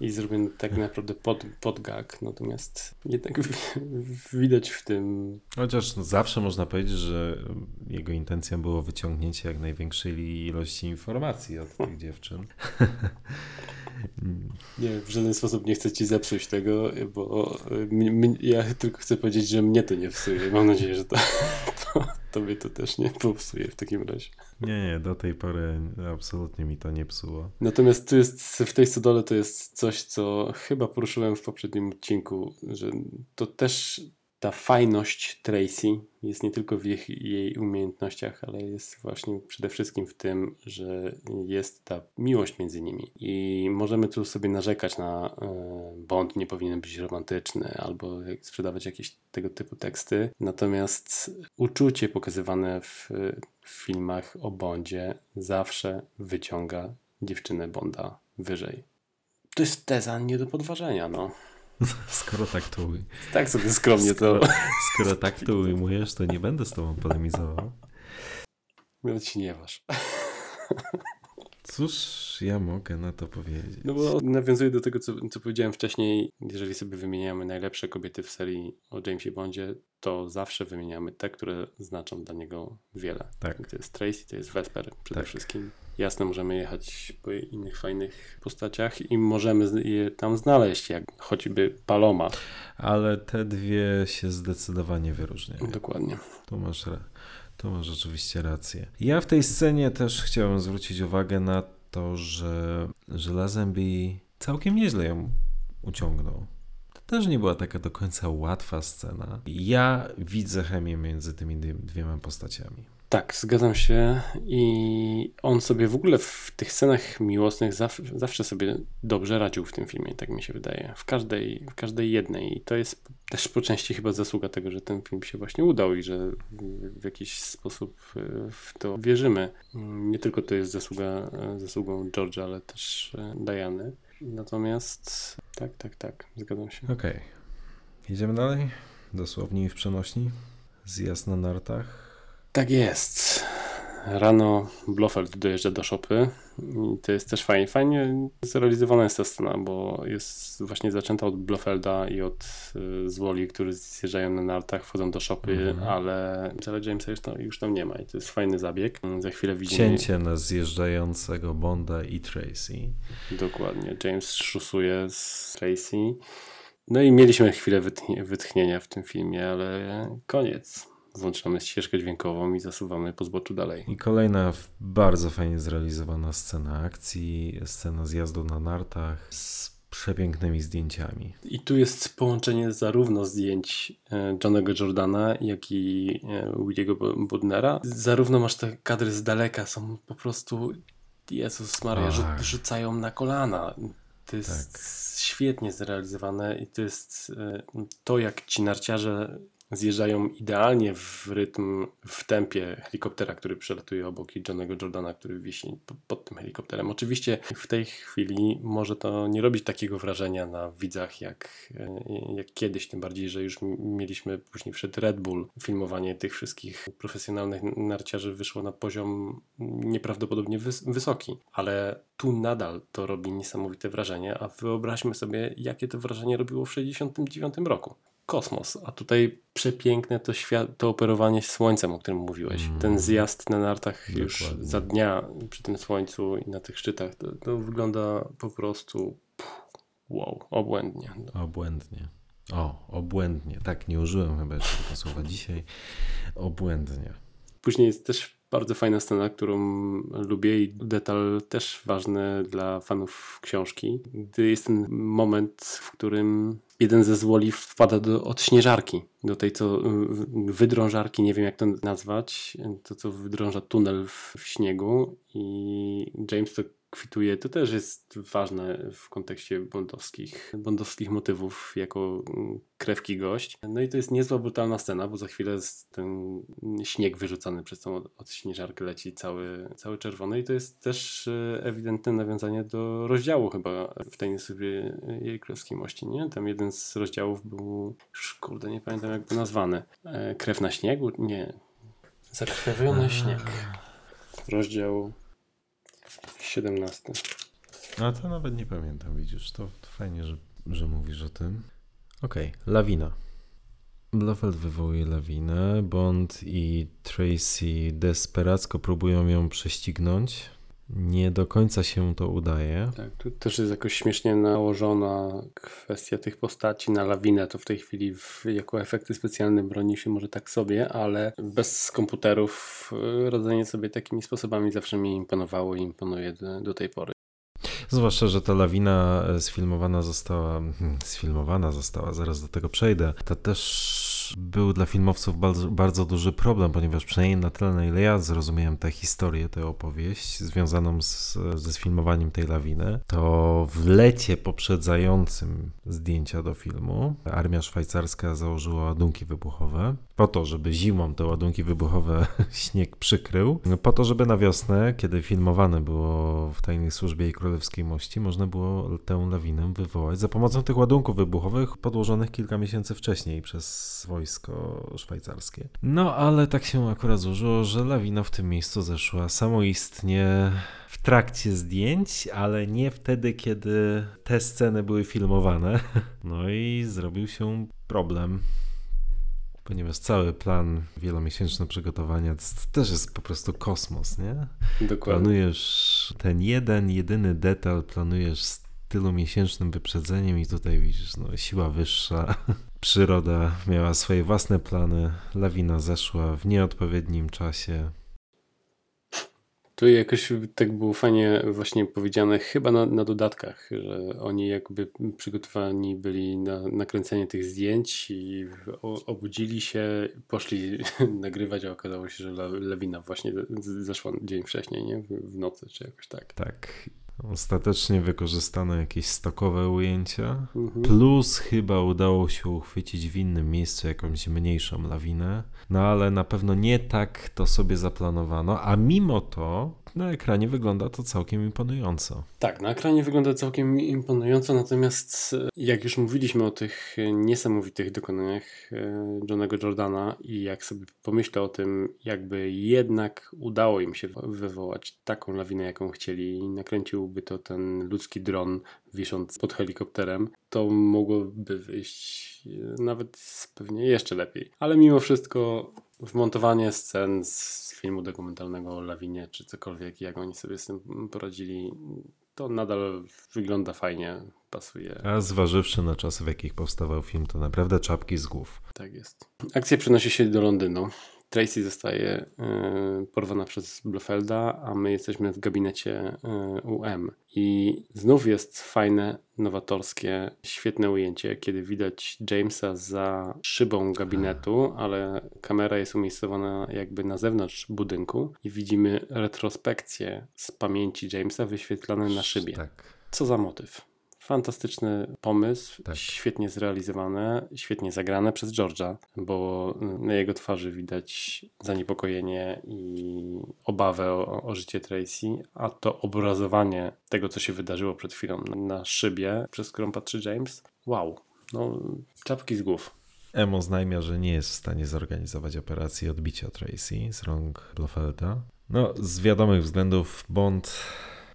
Speaker 3: i zrobiony tak naprawdę pod, pod gag, natomiast jednak widać w tym...
Speaker 2: Chociaż zawsze można powiedzieć, że jego intencją było wyciągnięcie jak największej ilości informacji od tych [laughs] dziewczyn. [laughs]
Speaker 3: Nie, w żaden sposób nie chcę ci zepsuć tego, bo ja tylko chcę powiedzieć, że mnie to nie psuje. Mam nadzieję, że to, [laughs] to, tobie to też nie popsuje w takim razie.
Speaker 2: Nie, nie, do tej pory absolutnie mi to nie psuło.
Speaker 3: Natomiast tu jest, w tej stodole to jest coś, co chyba poruszyłem w poprzednim odcinku, że to też ta fajność Tracy jest nie tylko w jej, jej umiejętnościach, ale jest właśnie przede wszystkim w tym, że jest ta miłość między nimi. I możemy tu sobie narzekać na e, Bond nie powinien być romantyczny albo sprzedawać jakieś tego typu teksty. Natomiast uczucie pokazywane w, w filmach o Bondzie zawsze wyciąga dziewczynę Bonda wyżej. To jest teza nie do podważenia, no. [laughs]
Speaker 2: Skoro tak to,
Speaker 3: Tak sobie skromnie
Speaker 2: skoro,
Speaker 3: to.
Speaker 2: skoro tak to ujmujesz, to nie będę z tobą polemizował.
Speaker 3: Się nie waż. [laughs]
Speaker 2: Cóż ja mogę na to powiedzieć?
Speaker 3: No bo nawiązuję do tego, co, co powiedziałem wcześniej. Jeżeli sobie wymieniamy najlepsze kobiety w serii o Jamesie Bondzie, to zawsze wymieniamy te, które znaczą dla niego wiele.
Speaker 2: Tak.
Speaker 3: To jest Tracy, to jest Vesper przede
Speaker 2: Tak.
Speaker 3: wszystkim. Jasne, możemy jechać po innych fajnych postaciach i możemy je tam znaleźć, jak choćby Paloma.
Speaker 2: Ale te dwie się zdecydowanie wyróżniają.
Speaker 3: Dokładnie.
Speaker 2: Tu masz, ra- tu masz rzeczywiście rację. Ja w tej scenie też chciałem zwrócić uwagę na to, że, że Lazenby całkiem nieźle ją uciągnął. To też nie była taka do końca łatwa scena. Ja widzę chemię między tymi dwie- dwiema postaciami.
Speaker 3: Tak, zgadzam się. I on sobie w ogóle w tych scenach miłosnych zaw, zawsze sobie dobrze radził w tym filmie, tak mi się wydaje. W każdej, w każdej jednej. I to jest też po części chyba zasługa tego, że ten film się właśnie udał i że w, jakiś sposób e, w to wierzymy. Nie tylko to jest zasługa, e, zasługą George'a, ale też e, Diany. Natomiast tak, tak, tak, zgadzam się.
Speaker 2: Okej. Jedziemy dalej. Dosłownie w przenośni. Zjazd na nartach.
Speaker 3: Tak jest. Rano Blofeld dojeżdża do szopy i to jest też fajnie. Fajnie zrealizowana jest ta scena, bo jest właśnie zaczęta od Blofelda i od y, Zwoli, którzy zjeżdżają na nartach, wchodzą do szopy,
Speaker 2: Mhm.
Speaker 3: ale, ale Jamesa już tam, już tam nie ma i to jest fajny zabieg. Za chwilę widzimy...
Speaker 2: Cięcie na zjeżdżającego Bonda i Tracy.
Speaker 3: Dokładnie. James szusuje z Tracy. No i mieliśmy chwilę wytchnie, wytchnienia w tym filmie, ale koniec. Włączamy ścieżkę dźwiękową i zasuwamy po zboczu dalej.
Speaker 2: I kolejna bardzo fajnie zrealizowana scena akcji, scena zjazdu na nartach z przepięknymi zdjęciami.
Speaker 3: I tu jest połączenie zarówno zdjęć e, Johnego Jordana, jak i e, Williego Bo- Budnera. Zarówno masz te kadry z daleka, są po prostu Jezus Maria, rzu-
Speaker 2: Tak.
Speaker 3: rzucają na kolana. To jest świetnie zrealizowane i to jest e, to, jak ci narciarze zjeżdżają idealnie w rytm, w tempie helikoptera, który przelatuje obok i Johnego Jordana, który wisi po- pod tym helikopterem. Oczywiście w tej chwili może to nie robić takiego wrażenia na widzach jak, e, jak kiedyś, tym bardziej, że już mieliśmy później przed Red Bull filmowanie tych wszystkich profesjonalnych narciarzy wyszło na poziom nieprawdopodobnie wys- wysoki, ale tu nadal to robi niesamowite wrażenie, a wyobraźmy sobie, jakie to wrażenie robiło w 1969 roku kosmos, a tutaj przepiękne to, świat, to operowanie słońcem, o którym mówiłeś.
Speaker 2: Mm.
Speaker 3: Ten zjazd na nartach już
Speaker 2: Dokładnie.
Speaker 3: za dnia przy tym słońcu i na tych szczytach, to, to wygląda po prostu pff, wow, obłędnie.
Speaker 2: Obłędnie. O, obłędnie. Tak, nie użyłem chyba jeszcze tego słowa dzisiaj. Obłędnie.
Speaker 3: Później jest też bardzo fajna scena, którą lubię i detal też ważny dla fanów książki. Gdy jest ten moment, w którym jeden ze złoli wpada do, od śnieżarki, do tej co wydrążarki, nie wiem jak to nazwać, to co wydrąża tunel w śniegu i James to kwituje. To też jest ważne w kontekście bondowskich, bondowskich motywów jako mm, krewki gość. No i to jest niezła brutalna scena, bo za chwilę ten śnieg wyrzucany przez tą od, od śnieżarkę leci cały, cały czerwony i to jest też e, ewidentne nawiązanie do rozdziału chyba w tej sobie jej królewskiej mości, nie? Tam jeden z rozdziałów był, już kurde, nie pamiętam jak był nazwany. E, Krew na śniegu? Nie. Zakrwawiony śnieg. Rozdział 17.
Speaker 2: A to nawet nie pamiętam, widzisz. To, to fajnie, że, że mówisz o tym. Okej, lawina. Blofeld wywołuje lawinę. Bond i Tracy desperacko próbują ją prześcignąć. Nie do końca się to udaje.
Speaker 3: Tak, tu też jest jakoś śmiesznie nałożona kwestia tych postaci na lawinę. To w tej chwili w, jako efekty specjalne broni się może tak sobie, ale bez komputerów y, radzenie sobie takimi sposobami zawsze mi imponowało i imponuje do, do tej pory.
Speaker 2: Zwłaszcza, że ta lawina e, sfilmowana została, hmm, sfilmowana została, zaraz do tego przejdę. To też był dla filmowców bardzo, bardzo duży problem, ponieważ przynajmniej na tyle, na ile ja zrozumiałem tę historię, tę opowieść związaną z, ze sfilmowaniem tej lawiny, to w lecie poprzedzającym zdjęcia do filmu armia szwajcarska założyła ładunki wybuchowe po to, żeby zimą te ładunki wybuchowe [laughs] śnieg przykrył, po to, żeby na wiosnę, kiedy filmowane było w tajnej służbie i królewskiej mości, można było tę lawinę wywołać za pomocą tych ładunków wybuchowych podłożonych kilka miesięcy wcześniej przez wojsko szwajcarskie. No ale tak się akurat złożyło, że lawina w tym miejscu zeszła samoistnie w trakcie zdjęć, ale nie wtedy, kiedy te sceny były filmowane. [laughs] No i zrobił się problem ponieważ cały plan wielomiesięczny przygotowania to też jest po prostu kosmos, nie?
Speaker 3: Dokładnie.
Speaker 2: Planujesz ten jeden, jedyny detal, planujesz z tylumiesięcznym wyprzedzeniem i tutaj widzisz, no siła wyższa, [laughs] przyroda miała swoje własne plany, lawina zeszła w nieodpowiednim czasie.
Speaker 3: Tu jakoś tak było fajnie właśnie powiedziane, chyba na, na dodatkach, że oni jakby przygotowani byli na nakręcenie tych zdjęć i obudzili się, poszli [laughs] nagrywać, a okazało się, że lawina właśnie zeszła dzień wcześniej, nie? W nocy czy jakoś tak.
Speaker 2: Tak. Ostatecznie wykorzystano jakieś stokowe ujęcia, mhm. plus chyba udało się uchwycić w innym miejscu jakąś mniejszą lawinę, no ale na pewno nie tak to sobie zaplanowano, a mimo to na ekranie wygląda to całkiem imponująco.
Speaker 3: Tak, na ekranie wygląda całkiem imponująco, natomiast e, jak już mówiliśmy o tych niesamowitych dokonaniach e, Johnego Jordana i jak sobie pomyślę o tym, jakby jednak udało im się wywołać taką lawinę, jaką chcieli nakręciłby to ten ludzki dron wisząc pod helikopterem, to mogłoby wyjść e, nawet pewnie jeszcze lepiej. Ale mimo wszystko wmontowanie scen z filmu dokumentalnego o lawinie, czy cokolwiek, jak oni sobie z tym poradzili, to nadal wygląda fajnie, pasuje.
Speaker 2: A zważywszy na czasy, w jakich powstawał film, to naprawdę czapki z głów.
Speaker 3: Tak jest. Akcja przenosi się do Londynu. Tracy zostaje y, porwana przez Blofelda, a my jesteśmy w gabinecie UM. I znów jest fajne, nowatorskie, świetne ujęcie, kiedy widać Jamesa za szybą gabinetu, ale kamera jest umiejscowana jakby na zewnątrz budynku i widzimy retrospekcję z pamięci Jamesa wyświetlane na szybie.
Speaker 2: Tak.
Speaker 3: Co za motyw? Fantastyczny pomysł, tak. świetnie zrealizowane, świetnie zagrane przez George'a, bo na jego twarzy widać zaniepokojenie i obawę o, o, życie Tracy, a to obrazowanie tego, co się wydarzyło przed chwilą na szybie, przez którą patrzy James, wow, no czapki z głów.
Speaker 2: Emo znajmia, że nie jest w stanie zorganizować operacji odbicia Tracy z rąk Blofelda. No, z wiadomych względów Bond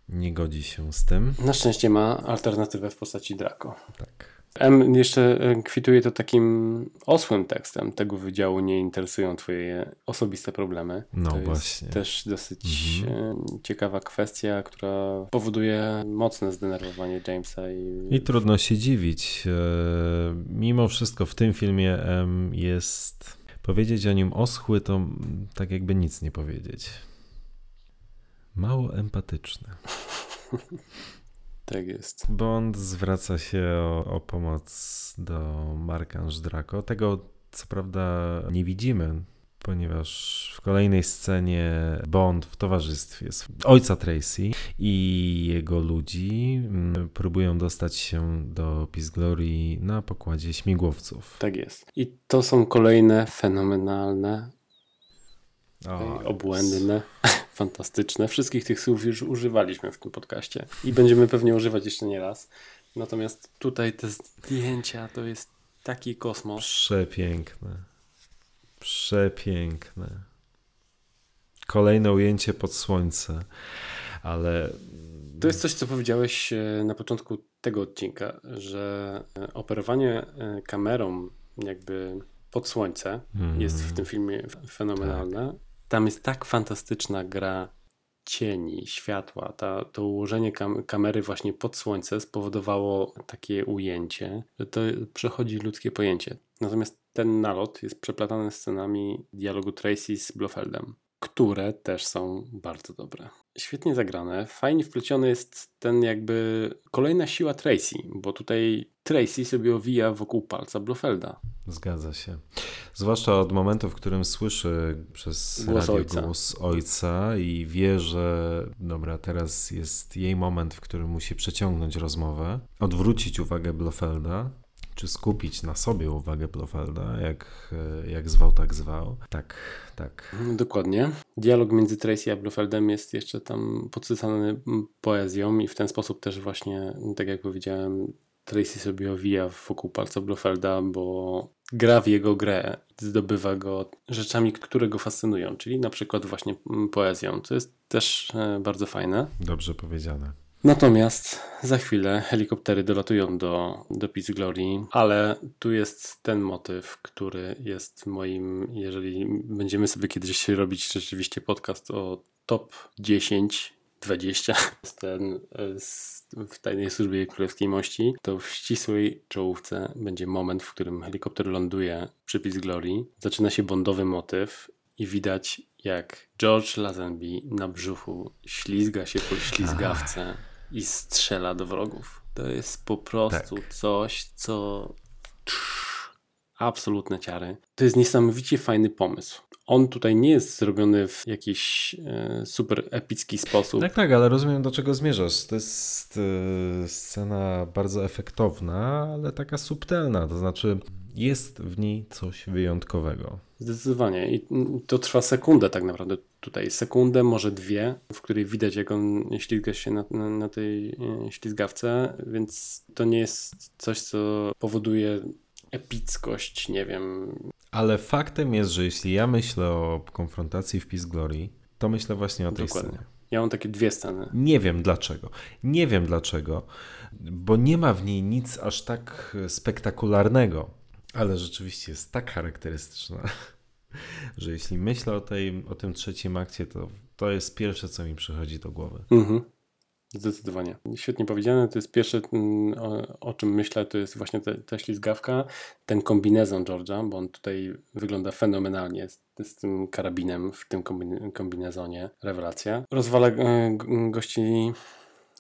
Speaker 2: nie godzi się z tym.
Speaker 3: Na szczęście ma alternatywę w postaci Draco.
Speaker 2: Tak.
Speaker 3: M jeszcze e, kwituje to takim osłym tekstem. Tego wydziału nie interesują twoje osobiste problemy.
Speaker 2: No
Speaker 3: to
Speaker 2: właśnie.
Speaker 3: Jest też dosyć mhm. E, ciekawa kwestia, która powoduje mocne zdenerwowanie Jamesa. I...
Speaker 2: I trudno się dziwić. E, mimo wszystko w tym filmie M jest... Powiedzieć o nim oschły to tak jakby nic nie powiedzieć mało empatyczny.
Speaker 3: Tak jest.
Speaker 2: Bond zwraca się o, o pomoc do Markanż Draco. Tego co prawda nie widzimy, ponieważ w kolejnej scenie Bond w towarzystwie ojca Tracy i jego ludzi mm, próbują dostać się do Peace Glory na pokładzie śmigłowców.
Speaker 3: Tak jest. I to są kolejne fenomenalne, o, obłędne [laughs] fantastyczne. Wszystkich tych słów już używaliśmy w tym podcaście i będziemy pewnie używać jeszcze nie raz. Natomiast tutaj te zdjęcia to jest taki kosmos.
Speaker 2: Przepiękne. Przepiękne. Kolejne ujęcie pod słońce, ale.
Speaker 3: To jest coś, co powiedziałeś e, na początku tego odcinka, że e, operowanie e, kamerą jakby pod słońce mm. jest w tym filmie fenomenalne. Tak tam jest tak fantastyczna gra cieni, światła, ta, to ułożenie kam kamery właśnie pod słońce spowodowało takie ujęcie, że to przechodzi ludzkie pojęcie. Natomiast ten nalot jest przeplatany scenami dialogu Tracy z Blofeldem, które też są bardzo dobre. Świetnie zagrane, fajnie wpleciony jest ten jakby kolejna siła Tracy, bo tutaj Tracy sobie owija wokół palca Blofelda.
Speaker 2: Zgadza się. Zwłaszcza od momentu, w którym słyszy przez
Speaker 3: Głos
Speaker 2: radio
Speaker 3: ojca.
Speaker 2: głos ojca i wie, że dobra, teraz jest jej moment, w którym musi przeciągnąć rozmowę, odwrócić uwagę Blofelda, czy skupić na sobie uwagę Blofelda, jak, jak zwał, tak zwał. Tak, tak.
Speaker 3: Dokładnie. Dialog między Tracy a Bluefeldem jest jeszcze tam podsycany poezją i w ten sposób też właśnie, tak jak powiedziałem, Tracy sobie owija wokół palca Bluefelda, bo gra w jego grę, zdobywa go rzeczami, które go fascynują, czyli na przykład właśnie poezją. To jest też e, bardzo fajne.
Speaker 2: Dobrze powiedziane.
Speaker 3: Natomiast za chwilę helikoptery dolatują do, do Peace Glory, ale tu jest ten motyw, który jest moim, jeżeli będziemy sobie kiedyś robić rzeczywiście podcast o top 10, 20, [laughs] ten e, w tajnej służbie królewskiej mości, to w ścisłej czołówce będzie moment, w którym helikopter ląduje przy Peace Glory, zaczyna się bondowy motyw i widać jak George Lazenby na brzuchu ślizga się po ślizgawce i strzela do wrogów. To jest po prostu
Speaker 2: Tak.
Speaker 3: coś, co absolutne ciary. To jest niesamowicie fajny pomysł. On tutaj nie jest zrobiony w jakiś e, super epicki sposób.
Speaker 2: Tak, tak, ale rozumiem do czego zmierzasz. To jest e, scena bardzo efektowna, ale taka subtelna, to znaczy jest w niej coś wyjątkowego.
Speaker 3: Zdecydowanie. I to trwa sekundę tak naprawdę tutaj. Sekundę, może dwie, w której widać jak on ślizga się na, na, na tej e, ślizgawce, więc to nie jest coś, co powoduje epickość, nie wiem.
Speaker 2: Ale faktem jest, że jeśli ja myślę o konfrontacji w Peace Glory, to myślę właśnie o tej
Speaker 3: Dokładnie.
Speaker 2: scenie.
Speaker 3: Ja mam takie dwie sceny.
Speaker 2: Nie wiem dlaczego. Nie wiem dlaczego, bo nie ma w niej nic aż tak spektakularnego, ale rzeczywiście jest tak charakterystyczna, [laughs] że jeśli myślę o, tej, o tym trzecim akcie, to to jest pierwsze, co mi przychodzi do głowy.
Speaker 3: Mhm. Zdecydowanie. Świetnie powiedziane. To jest pierwsze, mm, o, o czym myślę, to jest właśnie ta ślizgawka, ten kombinezon George'a, bo on tutaj wygląda fenomenalnie z, z tym karabinem w tym kombine- kombinezonie. Rewelacja. Rozwala g- gości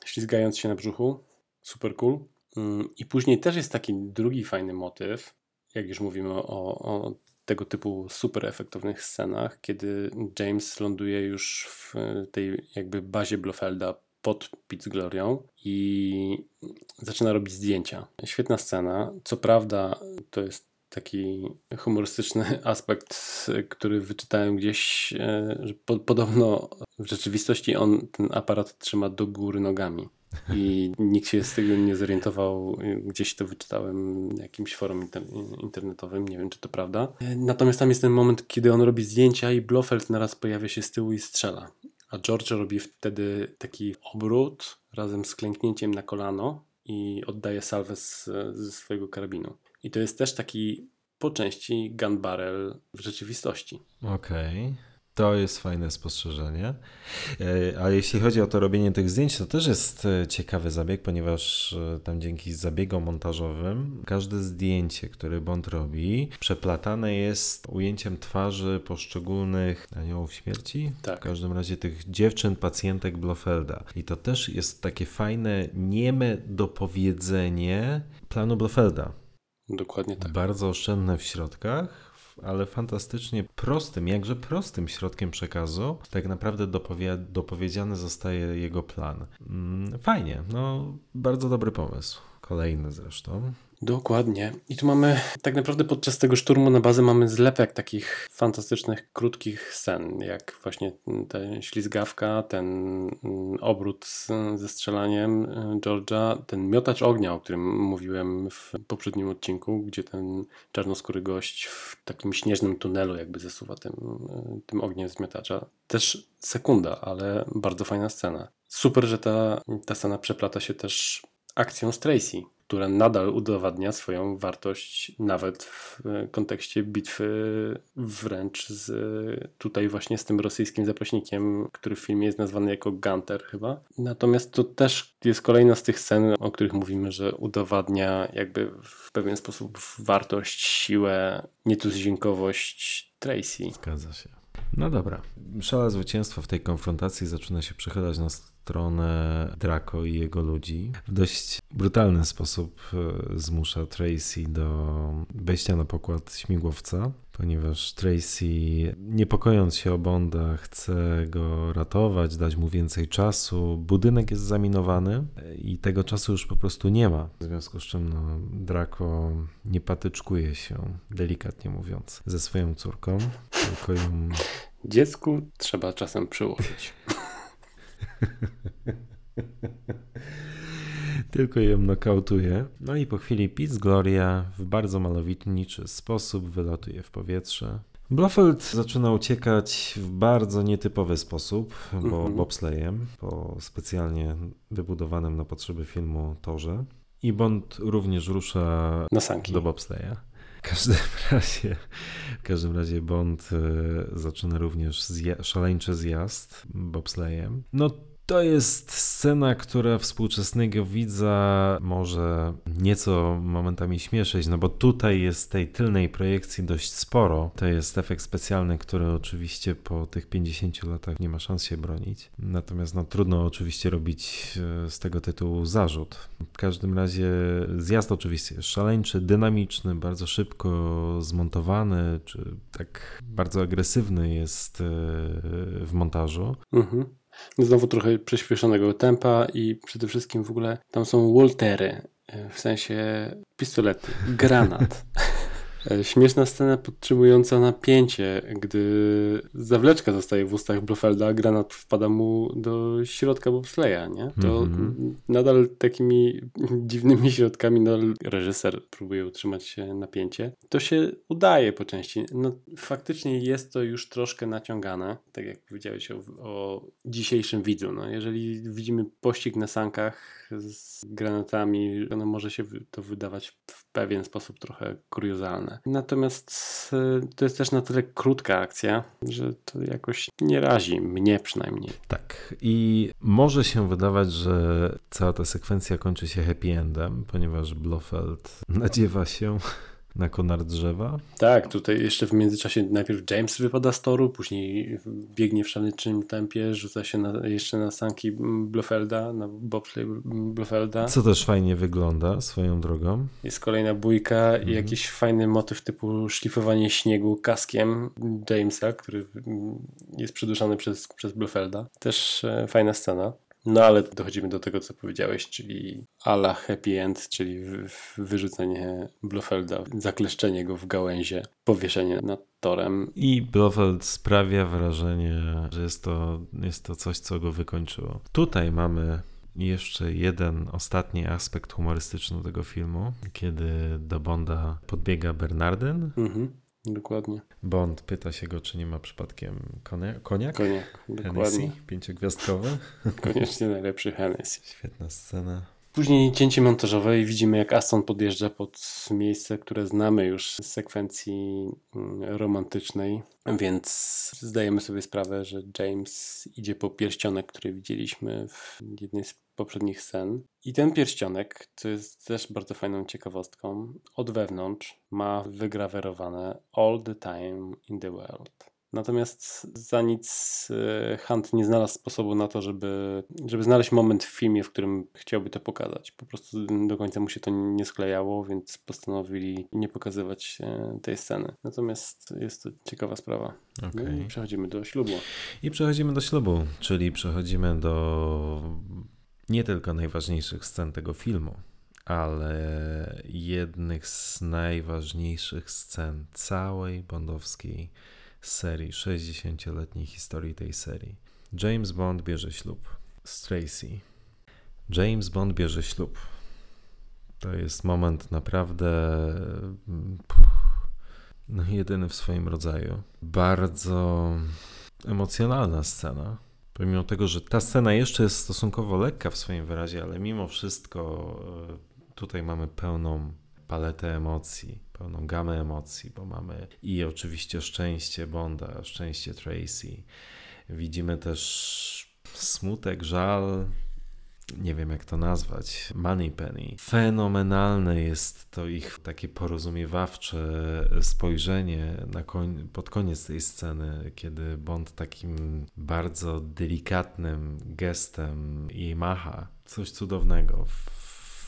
Speaker 3: ślizgając się na brzuchu. Super cool. Mm, I później też jest taki drugi fajny motyw, jak już mówimy o, o tego typu super efektownych scenach, kiedy James ląduje już w tej jakby bazie Blofelda pod Pitts Glorią i zaczyna robić zdjęcia. Świetna scena. Co prawda to jest taki humorystyczny [laughs] aspekt, który wyczytałem gdzieś, e, że po, podobno w rzeczywistości on ten aparat trzyma do góry nogami. I nikt się z tego nie zorientował. Gdzieś to wyczytałem na jakimś forum inter- internetowym, nie wiem czy to prawda. Natomiast tam jest ten moment, kiedy on robi zdjęcia i Blofeld naraz pojawia się z tyłu i strzela. A George robi wtedy taki obrót razem z klęknięciem na kolano i oddaje salwę z, ze swojego karabinu. I to jest też taki po części gun barrel w rzeczywistości.
Speaker 2: Okej. To jest fajne spostrzeżenie. E, A jeśli chodzi o to robienie tych zdjęć, to też jest e, ciekawy zabieg, ponieważ e, tam dzięki zabiegom montażowym każde zdjęcie, które Bond robi, przeplatane jest ujęciem twarzy poszczególnych aniołów śmierci.
Speaker 3: Tak.
Speaker 2: W każdym razie tych dziewczyn, pacjentek Blofelda. I to też jest takie fajne, nieme dopowiedzenie planu Blofelda.
Speaker 3: Dokładnie tak.
Speaker 2: Bardzo oszczędne w środkach, ale fantastycznie prostym, jakże prostym środkiem przekazu, tak naprawdę dopowie, dopowiedziany zostaje jego plan. Mm, Fajnie, no bardzo dobry pomysł. Kolejny zresztą.
Speaker 3: Dokładnie. I tu mamy, tak naprawdę podczas tego szturmu na bazę mamy zlepek takich fantastycznych, krótkich scen, jak właśnie ta ślizgawka, ten mm, obrót ze strzelaniem y, George'a, ten miotacz ognia, o którym mówiłem w poprzednim odcinku, gdzie ten czarnoskóry gość w takim śnieżnym tunelu jakby zasuwa tym, y, tym ogniem z miotacza. Też sekunda, ale bardzo fajna scena. Super, że ta, ta scena przeplata się też akcją z Tracy, która nadal udowadnia swoją wartość nawet w e, kontekście bitwy wręcz z tutaj właśnie z tym rosyjskim zapaśnikiem, który w filmie jest nazwany jako Gunter chyba. Natomiast to też jest kolejna z tych scen, o których mówimy, że udowadnia jakby w pewien sposób wartość, siłę, nietuzinkowość Tracy.
Speaker 2: Zgadza się. No dobra. Szale zwycięstwa w tej konfrontacji zaczyna się przechylać na stronę Draco i jego ludzi. W dość brutalny sposób e, zmusza Tracy do wejścia na pokład śmigłowca, ponieważ Tracy, niepokojąc się o Bonda, chce go ratować, dać mu więcej czasu. Budynek jest zaminowany i tego czasu już po prostu nie ma. W związku z czym no, Draco nie patyczkuje się, delikatnie mówiąc, ze swoją córką, tylko ją
Speaker 3: Dziecku trzeba czasem przyłożyć. [laughs] [laughs]
Speaker 2: Tylko ją nokautuje. No i po chwili Piz Gloria w bardzo malowniczy sposób wylatuje w powietrze. Blofeld zaczyna uciekać w bardzo nietypowy sposób, bo
Speaker 3: Mhm.
Speaker 2: bobslejem, po specjalnie wybudowanym na potrzeby filmu torze. I Bond również rusza do bobsleja. W każdym [laughs] razie, w każdym razie Bond e, zaczyna również zja- szaleńczy zjazd bobslejem. No to jest scena, która współczesnego widza może nieco momentami śmieszyć, no bo tutaj jest tej tylnej projekcji dość sporo. To jest efekt specjalny, który oczywiście po tych 50 latach nie ma szans się bronić. Natomiast no, trudno oczywiście robić e, z tego tytułu zarzut. W każdym razie zjazd oczywiście jest szaleńczy, dynamiczny, bardzo szybko zmontowany, czy tak bardzo agresywny jest e, w montażu.
Speaker 3: Mhm. Znowu trochę przyspieszonego tempa i przede wszystkim w ogóle tam są Waltery, e, w sensie pistolety, granat. [laughs] E, Śmieszna scena podtrzymująca napięcie, gdy zawleczka zostaje w ustach Blofelda, a granat wpada mu do środka bobsleja, nie? To
Speaker 2: Mhm.
Speaker 3: nadal takimi [laughs] dziwnymi środkami no, reżyser próbuje utrzymać się napięcie. To się udaje po części. No, faktycznie jest to już troszkę naciągane, tak jak powiedziałeś o, o dzisiejszym widzu. No, jeżeli widzimy pościg na sankach z granatami, no może się to wydawać w pewien sposób trochę kuriozalne. Natomiast y, to jest też na tyle krótka akcja, że to jakoś nie razi, mnie przynajmniej.
Speaker 2: Tak. I może się wydawać, że cała ta sekwencja kończy się happy endem, ponieważ Blofeld [laughs] nadziewa się na konar drzewa.
Speaker 3: Tak, tutaj jeszcze w międzyczasie najpierw James wypada z toru, później biegnie w szaleńczym tempie, rzuca się na, jeszcze na sanki Blofelda, na bobsleigh Blofelda.
Speaker 2: Co też fajnie wygląda swoją drogą.
Speaker 3: Jest kolejna bójka
Speaker 2: Mhm.
Speaker 3: i jakiś fajny motyw typu szlifowanie śniegu kaskiem Jamesa, który jest przyduszany przez, przez Blofelda. Też e, fajna scena. No ale dochodzimy do tego, co powiedziałeś, czyli ala happy end, czyli wy- wyrzucenie Blofelda, zakleszczenie go w gałęzie, powieszenie nad torem.
Speaker 2: I Blofeld sprawia wrażenie, że jest to, jest to coś, co go wykończyło. Tutaj mamy jeszcze jeden ostatni aspekt humorystyczny tego filmu, kiedy do Bonda podbiega Bernardyn.
Speaker 3: Mhm, dokładnie.
Speaker 2: Bond pyta się go, czy nie ma przypadkiem konia, koniak?
Speaker 3: Koniak,
Speaker 2: Hennessy, pięciogwiazdkowy. [laughs]
Speaker 3: Koniecznie najlepszy Hennessy.
Speaker 2: Świetna scena.
Speaker 3: Później cięcie montażowe i widzimy jak Aston podjeżdża pod miejsce, które znamy już z sekwencji mm, romantycznej, więc zdajemy sobie sprawę, że James idzie po pierścionek, który widzieliśmy w jednej z poprzednich scen. I ten pierścionek, co jest też bardzo fajną ciekawostką, od wewnątrz ma wygrawerowane All the time in the world. Natomiast za nic e, Hunt nie znalazł sposobu na to, żeby, żeby znaleźć moment w filmie, w którym chciałby to pokazać. Po prostu do końca mu się to nie sklejało, więc postanowili nie pokazywać e, tej sceny. Natomiast jest to ciekawa sprawa. No i przechodzimy do ślubu.
Speaker 2: I przechodzimy do ślubu, czyli przechodzimy do nie tylko najważniejszych scen tego filmu, ale jednych z najważniejszych scen całej bondowskiej serii, 60-letniej historii tej serii. James Bond bierze ślub z Tracy. James Bond bierze ślub. To jest moment naprawdę no, jedyny w swoim rodzaju. Bardzo emocjonalna scena. Pomimo tego, że ta scena jeszcze jest stosunkowo lekka w swoim wyrazie, ale mimo wszystko e, tutaj mamy pełną paletę emocji, pełną gamę emocji, bo mamy i oczywiście szczęście Bonda, szczęście Tracy. Widzimy też smutek, żal nie wiem jak to nazwać, Money Penny. Fenomenalne jest to ich takie porozumiewawcze spojrzenie na koń, pod koniec tej sceny, kiedy Bond takim bardzo delikatnym gestem jej macha. Coś cudownego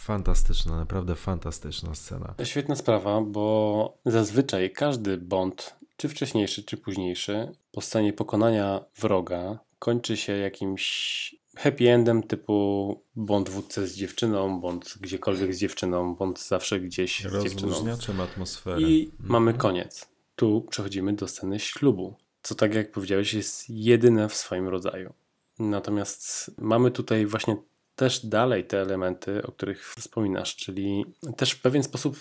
Speaker 2: fantastyczna, naprawdę fantastyczna scena.
Speaker 3: Świetna sprawa, bo zazwyczaj każdy Bond, czy wcześniejszy, czy późniejszy, po scenie pokonania wroga kończy się jakimś happy endem typu Bond wódce z dziewczyną, Bond gdziekolwiek z dziewczyną, Bond zawsze gdzieś z dziewczyną.
Speaker 2: Atmosferę.
Speaker 3: I mhm. mamy koniec. Tu przechodzimy do sceny ślubu, co tak jak powiedziałeś jest jedyne w swoim rodzaju. Natomiast mamy tutaj właśnie też dalej te elementy, o których wspominasz, czyli też w pewien sposób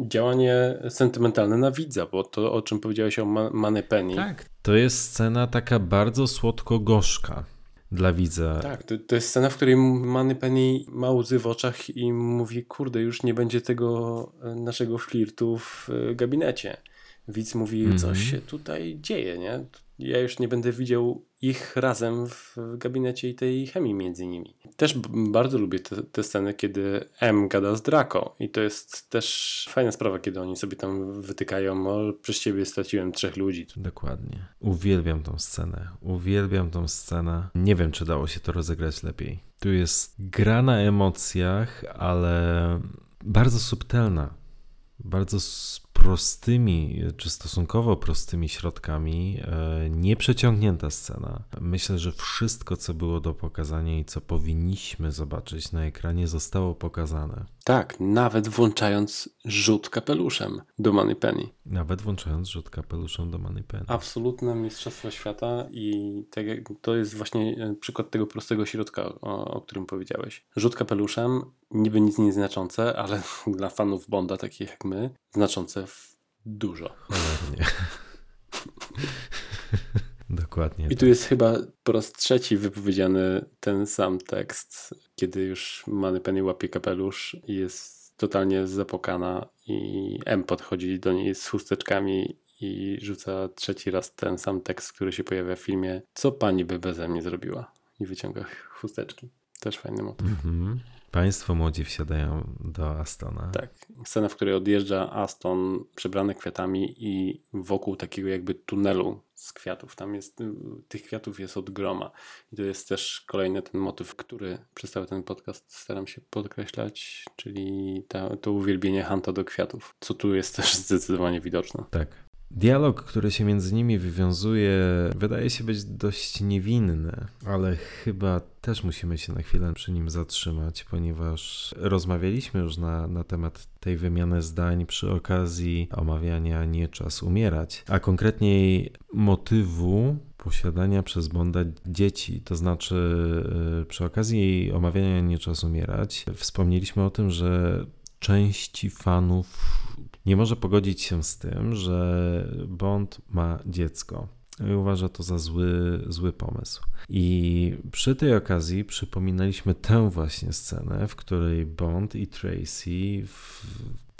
Speaker 3: działanie sentymentalne na widza, bo to o czym powiedziałeś o Money Penny.
Speaker 2: Tak, to jest scena taka bardzo słodko-gorzka dla widza.
Speaker 3: Tak, to, to jest scena, w której Money Penny ma łzy w oczach i mówi, kurde, już nie będzie tego e, naszego flirtu w e, gabinecie. Widz mówi, mm -hmm. coś się tutaj dzieje, nie? Ja już nie będę widział ich razem w gabinecie i tej chemii między nimi. Też bardzo lubię te, te, sceny, kiedy M gada z Draco i to jest też fajna sprawa, kiedy oni sobie tam wytykają, o, przez ciebie straciłem trzech ludzi.
Speaker 2: Dokładnie. Uwielbiam tą scenę. Uwielbiam tą scenę. Nie wiem, czy dało się to rozegrać lepiej. Tu jest gra na emocjach, ale bardzo subtelna. Bardzo prostymi, czy stosunkowo prostymi środkami e, nieprzeciągnięta scena. Myślę, że wszystko, co było do pokazania i co powinniśmy zobaczyć na ekranie, zostało pokazane.
Speaker 3: Tak, nawet włączając rzut kapeluszem do Money Penny.
Speaker 2: Nawet włączając rzut kapeluszem do Money Penny.
Speaker 3: Absolutne mistrzostwo świata i tak to jest właśnie e, przykład tego prostego środka, o, o którym powiedziałeś. Rzut kapeluszem, niby nic nie znaczące, ale [laughs] dla fanów Bonda, takich jak my, znaczące dużo.
Speaker 2: Cholernie. [laughs] Dokładnie.
Speaker 3: I tu jest chyba po raz trzeci wypowiedziany ten sam tekst, kiedy już Manny Penny łapie kapelusz i jest totalnie zapokana i M podchodzi do niej z chusteczkami i rzuca trzeci raz ten sam tekst, który się pojawia w filmie. Co pani by beze mnie zrobiła? I wyciąga chusteczki. Też fajny motyw. Mm -hmm.
Speaker 2: Państwo młodzi wsiadają do Astona.
Speaker 3: Tak. Scena, w której odjeżdża Aston przebrany kwiatami i wokół takiego jakby tunelu z kwiatów. Tam jest, tych kwiatów jest od groma. I to jest też kolejny ten motyw, który przez cały ten podcast staram się podkreślać, czyli ta, to uwielbienie Hanta do kwiatów, co tu jest też zdecydowanie widoczne.
Speaker 2: Tak. Dialog, który się między nimi wywiązuje, wydaje się być dość niewinny, ale chyba też musimy się na chwilę przy nim zatrzymać, ponieważ rozmawialiśmy już na, na temat tej wymiany zdań przy okazji omawiania Nie czas umierać, a konkretniej motywu posiadania przez Bonda dzieci. To znaczy, y, przy okazji omawiania Nie czas umierać, wspomnieliśmy o tym, że części fanów nie może pogodzić się z tym, że Bond ma dziecko. I uważa to za zły, zły pomysł. I przy tej okazji przypominaliśmy tę właśnie scenę, w której Bond i Tracy w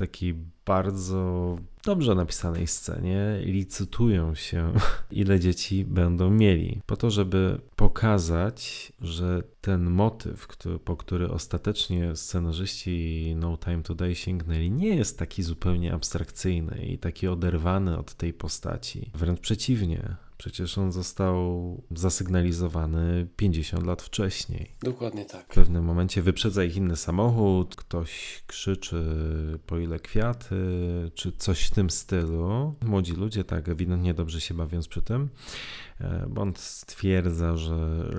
Speaker 2: takiej bardzo dobrze napisanej scenie licytują się, [laughs] ile dzieci będą mieli, po to, żeby pokazać, że ten motyw, który, po który ostatecznie scenarzyści No Time Today sięgnęli, nie jest taki zupełnie abstrakcyjny i taki oderwany od tej postaci. Wręcz przeciwnie, Przecież on został zasygnalizowany 50 lat wcześniej.
Speaker 3: Dokładnie tak.
Speaker 2: W pewnym momencie wyprzedza ich inny samochód, ktoś krzyczy po ile kwiaty, czy coś w tym stylu. Młodzi ludzie tak ewidentnie dobrze się bawiąc przy tym. E, Bond stwierdza, że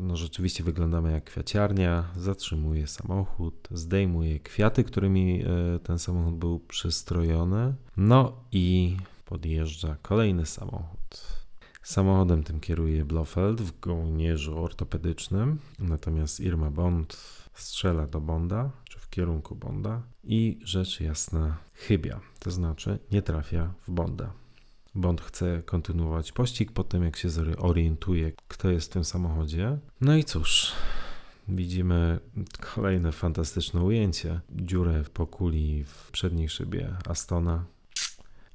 Speaker 2: no rzeczywiście wyglądamy jak kwiaciarnia, zatrzymuje samochód, zdejmuje kwiaty, którymi e, ten samochód był przystrojony, no i podjeżdża kolejny samochód. Samochodem tym kieruje Blofeld w kołnierzu ortopedycznym, natomiast Irma Bond strzela do Bonda, czy w kierunku Bonda i rzecz jasna chybia, to znaczy nie trafia w Bonda. Bond chce kontynuować pościg po tym, jak się zorientuje, kto jest w tym samochodzie. No i cóż, widzimy kolejne fantastyczne ujęcie. Dziurę w pokuli w przedniej szybie Astona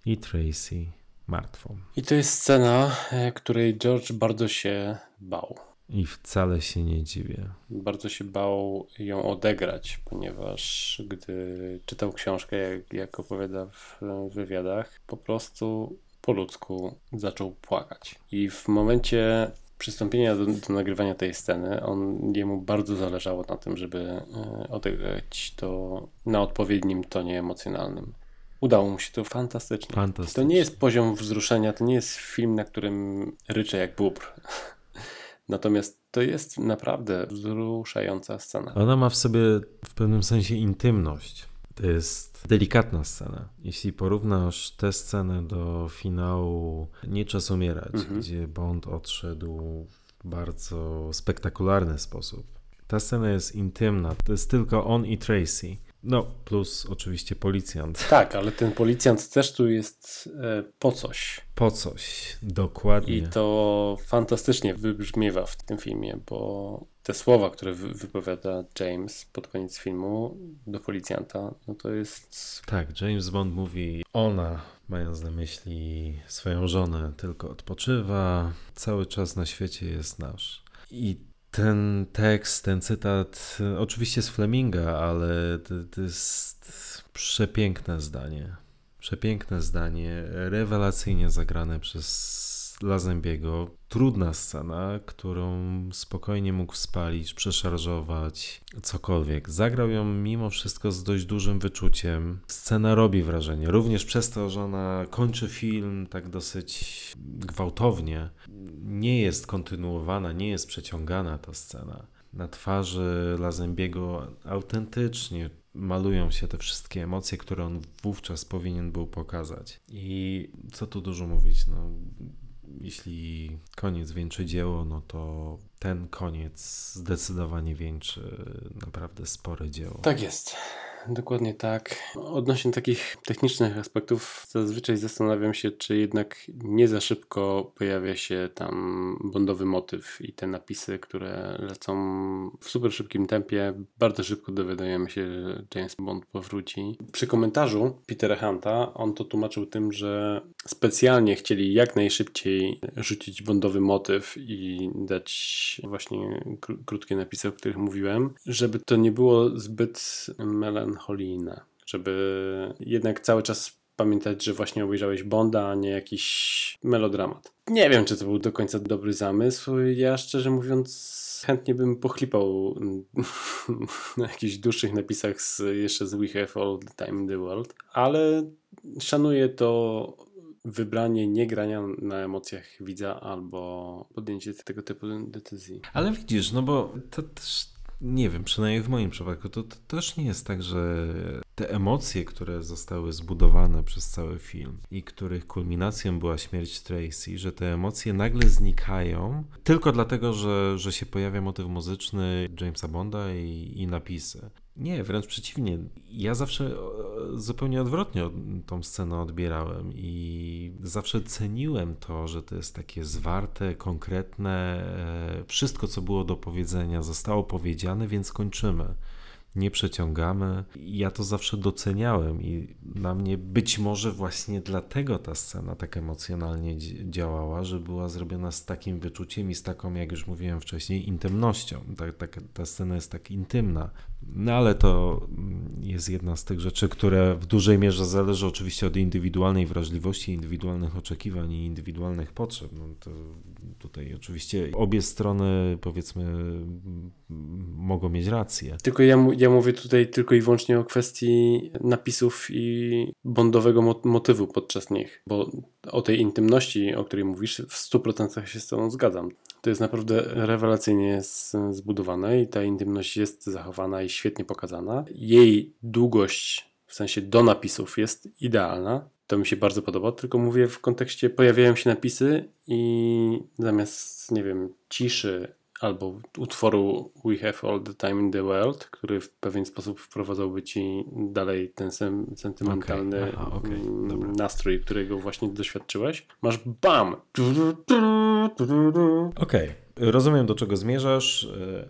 Speaker 2: i Tracy martwą.
Speaker 3: I to jest scena, e, której George bardzo się bał.
Speaker 2: I wcale się nie dziwię.
Speaker 3: Bardzo się bał ją odegrać, ponieważ gdy czytał książkę, jak, jak opowiada w wywiadach, po prostu po ludzku zaczął płakać. I w momencie przystąpienia do, do, nagrywania tej sceny, on, jemu bardzo zależało na tym, żeby e, odegrać to na odpowiednim tonie emocjonalnym. Udało mu się to fantastycznie.
Speaker 2: fantastycznie.
Speaker 3: To nie jest poziom wzruszenia, to nie jest film, na którym ryczę jak bóbr. [laughs] Natomiast to jest naprawdę wzruszająca scena.
Speaker 2: Ona ma w sobie w pewnym sensie intymność. To jest delikatna scena. Jeśli porównasz tę scenę do finału Nie czas umierać, mhm. gdzie Bond odszedł w bardzo spektakularny sposób. Ta scena jest intymna. To jest tylko on i Tracy. No, plus oczywiście policjant.
Speaker 3: Tak, ale ten policjant też tu jest e, po coś.
Speaker 2: Po coś, dokładnie.
Speaker 3: I to fantastycznie wybrzmiewa w tym filmie, bo te słowa, które wypowiada James pod koniec filmu do policjanta, no to jest.
Speaker 2: Tak, James Bond mówi, ona, mając na myśli swoją żonę, tylko odpoczywa, cały czas na świecie jest nasz. I ten tekst, ten cytat, oczywiście z Fleminga, ale to, to jest przepiękne zdanie. Przepiękne zdanie, rewelacyjnie zagrane przez Lazembiego. Trudna scena, którą spokojnie mógł spalić, przeszarżować, cokolwiek. Zagrał ją mimo wszystko z dość dużym wyczuciem. Scena robi wrażenie, również przez to, że ona kończy film tak dosyć gwałtownie. Nie jest kontynuowana, nie jest przeciągana ta scena. Na twarzy Lazembiego autentycznie malują się te wszystkie emocje, które on wówczas powinien był pokazać. I co tu dużo mówić, no jeśli koniec wieńczy dzieło, no to ten koniec zdecydowanie wieńczy naprawdę spore dzieło.
Speaker 3: Tak jest. Dokładnie tak. Odnośnie takich technicznych aspektów, zazwyczaj zastanawiam się, czy jednak nie za szybko pojawia się tam bondowy motyw i te napisy, które lecą w super szybkim tempie. Bardzo szybko dowiadujemy się, że James Bond powróci. Przy komentarzu Petera Hunta on to tłumaczył tym, że specjalnie chcieli jak najszybciej rzucić bondowy motyw i dać właśnie krótkie napisy, o których mówiłem, żeby to nie było zbyt melancholijne, żeby jednak cały czas pamiętać, że właśnie obejrzałeś Bonda, a nie jakiś melodramat. Nie wiem, czy to był do końca dobry zamysł. Ja szczerze mówiąc chętnie bym pochlipał [laughs] na jakichś dłuższych napisach z, jeszcze z We Have All the Time in the World, ale szanuję to wybranie nie grania na emocjach widza albo podjęcie tego typu decyzji.
Speaker 2: Ale widzisz, no bo to też nie wiem, przynajmniej w moim przypadku, to, to, też nie jest tak, że te emocje, które zostały zbudowane przez cały film i których kulminacją była śmierć Tracy, że te emocje nagle znikają tylko dlatego, że, że się pojawia motyw muzyczny Jamesa Bonda i, i napisy. Nie, wręcz przeciwnie. Ja zawsze e, zupełnie odwrotnie tą scenę odbierałem i zawsze ceniłem to, że to jest takie zwarte, konkretne. E, wszystko, co było do powiedzenia, zostało powiedziane, więc kończymy nie przeciągamy. Ja to zawsze doceniałem i na mnie być może właśnie dlatego ta scena tak emocjonalnie działała, że była zrobiona z takim wyczuciem i z taką, jak już mówiłem wcześniej, intymnością. Ta, ta, ta scena jest tak intymna. No ale to jest jedna z tych rzeczy, które w dużej mierze zależy oczywiście od indywidualnej wrażliwości, indywidualnych oczekiwań i indywidualnych potrzeb. No to tutaj oczywiście obie strony powiedzmy mogą mieć rację.
Speaker 3: Tylko ja, ja mówię tutaj tylko i wyłącznie o kwestii napisów i bondowego motywu podczas nich, bo o tej intymności, o której mówisz, w 100% się z tobą zgadzam. To jest naprawdę rewelacyjnie zbudowane i ta intymność jest zachowana i świetnie pokazana. Jej długość w sensie do napisów jest idealna. To mi się bardzo podoba, tylko mówię w kontekście pojawiają się napisy i zamiast, nie wiem, ciszy albo utworu We Have All the Time in the World, który w pewien sposób wprowadzałby ci dalej ten sen sentymentalny okay. Aha, okay. nastrój, którego właśnie doświadczyłeś, masz BAM!
Speaker 2: Okej, okay. rozumiem do czego zmierzasz.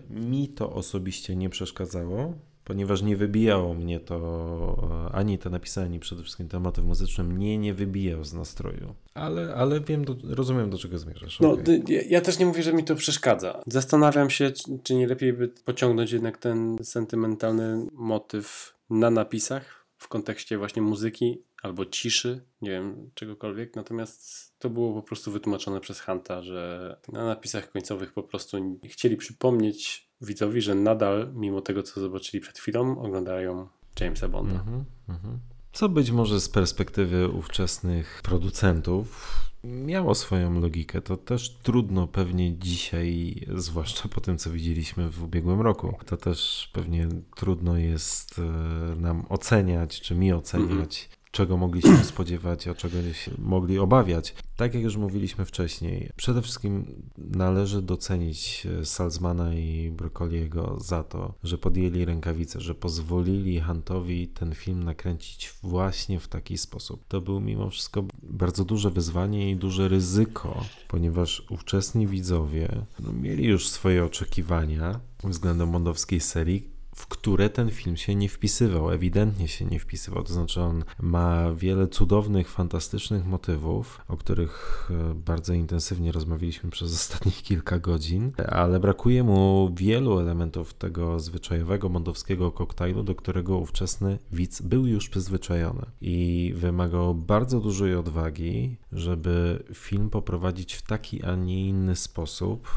Speaker 2: Mi to osobiście nie przeszkadzało. Ponieważ nie wybijało mnie to, ani to napisanie, ani przede wszystkim ten motyw muzyczny mnie nie wybijał z nastroju. Ale, ale wiem, do, rozumiem do czego zmierzasz.
Speaker 3: No,
Speaker 2: okay.
Speaker 3: ja, ja też nie mówię, że mi to przeszkadza. Zastanawiam się, czy, czy nie lepiej by pociągnąć jednak ten sentymentalny motyw na napisach w kontekście właśnie muzyki albo ciszy, nie wiem, czegokolwiek. Natomiast to było po prostu wytłumaczone przez Hanta, że na napisach końcowych po prostu chcieli przypomnieć widzowi, że nadal, mimo tego, co zobaczyli przed chwilą, oglądają Jamesa Bonda. Mm-hmm, mm-hmm.
Speaker 2: Co być może z perspektywy ówczesnych producentów miało swoją logikę. To też trudno pewnie dzisiaj, zwłaszcza po tym, co widzieliśmy w ubiegłym roku, to też pewnie trudno jest e, nam oceniać, czy mi oceniać, czego mogliśmy spodziewać, a czego się mogli obawiać. Tak jak już mówiliśmy wcześniej, przede wszystkim należy docenić e, Salzmana i Brokoliego za to, że podjęli rękawice, że pozwolili Huntowi ten film nakręcić właśnie w taki sposób. To był mimo wszystko bardzo duże wyzwanie i duże ryzyko, ponieważ ówczesni widzowie no, mieli już swoje oczekiwania względem mondowskiej serii, w które ten film się nie wpisywał, ewidentnie się nie wpisywał. To znaczy, on ma wiele cudownych, fantastycznych motywów, o których e, bardzo intensywnie rozmawialiśmy przez [laughs] ostatnich kilka godzin, ale brakuje mu wielu elementów tego zwyczajowego mondowskiego koktajlu, do którego ówczesny widz był już przyzwyczajony i wymagał bardzo dużej odwagi, żeby film poprowadzić w taki, a nie inny sposób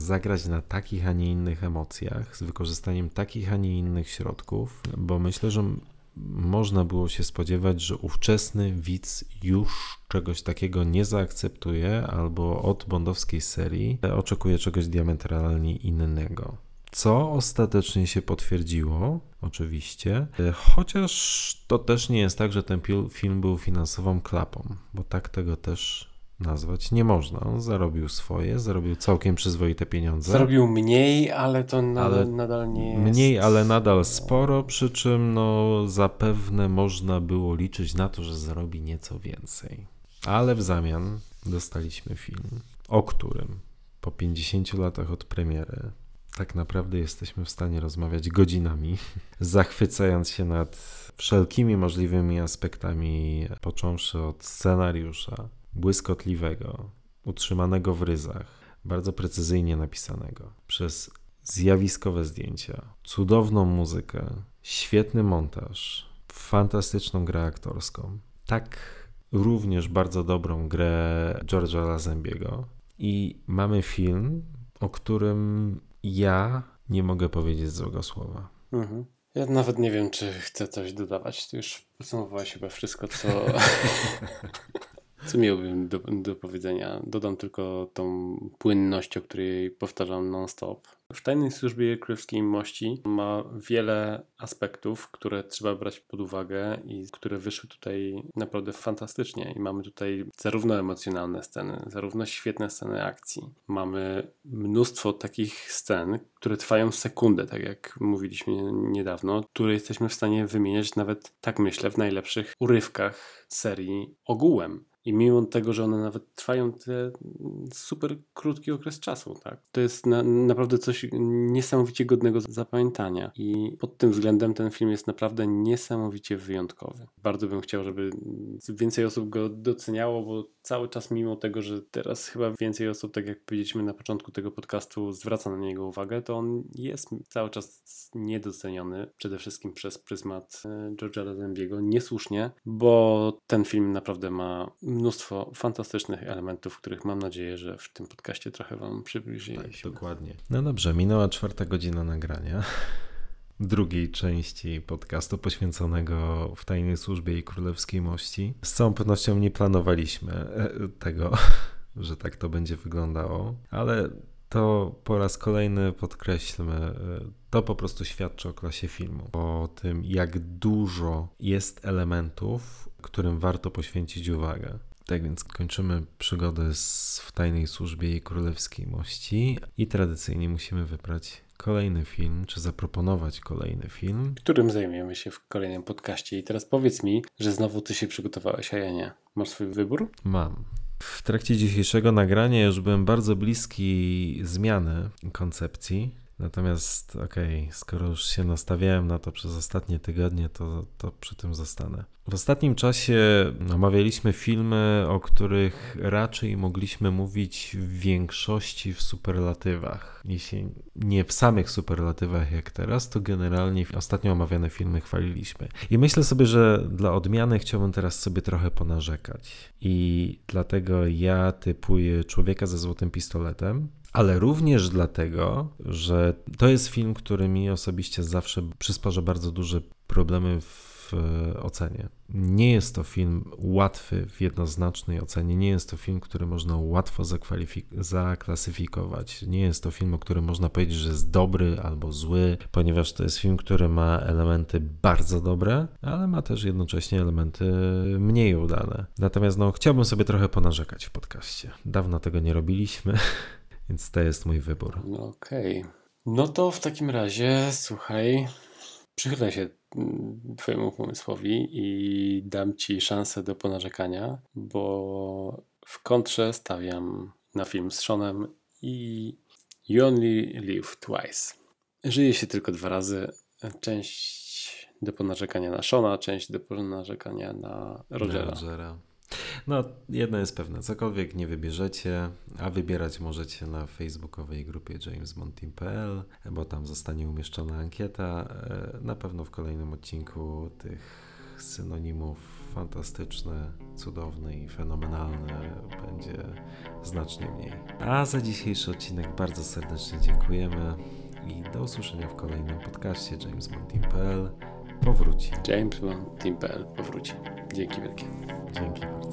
Speaker 2: zagrać na takich, a nie innych emocjach, z wykorzystaniem takich, a nie innych środków, bo myślę, że można było się spodziewać, że ówczesny widz już czegoś takiego nie zaakceptuje, albo od bondowskiej serii oczekuje czegoś diametralnie innego. Co ostatecznie się potwierdziło, oczywiście, chociaż to też nie jest tak, że ten film był finansową klapą, bo tak tego też nazwać nie można. On zarobił swoje, zarobił całkiem przyzwoite pieniądze.
Speaker 3: Zarobił mniej, ale to nadal, ale nadal nie jest...
Speaker 2: Mniej, ale nadal sporo, przy czym no, zapewne można było liczyć na to, że zarobi nieco więcej. Ale w zamian dostaliśmy film, o którym po 50 latach od premiery tak naprawdę jesteśmy w stanie rozmawiać godzinami, [laughs] zachwycając się nad wszelkimi możliwymi aspektami, począwszy od scenariusza, błyskotliwego, utrzymanego w ryzach, bardzo precyzyjnie napisanego, przez zjawiskowe zdjęcia, cudowną muzykę, świetny montaż, fantastyczną grę aktorską, tak również bardzo dobrą grę George'a Lazembiego i mamy film, o którym ja nie mogę powiedzieć złego słowa. Mhm.
Speaker 3: Ja nawet nie wiem, czy chcę coś dodawać. Ty już podsumowałeś chyba wszystko, co, [laughs] Co miałbym do, do powiedzenia? Dodam tylko tą płynność, o której powtarzam non-stop. W tajnej służbie królewskiej mości ma wiele aspektów, które trzeba brać pod uwagę i które wyszły tutaj naprawdę fantastycznie. I mamy tutaj zarówno emocjonalne sceny, zarówno świetne sceny akcji. Mamy mnóstwo takich scen, które trwają sekundę, tak jak mówiliśmy niedawno, które jesteśmy w stanie wymieniać nawet, tak myślę, w najlepszych urywkach serii ogółem. I mimo tego, że one nawet trwają te super krótki okres czasu, tak? To jest na, naprawdę coś niesamowicie godnego zapamiętania. I pod tym względem ten film jest naprawdę niesamowicie wyjątkowy. Bardzo bym chciał, żeby więcej osób go doceniało, bo cały czas mimo tego, że teraz chyba więcej osób, tak jak powiedzieliśmy na początku tego podcastu, zwraca na niego uwagę, to on jest cały czas niedoceniony, przede wszystkim przez pryzmat e, George'a Lazenbiego, niesłusznie, bo ten film naprawdę ma mnóstwo fantastycznych elementów, których mam nadzieję, że w tym podcaście trochę Wam przybliżyliśmy.
Speaker 2: Tak, dokładnie. No dobrze, minęła czwarta godzina nagrania [laughs] drugiej części podcastu poświęconego w tajnej służbie i królewskiej mości. Z całą pewnością nie planowaliśmy e, tego, [laughs] że tak to będzie wyglądało, ale to po raz kolejny podkreślmy, e, to po prostu świadczy o klasie filmu, o tym, jak dużo jest elementów, którym warto poświęcić uwagę. Tak więc kończymy przygodę z, w tajnej służbie królewskiej mości i tradycyjnie musimy wybrać kolejny film, czy zaproponować kolejny film.
Speaker 3: Którym zajmiemy się w kolejnym podcaście. I teraz powiedz mi, że znowu ty się przygotowałeś, a ja nie. Masz swój wybór?
Speaker 2: Mam. W trakcie dzisiejszego nagrania już byłem bardzo bliski zmiany koncepcji. Natomiast okej, okay, skoro już się nastawiałem na to przez ostatnie tygodnie, to, to przy tym zostanę. W ostatnim czasie omawialiśmy filmy, o których raczej mogliśmy mówić w większości w superlatywach. Jeśli nie w samych superlatywach jak teraz, to generalnie ostatnio omawiane filmy chwaliliśmy. I myślę sobie, że dla odmiany chciałbym teraz sobie trochę ponarzekać. I dlatego ja typuję Człowieka ze złotym pistoletem, ale również dlatego, że to jest film, który mi osobiście zawsze przysparza bardzo duże problemy w ocenie. Nie jest to film łatwy w jednoznacznej ocenie, nie jest to film, który można łatwo zaklasyfikować. Nie jest to film, o którym można powiedzieć, że jest dobry albo zły, ponieważ to jest film, który ma elementy bardzo dobre, ale ma też jednocześnie elementy mniej udane. Natomiast no, chciałbym sobie trochę ponarzekać w podcaście. Dawno tego nie robiliśmy. [laughs] Więc to jest mój wybór.
Speaker 3: No okej. Okay. No to w takim razie, słuchaj, przychylę się mm, Twojemu pomysłowi i dam Ci szansę do ponarzekania, bo w kontrze stawiam na film z Seanem i You Only Live Twice. Żyje się tylko dwa razy. Część do ponarzekania na Shona, część do ponarzekania na Rogera. Na Rogera.
Speaker 2: No, jedno jest pewne, cokolwiek nie wybierzecie, a wybierać możecie na facebookowej grupie jamesmontin.pl, bo tam zostanie umieszczona ankieta. E, na pewno w kolejnym odcinku tych synonimów fantastyczne, cudowne i fenomenalne będzie znacznie mniej. A za dzisiejszy odcinek bardzo serdecznie dziękujemy i do usłyszenia w kolejnym podcaście jamesmontin.pl powróci.
Speaker 3: jamesmontin.pl powróci. Dzięki wielkie.
Speaker 2: Dzięki bardzo.